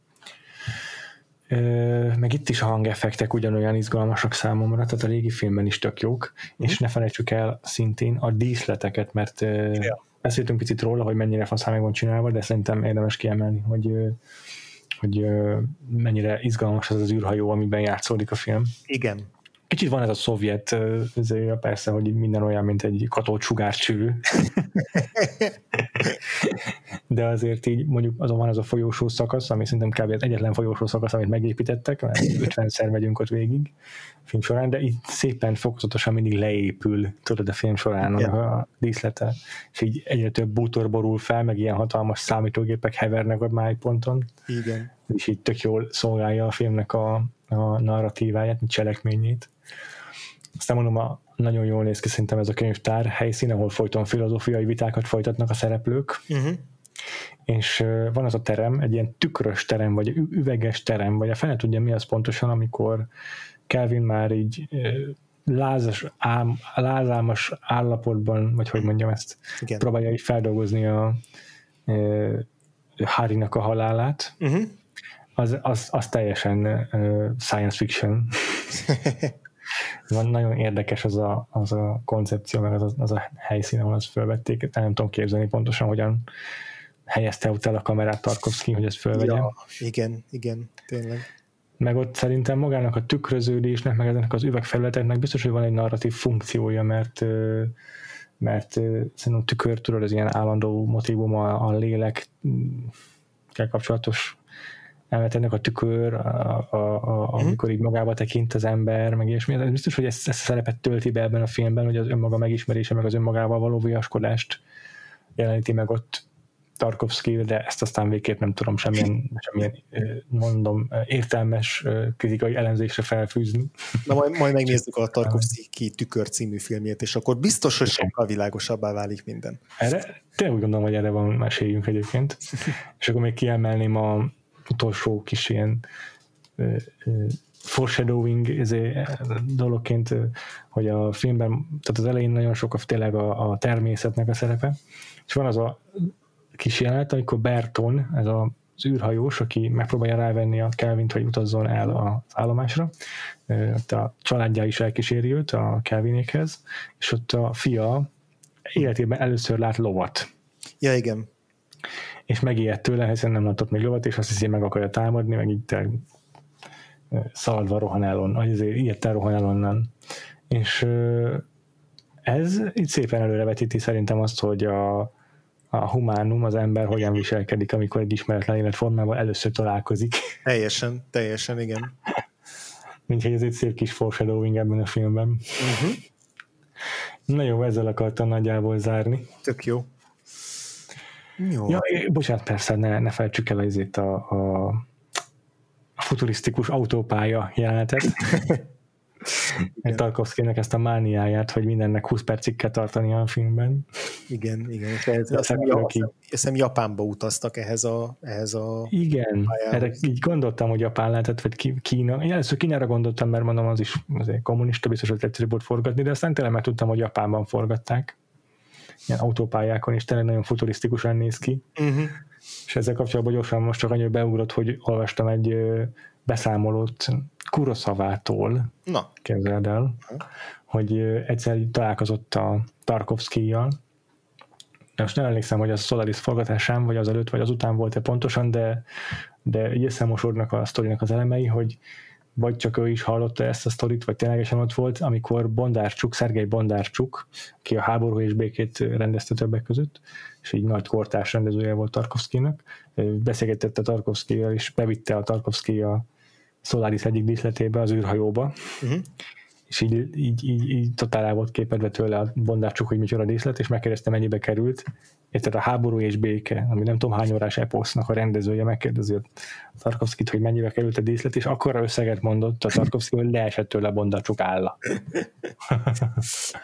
meg itt is a hangeffektek ugyanolyan izgalmasak számomra, tehát a régi filmben is tök jók, mm. és ne felejtsük el szintén a díszleteket, mert ja. beszéltünk picit róla, hogy mennyire faszán meg van csinálva, de szerintem érdemes kiemelni, hogy hogy mennyire izgalmas az az űrhajó, amiben játszódik a film. Igen, Kicsit van ez a szovjet, ezért persze, hogy minden olyan, mint egy sugárcső. De azért így mondjuk azon van az a folyósó szakasz, ami szerintem kb. az egyetlen folyósó szakasz, amit megépítettek, mert 50-szer megyünk ott végig a film során, de itt szépen fokozatosan mindig leépül, tudod, a film során Igen. a díszlete, és így egyre több bútor borul fel, meg ilyen hatalmas számítógépek hevernek a májponton. Igen. És így tök jól szolgálja a filmnek a, a narratíváját, a cselekményét. Aztán mondom, a, nagyon jól néz ki szerintem ez a könyvtár helyszín, ahol folyton filozófiai vitákat folytatnak a szereplők. Uh-huh. És van az a terem, egy ilyen tükrös terem, vagy üveges terem, vagy a fene tudja mi az pontosan, amikor Kelvin már így lázas, ám, lázálmas állapotban, vagy hogy mondjam ezt, Igen. próbálja így feldolgozni a uh, Harry-nak a halálát. Uh-huh. Az, az, az teljesen uh, science fiction. Van nagyon érdekes az a, az a koncepció, meg az a, az a helyszín, ahol azt fölvették. Nem tudom képzelni pontosan, hogyan helyezte el a kamerát Tarkovsky, hogy ezt fölvegye. Ja, igen, igen, tényleg. Meg ott szerintem magának a tükröződésnek, meg ezeknek az üvegfelületeknek biztos, hogy van egy narratív funkciója, mert mert szerintem tükör, tudod, az ilyen állandó motivum a, a lélek kell kapcsolatos elmet ennek a tükör, a, a, a, mhm. amikor így magába tekint az ember, meg ilyesmi. Ez biztos, hogy ezt, ezt a szerepet tölti be ebben a filmben, hogy az önmaga megismerése, meg az önmagával való viaskodást jeleníti meg ott Tarkovsky, de ezt aztán végképp nem tudom semmilyen, semmilyen mondom, értelmes kritikai elemzésre felfűzni. Na majd, majd megnézzük a Tarkovsky Tükör című filmjét, és akkor biztos, hogy sokkal világosabbá válik minden. Erre, te úgy gondolom, hogy erre van meséljünk egyébként. és akkor még kiemelném a, utolsó kis ilyen foreshadowing izé, dologként, hogy a filmben, tehát az elején nagyon sok a, tényleg a, a természetnek a szerepe, és van az a kis jelenet, amikor Berton, ez a az űrhajós, aki megpróbálja rávenni a Kelvint, hogy utazzon el az állomásra. A családja is elkíséri őt a Kelvinékhez, és ott a fia életében először lát lovat. Ja, igen és megijedt tőle, hiszen nem látott még lovat, és azt hiszi, meg akarja támadni, meg így szaladva rohan el onnan, azért ijedten rohan el onnan. És ez így szépen előrevetíti szerintem azt, hogy a, a humánum, az ember hogyan viselkedik, amikor egy ismeretlen életformával először találkozik. Teljesen, teljesen, igen. Mint ez egy szép kis foreshadowing ebben a filmben. Uh-huh. Na jó, ezzel akartam nagyjából zárni. Tök jó. Jó. Ja, bocsánat, persze, ne, ne felejtsük el azért a, a, a futurisztikus autópálya jelenetet. Tarkovszkének ezt a mániáját, hogy mindennek 20 percig kell tartani a filmben. Igen, igen. Ez, azt hiszem, aki... hiszem Japánba utaztak ehhez a, ehhez a Igen, erre így gondoltam, hogy Japán lehetett, vagy Kína. Én először Kínára gondoltam, mert mondom, az is azért kommunista, biztos, hogy egyszerűbb volt forgatni, de aztán tényleg meg tudtam, hogy Japánban forgatták ilyen autópályákon, és tényleg nagyon futurisztikusan néz ki. Uh-huh. És ezzel kapcsolatban gyorsan most csak annyira beugrott, hogy olvastam egy beszámolót Kuroszavától, Na. képzeld el, uh-huh. hogy egyszer találkozott a Tarkovszkijjal, most nem emlékszem, hogy az Solaris forgatásán, vagy az előtt, vagy az után volt-e pontosan, de, de így összemosódnak a sztorinak az elemei, hogy vagy csak ő is hallotta ezt a sztorit, vagy ténylegesen ott volt, amikor Bondárcsuk, Szergei Bondárcsuk, ki a háború és békét rendezte többek között, és így nagy kortárs rendezője volt Tarkovszkinak, beszélgetett a Tarkovszkijal, és bevitte a Tarkovszki a Solaris egyik díszletébe, az űrhajóba, uh-huh és így, így, így, így totál volt képedve tőle a bondácsuk, hogy micsoda díszlet, és megkérdezte, mennyibe került. Érted a háború és béke, ami nem tudom hány órás eposznak a rendezője, megkérdezi a Tarkovszkit, hogy mennyibe került a díszlet, és akkora összeget mondott a Tarkovszki, hogy leesett tőle a bondácsuk álla.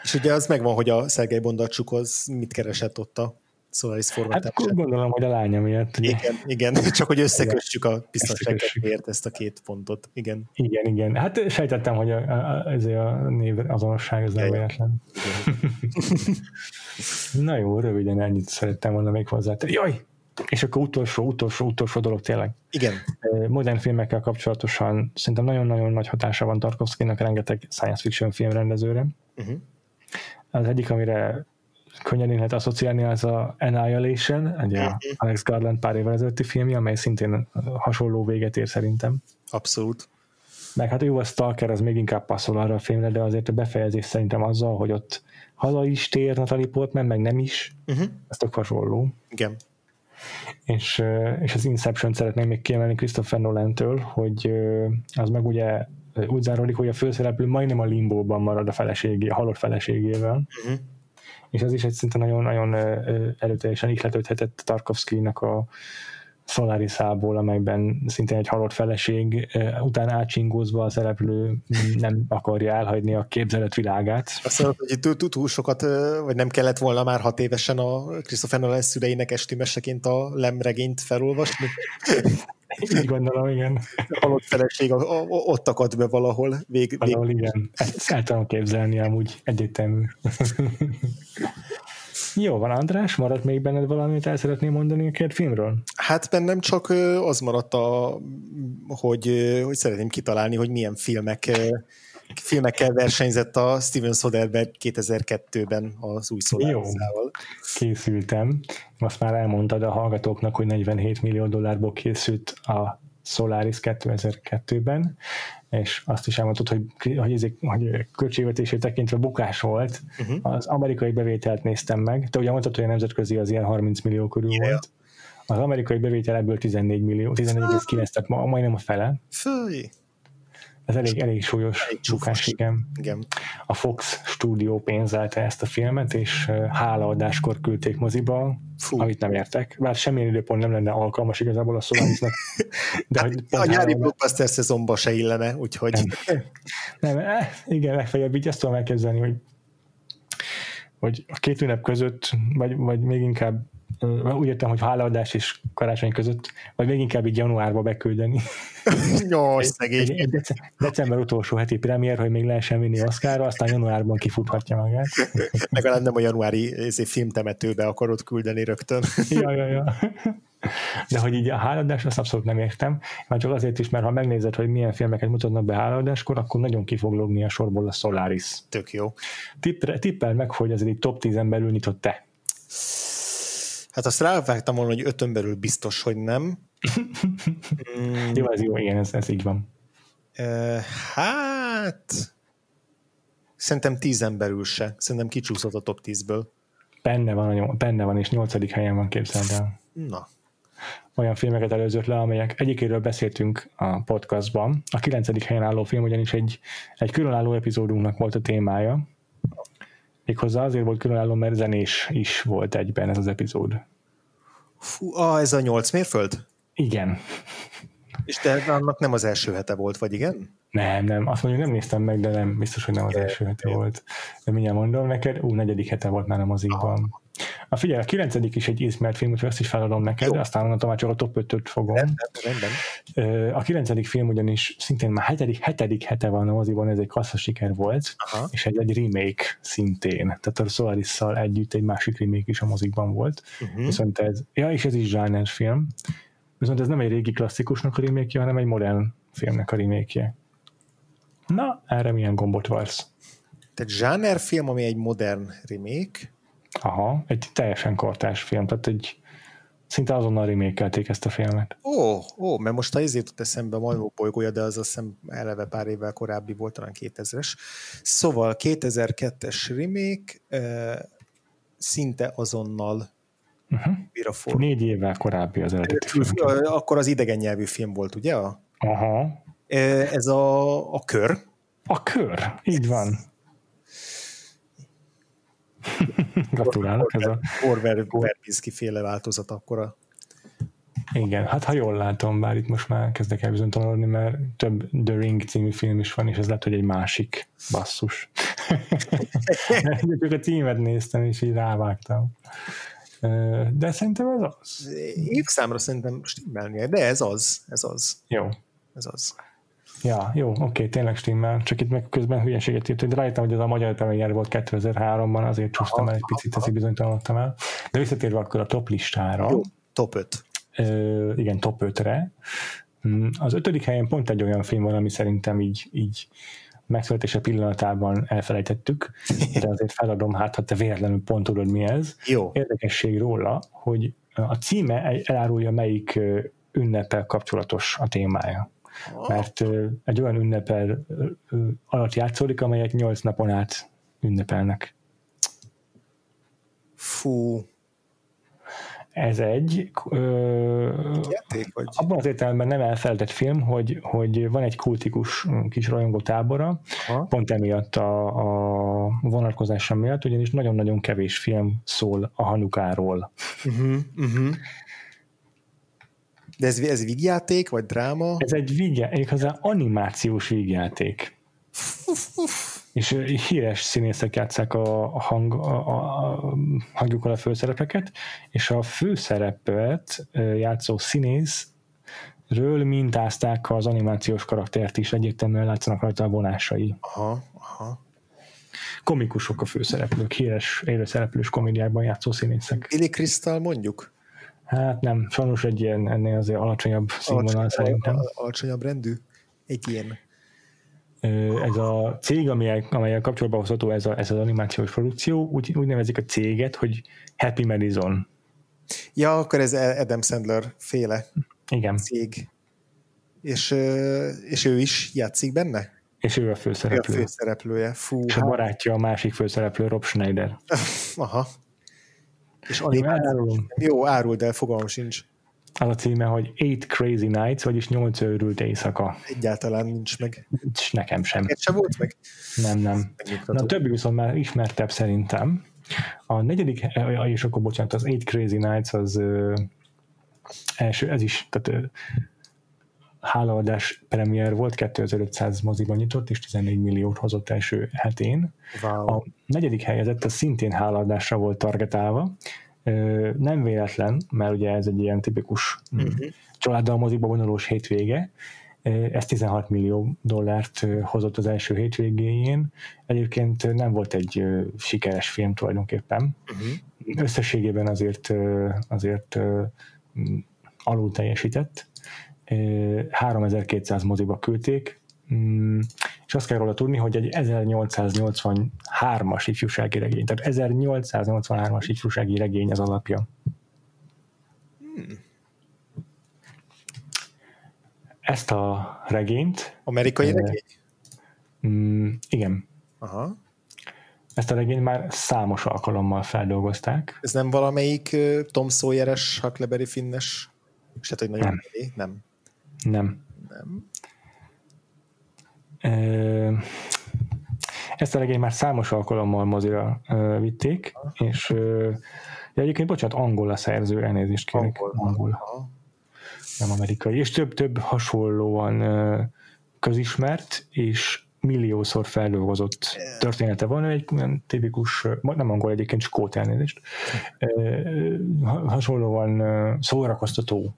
és ugye az megvan, hogy a Szergei Bondacsuk az mit keresett ott a Solaris forgatását. Hát gondolom, hogy a lánya miatt. Ugye? Igen, igen, csak hogy összekössük a biztonságért ezt a két pontot. Igen. Igen, igen. Hát sejtettem, hogy a, a, ez a név azonosság ez nem véletlen. Na jó, röviden ennyit szerettem volna még hozzá. Jaj, És akkor utolsó, utolsó, utolsó dolog tényleg. Igen. Modern filmekkel kapcsolatosan szerintem nagyon-nagyon nagy hatása van Tarkovsky-nak rengeteg science fiction film rendezőre. Uh-huh. Az egyik, amire könnyen lehet asszociálni, az a Annihilation, egy uh-huh. Alex Garland pár évvel ezelőtti filmje, amely szintén hasonló véget ér szerintem. Abszolút. Meg hát jó, a Stalker az még inkább passzol arra a filmre, de azért a befejezés szerintem azzal, hogy ott haza is tér Natalie Portman, meg nem is, uh-huh. ez tök hasonló. Igen. És, és az Inception szeretném még kiemelni Christopher Nolan-től, hogy az meg ugye úgy záródik, hogy a főszereplő majdnem a limbóban marad a feleségé, a halott feleségével. Uh-huh. És ez is egy szinte nagyon-nagyon erőteljesen ihletődhetett Tarkovsky-nak a, Solaris-ából, amelyben szintén egy halott feleség után átsingózva a szereplő nem akarja elhagyni a képzelet világát. Azt mondod, hogy túl, túl sokat, vagy nem kellett volna már hat évesen a Christopher Nolan szüleinek esti meseként a lemregényt felolvasni? Így gondolom, igen. A halott feleség ott akad be valahol. Vég, valahol vég... igen. Ezt el tudom képzelni amúgy egyértelmű. Jó van, András, maradt még benned valamit el szeretném mondani a két filmről? Hát bennem csak az maradt, a, hogy, hogy szeretném kitalálni, hogy milyen filmek filmekkel versenyzett a Steven Soderbergh 2002-ben az új Solaris-ával. készültem. Azt már elmondtad a hallgatóknak, hogy 47 millió dollárból készült a Solaris 2002-ben, és azt is elmondtad, hogy, hogy, ezek, hogy költségvetését tekintve bukás volt. Uh-huh. Az amerikai bevételt néztem meg, te ugye mondtad, hogy a nemzetközi az ilyen 30 millió körül yeah. volt. Az amerikai bevétel ebből 14 millió, 14,9, tehát ma, majdnem a fele. Fői. Ez elég, elég súlyos elég bukás, igen. igen. A Fox stúdió pénzelte ezt a filmet, és hálaadáskor küldték moziba, Fú. amit nem értek. Bár semmilyen időpont nem lenne alkalmas igazából a Solarisnak. De hogy a nyári blockbuster szezonban se illene, úgyhogy... Nem, nem eh, igen, legfeljebb így ezt tudom elképzelni, hogy hogy a két ünnep között, vagy, vagy még inkább úgy értem, hogy hálaadás és karácsony között, vagy még inkább így januárba beküldeni. Jó, szegény. Egy, egy december utolsó heti premier, hogy még lehessen vinni Oszkára, aztán januárban kifuthatja magát. Legalább nem a januári ezért filmtemetőbe akarod küldeni rögtön. ja, ja, ja. De hogy így a háladást, azt abszolút nem értem. Már csak azért is, mert ha megnézed, hogy milyen filmeket mutatnak be háladáskor, akkor nagyon ki fog logni a sorból a Solaris. Tök jó. Tippel, tippel meg, hogy ez egy top 10-en belül nyitott te. Hát azt rávágtam volna, hogy ötön belül biztos, hogy nem. mm. Jó, ez jó, igen, ez, ez így van. Uh, hát szerintem tízen belül se. Szerintem kicsúszott a top 10-ből. Benne van, benne van, és nyolcadik helyen van, képzeld el. Na. Olyan filmeket előzött le, amelyek egyikéről beszéltünk a podcastban. A kilencedik helyen álló film ugyanis egy, egy különálló epizódunknak volt a témája, Méghozzá azért volt különálló, mert zenés is volt egyben ez az epizód. Fú, ah, ez a nyolc mérföld? Igen. És te annak nem az első hete volt, vagy igen? Nem, nem, azt mondjuk nem néztem meg, de nem, biztos, hogy nem az első hete volt. De mindjárt mondom neked, ú, negyedik hete volt már a mozikban. A figyelj, a kilencedik is egy ismert film, úgyhogy azt is feladom neked, Jó. aztán már csak a top 5-öt fogom. Rendben, A kilencedik film ugyanis szintén már hetedik, hetedik hete van a moziban, ez egy kassza siker volt, Aha. és egy, egy remake szintén. Tehát a solaris együtt egy másik remake is a mozikban volt. Uh-huh. Viszont ez, ja, és ez is zsáner film. Viszont ez nem egy régi klasszikusnak a remake hanem egy modern filmnek a remake Na, erre milyen gombot varsz? Tehát zsáner film, ami egy modern remake, Aha, egy teljesen kortás film, tehát egy szinte azonnal remékelték ezt a filmet. Ó, ó, mert most a izét jutott eszembe a Majmó bolygója, de az azt hiszem eleve pár évvel korábbi volt, talán 2000-es. Szóval 2002-es remake uh, szinte azonnal uh-huh. Négy évvel korábbi az eredeti film. Akkor az idegen nyelvű film volt, ugye? Aha. Ez a, a kör. A kör, így van. Gratulálok. Ez a... Orwell Verbinski féle változat akkor a igen, hát ha jól látom, bár itt most már kezdek el bizonytalanodni, mert több The Ring című film is van, és ez lehet, hogy egy másik basszus. Csak a címet néztem, és így rávágtam. De szerintem ez az. Évszámra szerintem stimmelnie, de ez az, ez az. Jó. Ez az. Ja, jó, oké, tényleg stimmel. Csak itt meg közben hülyeséget írt, hogy rájöttem, hogy ez a magyar premier volt 2003-ban, azért csúsztam el egy picit, ezt bizonytalanodtam el. De visszatérve akkor a top listára, jó. Top 5. Ö, igen, top 5-re. Mm, az ötödik helyen pont egy olyan film van, ami szerintem így, így megszületése pillanatában elfelejtettük, de azért feladom, hát ha te véletlenül pont tudod mi ez. Jó. Érdekesség róla, hogy a címe elárulja, melyik ünnepel kapcsolatos a témája. Mert egy olyan ünnepel alatt játszódik, amelyet nyolc napon át ünnepelnek. Fú, ez egy ö, Játék, vagy? abban az értelemben nem elfeledett film, hogy, hogy van egy kultikus kis rajongó tábora, Aha. pont emiatt a, a vonatkozása miatt, ugyanis nagyon-nagyon kevés film szól a Hanukáról. Uh-huh, uh-huh. De ez, ez vígjáték, vagy dráma? Ez egy vígjáték, az animációs vígjáték és híres színészek játszák a, hang, a, a hangjukkal a főszerepeket, és a főszerepet játszó színész ről mintázták az animációs karaktert is, egyértelműen látszanak rajta a vonásai. Aha, aha. Komikusok a főszereplők, híres élőszereplős komédiákban játszó színészek. Billy Crystal mondjuk? Hát nem, sajnos egy ilyen ennél azért alacsonyabb színvonal szerintem. Alacsonyabb rendű? Egy ilyen ez a cég, amelyel, amelyel kapcsolatban hozható ez, a, ez az animációs produkció, úgy, úgy nevezik a céget, hogy Happy Madison. Ja, akkor ez Adam Sandler féle Igen. cég. És, és ő is játszik benne? És ő a főszereplő. Ő a főszereplője. Fú, és a hát- barátja a másik főszereplő, Rob Schneider. Aha. És animáció. Jó, áruld el, fogalmam sincs. Az a címe, hogy Eight Crazy Nights, vagyis nyolc őrült éjszaka. Egyáltalán nincs meg. Nincs nekem sem. Neked sem volt meg? Nem, nem. Na, a többi viszont már ismertebb szerintem. A negyedik, és akkor bocsánat, az Eight Crazy Nights az ö, első, ez is, tehát hálaadás premier volt, 2500 moziban nyitott, és 14 milliót hozott első hetén. Wow. A negyedik helyezett az szintén hálaadásra volt targetálva, nem véletlen, mert ugye ez egy ilyen tipikus uh-huh. családdal moziba vonulós hétvége, ez 16 millió dollárt hozott az első hétvégéjén. Egyébként nem volt egy sikeres film tulajdonképpen. Uh-huh. Összességében azért, azért alul teljesített. 3200 moziba küldték, Mm, és azt kell róla tudni, hogy egy 1883-as ifjúsági regény, tehát 1883-as ifjúsági regény az alapja. Hmm. Ezt a regényt... Amerikai eh, regény? Mm, igen. Aha. Ezt a regényt már számos alkalommal feldolgozták. Ez nem valamelyik Tom Sawyer-es, Huckleberry Finnes? És hát, hogy nagyon nem. nem. Nem. Nem. Ezt a regényt már számos alkalommal mozira vitték, és de egyébként, bocsánat, angol a szerző, elnézést kérek. Angol. angol. Nem amerikai. És több-több hasonlóan közismert, és milliószor feldolgozott története van, egy olyan tipikus, nem angol egyébként, skót elnézést, hasonlóan szórakoztató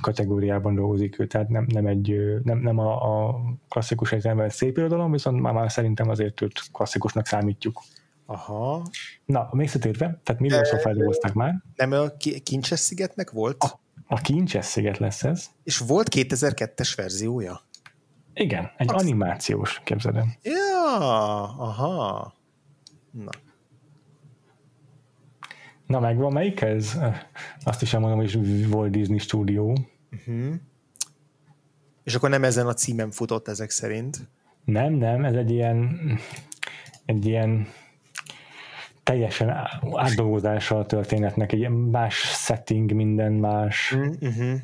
kategóriában dolgozik ő, tehát nem, nem, egy, nem, nem a, a klasszikus egyetemben szép irodalom, viszont már, már szerintem azért őt klasszikusnak számítjuk. Aha. Na, még szetérve, tehát milliószor feldolgozták már. Nem a Kincses szigetnek volt? A, a Kincses sziget lesz ez. És volt 2002-es verziója? Igen, egy Azt... animációs, képzeld el. Ja, aha. Na. Na megvan, melyik ez? Azt is elmondom, hogy Walt Disney Studio. Uh-huh. És akkor nem ezen a címen futott ezek szerint? Nem, nem, ez egy ilyen egy ilyen teljesen átdolgozása a történetnek, egy más setting, minden más. Uh-huh.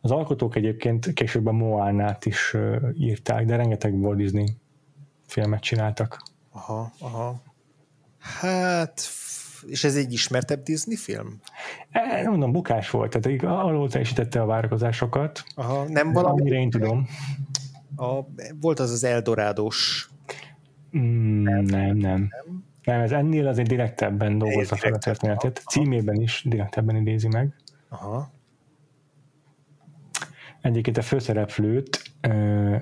Az alkotók egyébként később a Moánát is írták, de rengeteg Walt Disney filmet csináltak. Aha, aha. Hát, és ez egy ismertebb Disney film? E, nem mondom, bukás volt, tehát alul teljesítette a várakozásokat. Aha, nem valami? Amire én tudom. A, volt az az Eldorádós. Mm, nem, nem, nem. Nem, ez ennél azért direktebben dolgozza fel a történetet. Címében is direktebben idézi meg. Aha. Egyébként a főszereplőt uh,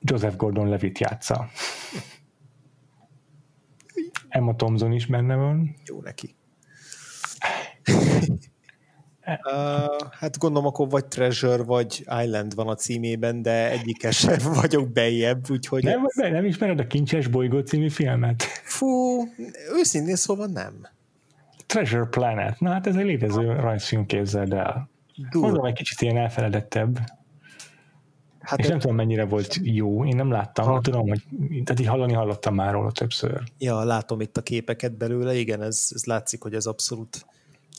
Joseph Gordon-Levitt játsza. Emma Thompson is benne van. Jó neki. Uh, hát gondolom akkor vagy Treasure, vagy Island van a címében, de egyikes sem vagyok bejebb, úgyhogy... Nem, ez... nem ismered a Kincses bolygó című filmet? Fú, őszintén szóval nem. Treasure Planet. Na hát ez egy létező rajzfilm, képzeld el. Mondom, egy kicsit ilyen elfeledetebb. Hát és nem tudom, mennyire volt jó, én nem láttam, ha. tudom, hogy tehát így hallani hallottam már róla többször. Ja, látom itt a képeket belőle, igen, ez, ez látszik, hogy ez abszolút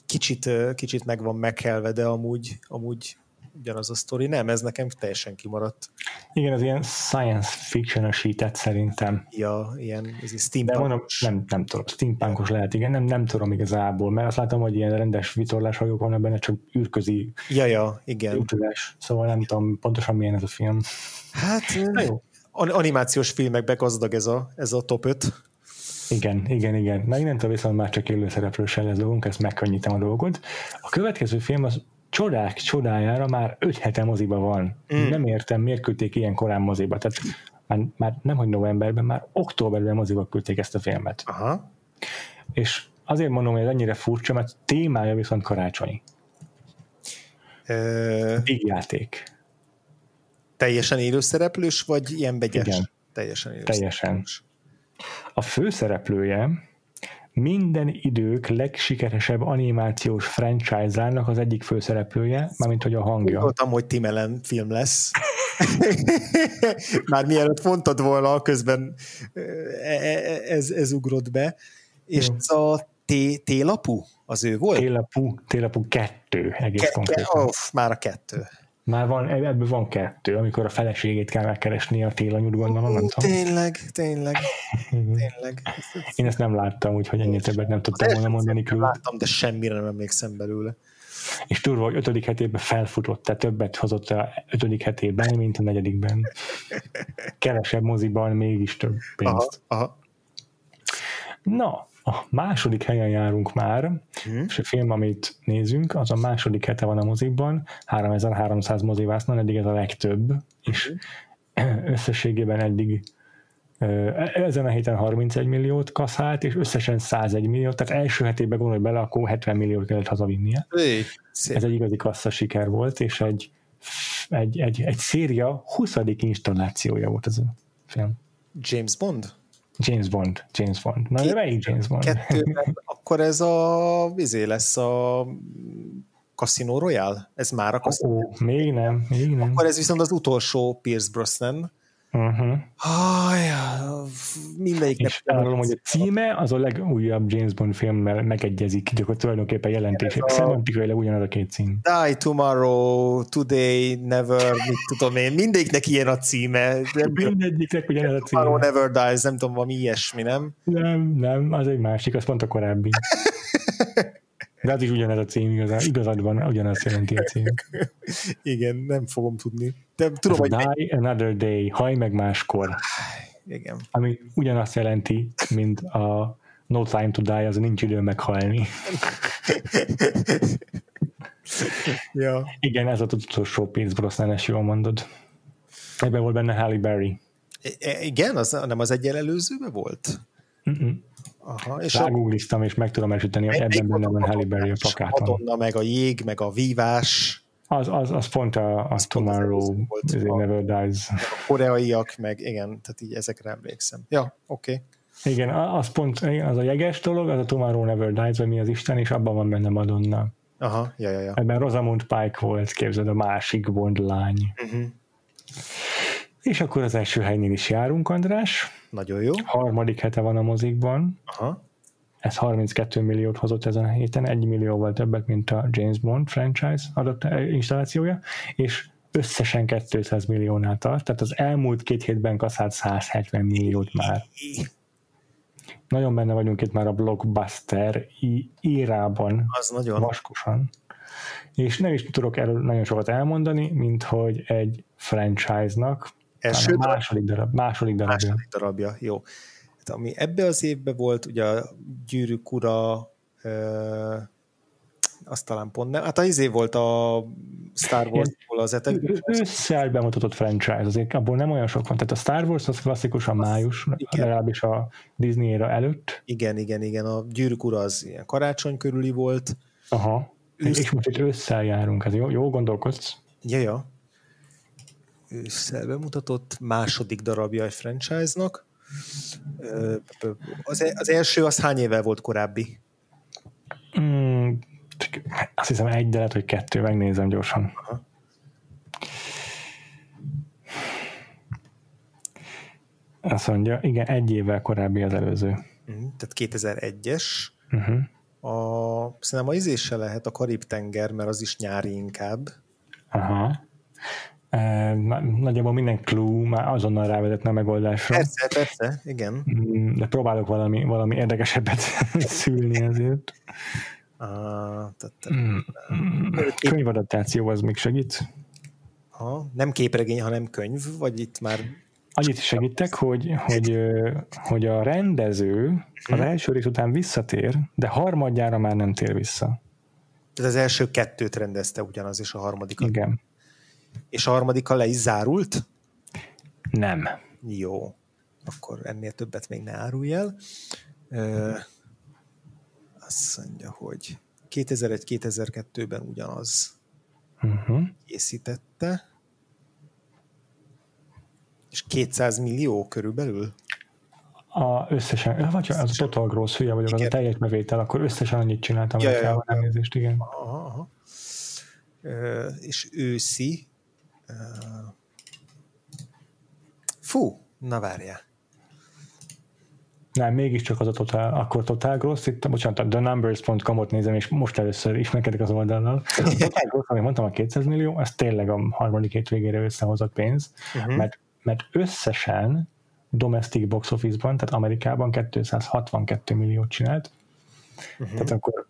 kicsit, kicsit meg van meghelve, de amúgy, amúgy ugyanaz a sztori. Nem, ez nekem teljesen kimaradt. Igen, az ilyen science fiction-ösített szerintem. Ja, ilyen ez steampunk. De mondom, nem, nem tudom, steampunkos lehet, igen, nem, nem tudom igazából, mert azt látom, hogy ilyen rendes vitorláshajók vannak benne, csak űrközi ja, ja, igen. utazás. Szóval nem tudom pontosan milyen ez a film. Hát, Na jó. animációs filmekbe gazdag ez a, ez a top 5. Igen, igen, igen. Na innentől viszont már csak élőszereplőssel lesz dolgunk, ezt megkönnyítem a dolgot. A következő film az csodák csodájára már öt hete moziba van. Mm. Nem értem, miért küldték ilyen korán moziba. Tehát már, már nem, hogy novemberben, már októberben moziba küldték ezt a filmet. Aha. És azért mondom, hogy ez ennyire furcsa, mert témája viszont karácsonyi. Ö... Vígjáték. Teljesen élőszereplős, vagy ilyen begyes? Igen. Teljesen élőszereplős. Teljesen. A főszereplője minden idők legsikeresebb animációs franchise-ának az egyik főszereplője, mármint hogy a hangja. Gondoltam, hogy Tim Allen film lesz. Már mielőtt mondtad volna, közben e, e, ez, ez ugrott be. És ez a T-lapú az ő volt? T-lapú, T-lapú kettő egész ke- konkrétan. Oh, már a kettő. Már van, ebből van kettő, amikor a feleségét kell megkeresni a télanyút, gondolom, nem tudom. Tényleg, tényleg, tényleg. Én ezt nem láttam, úgyhogy ennyit többet nem tudtam volna mondani külön. Láttam, de semmire nem emlékszem belőle. És turva, hogy ötödik hetében felfutott, tehát többet hozott a ötödik hetében, mint a negyedikben. Kevesebb moziban, mégis több pénzt. Aha, aha. Na, a második helyen járunk már, hmm. és a film, amit nézünk, az a második hete van a mozikban, 3300 mozivásznon, eddig ez a legtöbb, és hmm. összességében eddig ezen a héten 31 milliót kaszált, és összesen 101 milliót, tehát első hetében gondolj bele, akkor 70 milliót kellett hazavinnie. Éj, Ez egy igazi kassza siker volt, és egy, egy, egy, egy széria 20. installációja volt ez a film. James Bond? James Bond, James Bond. Na, de melyik James Bond? Kettőben, akkor ez a vizé lesz a Casino Royale? Ez már a Casino oh, Még nem, még nem. Akkor ez viszont az utolsó Pierce Brosnan, Uh-huh. Ah, mindegyiknek. És elmondom, hogy a címe az a legújabb James Bond filmmel megegyezik, gyakorlatilag tulajdonképpen jelentés. A... Szemantikailag ugyanaz a két cím. Die Tomorrow, Today, Never, mit tudom én, mindegyiknek ilyen a címe. Mindegyiknek ugyanaz a címe. Tomorrow Never Dies, nem tudom, valami ilyesmi, nem? Nem, nem, az egy másik, az pont a korábbi. De az is ugyanez a cím, igazad van, ugyanaz jelenti a cím. Igen, nem fogom tudni. De tudom, hogy... Die another day, haj meg máskor. Igen. Ami ugyanazt jelenti, mint a No time to die, az nincs idő meghalni. ja. Igen, ez az utolsó Pierce Brosnan, ezt jól mondod. Ebben volt benne Halle Berry. I- igen, az nem az egyel előzőben volt? Mm-mm. Aha, és Rágoogliztam, és meg tudom erősíteni, hogy ebben benne van Halle Berry a plakáton. Madonna, meg a jég, meg a vívás. Az, az, az pont a, a az Tomorrow volt, a, Never Dies. A koreaiak, meg igen, tehát így ezekre emlékszem. Ja, oké. Okay. Igen, az pont, az a jeges dolog, az a Tomorrow Never Dies, vagy mi az Isten, és abban van benne Madonna. Aha, ja, ja, ja. Ebben Rosamund Pike volt, képzeld, a másik Bond lány. Uh-huh. És akkor az első helynél is járunk, András. Nagyon jó. Harmadik hete van a mozikban. Aha. Ez 32 milliót hozott ezen a héten, egy millióval többet, mint a James Bond franchise adott installációja, és összesen 200 milliónál tart, tehát az elmúlt két hétben kaszált 170 milliót már. Nagyon benne vagyunk itt már a blockbuster írában. Az nagyon. Vaskosan. És nem is tudok erről nagyon sokat elmondani, mint hogy egy franchise-nak Első darab, második darab, második darabja. Második darabja, jó. Hát, ami ebbe az évben volt, ugye a Gyűrűk ura, ö, azt talán pont nem. Hát az izé volt a Star Wars-ból az etek. Összeáll bemutatott franchise, azért abból nem olyan sok van. Tehát a Star Wars az klasszikusan május, igen. legalábbis a Disney era előtt. Igen, igen, igen. A Gyűrűk ura az ilyen karácsony körüli volt. Aha. Ősz... És most itt ősszel járunk, ez jó, jó gondolkodsz? Ja, ja. Ősszel bemutatott második darabja egy franchise-nak. Az, e- az első az hány évvel volt korábbi? Mm, azt hiszem egy, de lehet, hogy kettő, megnézem gyorsan. Aha. Azt mondja, igen, egy évvel korábbi az előző. Uh-huh, tehát 2001-es. Uh-huh. A, szerintem a izése lehet a Karib-tenger, mert az is nyári inkább. Aha. Nagyjából minden clue már azonnal rávezetne a megoldásra. Persze, persze, igen. Mm, de próbálok valami, valami érdekesebbet szülni ezért. Uh, mm, könyvadaptáció az még segít? Ha, nem képregény, hanem könyv, vagy itt már Annyit segítek, hogy, hogy, hogy a rendező az mhm. első rész után visszatér, de harmadjára már nem tér vissza. Tehát az első kettőt rendezte ugyanaz, és a harmadikat. Igen. És a harmadikkal le is zárult? Nem. Jó. Akkor ennél többet még ne árulj el. Ö, azt mondja, hogy 2001-2002-ben ugyanaz uh-huh. készítette. És 200 millió körülbelül? A összesen, vagy az a Total Gross, hülye vagyok, igen. az a teljes bevétel, akkor összesen annyit csináltam, ja, ja, ja. elnézést, igen. Aha, aha. Ö, és őszi. Fú, na várjál. Nem, mégiscsak az a Total, akkor Total Gross, itt, bocsánat, a thenumbers.com-ot nézem, és most először ismerkedek az oldallal. A Total Gross, amit mondtam, a 200 millió, ez tényleg a harmadik hét végére összehozott pénz, uh-huh. mert mert összesen domestic box office-ban, tehát Amerikában 262 milliót csinált, uh-huh. tehát akkor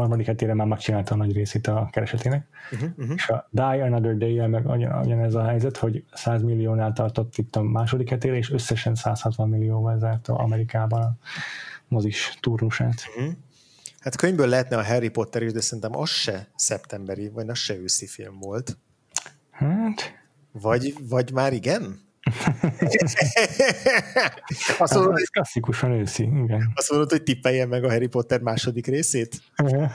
harmadik hetére már megcsinálta a nagy részét a keresetének, uh-huh, uh-huh. és a Die Another day meg ugyanez a helyzet, hogy 100 milliónál tartott itt a második hetére, és összesen 160 millióval zárta Amerikában a mozis turnusát. Uh-huh. Hát könyvből lehetne a Harry Potter is, de szerintem az se szeptemberi, vagy az se őszi film volt. Hát, vagy, vagy már igen? azt mondod, hogy klasszikusan őszi, igen. Azt mondod, hogy tippeljen meg a Harry Potter második részét?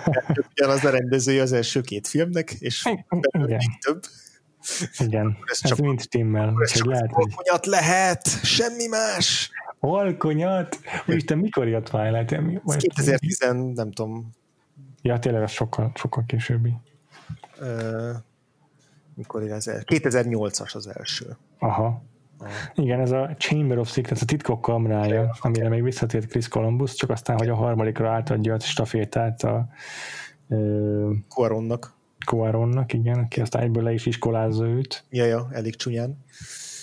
az a rendezője az első két filmnek, és igen. még több. Igen, ez, ez csak, mind timmel. Ez csak lehet, alkonyat lehet, semmi más. Alkonyat? Úristen, mikor jött Twilight? 2010, nem tudom. Ja, tényleg az sokkal, sokkal későbbi. Uh, mikor az el? 2008-as az első. Aha. Igen, ez a Chamber of Secrets, a titkok kamrája, amire még visszatért Chris Columbus, csak aztán, hogy a harmadikra átadja a stafétát a Quaronnak. Quaronnak, igen, aki aztán egyből le is iskolázza őt. Ja, ja, elég csúnyán.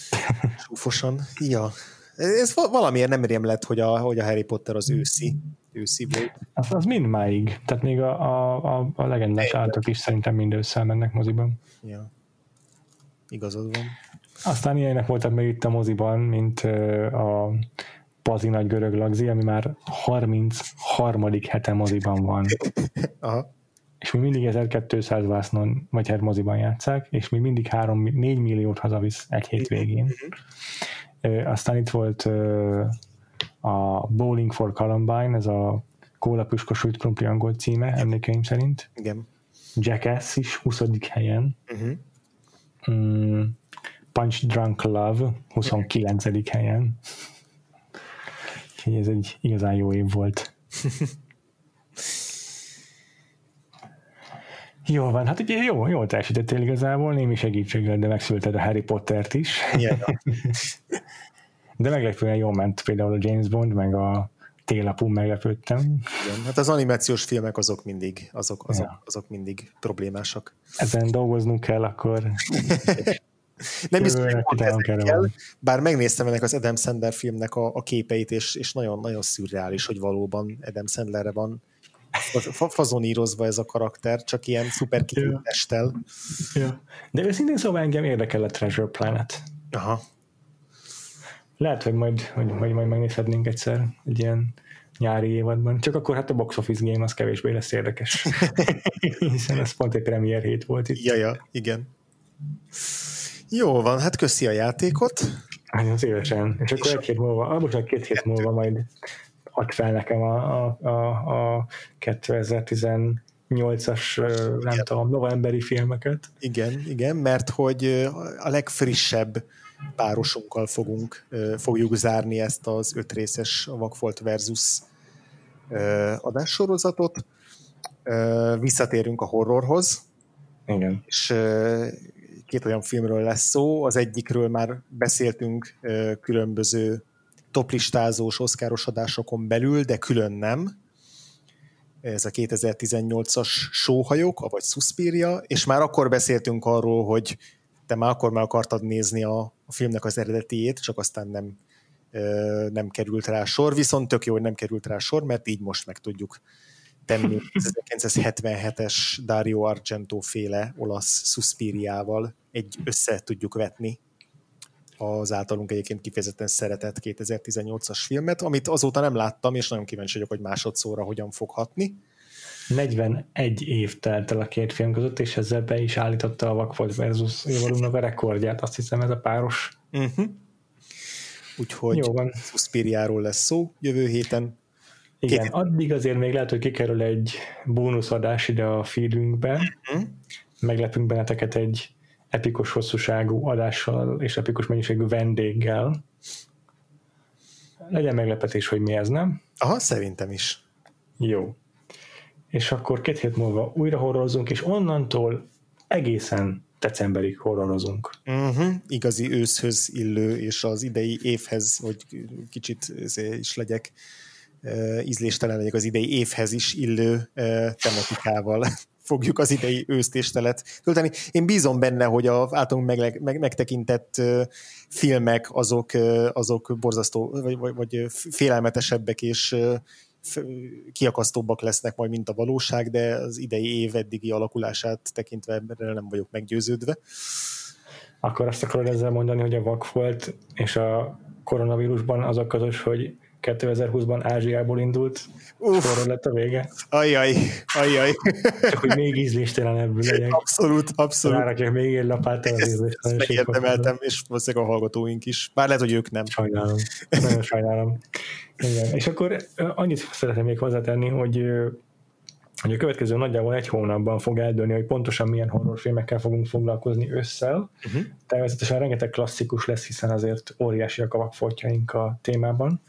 Súfosan. Ja. Ez valamiért nem rém lett, hogy a, hogy a Harry Potter az őszi, őszi volt. Az, az mind máig. Tehát még a, a, a, a legendás állatok is szerintem mind össze mennek moziban. Ja igazad van. Aztán ilyenek voltak még itt a moziban, mint a Pazi Nagy Görög Lagzi, ami már 33. hete moziban van. Aha. És mi mindig 1200 vásznon, vagy hát moziban játszák, és mi mindig 3, 4 milliót hazavisz egy hét végén. Uh, aztán itt volt a Bowling for Columbine, ez a Kóla Puskosult Krumpli angol címe, emlékeim szerint. Igen. Jackass is 20. helyen. Uh-huh mm, Punch Drunk Love 29. helyen. ez egy igazán jó év volt. Jó van, hát ugye jó, jól teljesítettél igazából, némi segítséggel, de megszülted a Harry Pottert is. de meglepően jól ment például a James Bond, meg a télapú meglepődtem. Igen, hát az animációs filmek azok mindig, azok, azok, ja. azok mindig problémásak. Ezen dolgoznunk kell akkor. Nem biztos, hogy kell, bár megnéztem ennek az Adam Sandler filmnek a, a képeit, és, és nagyon, nagyon szürreális, hogy valóban Adam Sandlerre van fazonírozva ez a karakter, csak ilyen szuper kitűnetestel. Ja. ja. De őszintén szóval engem érdekel a Treasure Planet. Aha. Lehet, hogy majd, hogy, hogy majd megnézhetnénk egyszer egy ilyen nyári évadban. Csak akkor hát a box office game az kevésbé lesz érdekes. Hiszen ez pont egy premier hét volt itt. Ja, ja, igen. Jó van, hát köszi a játékot. Nagyon szívesen. És akkor egy hét múlva, ah, bocsánat, két hét múlva majd add fel nekem a, a, a, a 2018 2008-as, nem igen. tudom, novemberi filmeket. Igen, igen, mert hogy a legfrissebb párosunkkal fogunk, fogjuk zárni ezt az ötrészes Vakfolt versus adássorozatot. Visszatérünk a horrorhoz. Igen. És két olyan filmről lesz szó, az egyikről már beszéltünk különböző toplistázós, oszkáros adásokon belül, de külön nem. Ez a 2018-as sóhajok, vagy Suspiria, és már akkor beszéltünk arról, hogy te már akkor meg akartad nézni a, a filmnek az eredetiét, csak aztán nem, nem került rá sor, viszont tök jó, hogy nem került rá sor, mert így most meg tudjuk tenni 1977-es Dario Argento féle olasz Suspiriával egy össze tudjuk vetni az általunk egyébként kifejezetten szeretett 2018-as filmet, amit azóta nem láttam, és nagyon kíváncsi vagyok, hogy másodszorra hogyan fog hatni. 41 év telt el a két film között, és ezzel be is állította a Vakfolt versus Évalónak a rekordját, azt hiszem ez a páros. Uh-huh. Úgyhogy Jó van. Suspiriáról lesz szó jövő héten. Igen, Két... addig azért még lehet, hogy kikerül egy bónuszadás ide a feedünkbe. Uh-huh. Meglepünk benneteket egy epikus hosszúságú adással és epikus mennyiségű vendéggel. Legyen meglepetés, hogy mi ez, nem? Aha, szerintem is. Jó. És akkor két hét múlva újra horrorozunk, és onnantól egészen decemberig horrorozunk. Uh-huh. Igazi őszhöz illő, és az idei évhez, hogy kicsit is legyek ízléstelen legyek az idei évhez is illő tematikával fogjuk az idei ősztéstelet tölteni. Én bízom benne, hogy a általunk meg, meg, megtekintett filmek azok, azok borzasztó, vagy, vagy, vagy félelmetesebbek és kiakasztóbbak lesznek majd, mint a valóság, de az idei év eddigi alakulását tekintve nem vagyok meggyőződve. Akkor azt akarod ezzel mondani, hogy a vakfolt és a koronavírusban az a közös, hogy 2020-ban Ázsiából indult, Uff. lett a vége. Ajjaj, ajjaj. Csak hogy még ízléstelenebbül legyek. Abszolút, abszolút. Rárakják még egy lapáttal az ízléstelenségét. Megérdemeltem, és valószínűleg a hallgatóink is. Bár lehet, hogy ők nem. Sajnálom. Nagyon sajnálom. Igen. És akkor annyit szeretném még hozzátenni, hogy hogy a következő nagyjából egy hónapban fog eldőlni, hogy pontosan milyen horrorfilmekkel fogunk foglalkozni ősszel. Uh-huh. Természetesen rengeteg klasszikus lesz, hiszen azért óriásiak a vakfoltjaink a témában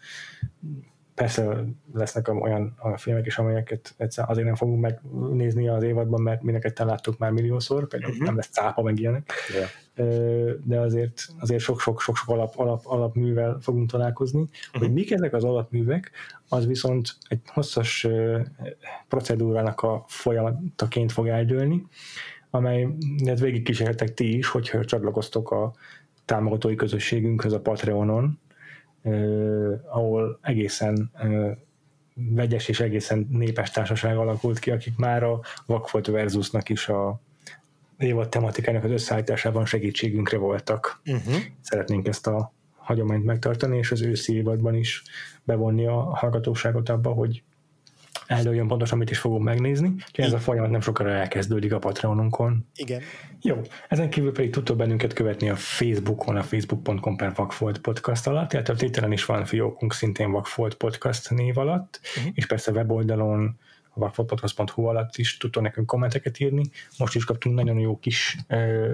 persze lesznek olyan, olyan filmek is, amelyeket azért nem fogunk megnézni az évadban, mert mindenket láttuk már milliószor, például uh-huh. nem lesz cápa meg ilyenek, yeah. de azért, azért sok-sok-sok alap, alap, alapművel fogunk találkozni. Uh-huh. Hogy mik ezek az alapművek, az viszont egy hosszas procedúrának a folyamataként fog eldőlni, amely végig kísérhetek ti is, hogyha csatlakoztok a támogatói közösségünkhöz a Patreonon, ahol egészen vegyes és egészen népes társaság alakult ki, akik már a Vakfolt versusnak is a évad tematikának az összeállításában segítségünkre voltak. Uh-huh. Szeretnénk ezt a hagyományt megtartani, és az őszi évadban is bevonni a hallgatóságot abba, hogy előjön pontosan, mit is fogunk megnézni. Úgyhogy ez a folyamat nem sokára elkezdődik a Patreonunkon. Igen. Jó, ezen kívül pedig tudtok bennünket követni a Facebookon, a facebook.com per Vakfolt podcast alatt, illetve a Twitteren is van fiókunk szintén Vakfolt podcast név alatt, uh-huh. és persze weboldalon a vakfotpodcast.hu alatt is tudtok nekünk kommenteket írni. Most is kaptunk nagyon jó kis ö,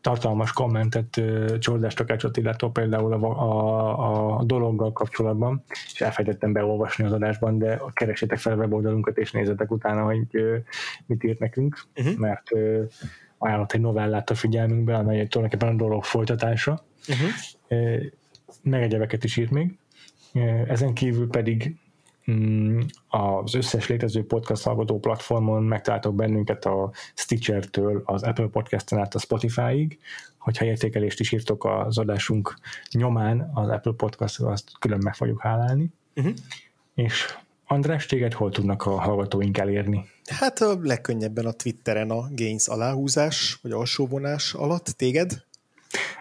tartalmas kommentet ö, Csordás Takács illetve például a, a, a dologgal kapcsolatban, és elfejtettem beolvasni az adásban, de keresétek fel a weboldalunkat, és nézzetek utána, hogy ö, mit írt nekünk, uh-huh. mert ö, ajánlott egy novellát a figyelmünkbe, amely tulajdonképpen a dolog folytatása. Uh-huh. Meg egyebeket is írt még. Ezen kívül pedig az összes létező podcast hallgató platformon megtaláltok bennünket a Stitcher-től az Apple Podcast-en át a Spotify-ig, hogyha értékelést is írtok az adásunk nyomán az Apple podcast azt külön meg fogjuk hálálni. Uh-huh. És András, téged hol tudnak a hallgatóink elérni? Hát a legkönnyebben a Twitteren a Gains aláhúzás, vagy alsóvonás alatt. Téged?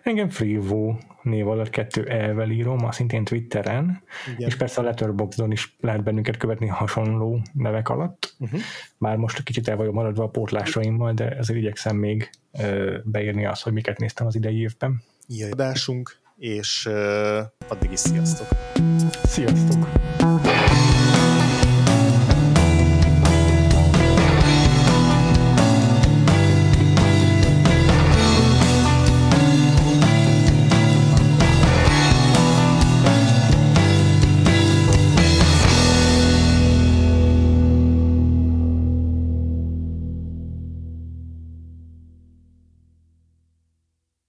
Engem Freevo név alatt kettő E-vel írom, a szintén Twitteren, Igen. és persze a Letterboxdon is lehet bennünket követni hasonló nevek alatt. Uh-huh. Már most kicsit el vagyok maradva a pótlásaimmal, de ezért igyekszem még ö, beírni azt, hogy miket néztem az idei évben. Ilyen adásunk, és ö, addig is sziasztok! Sziasztok!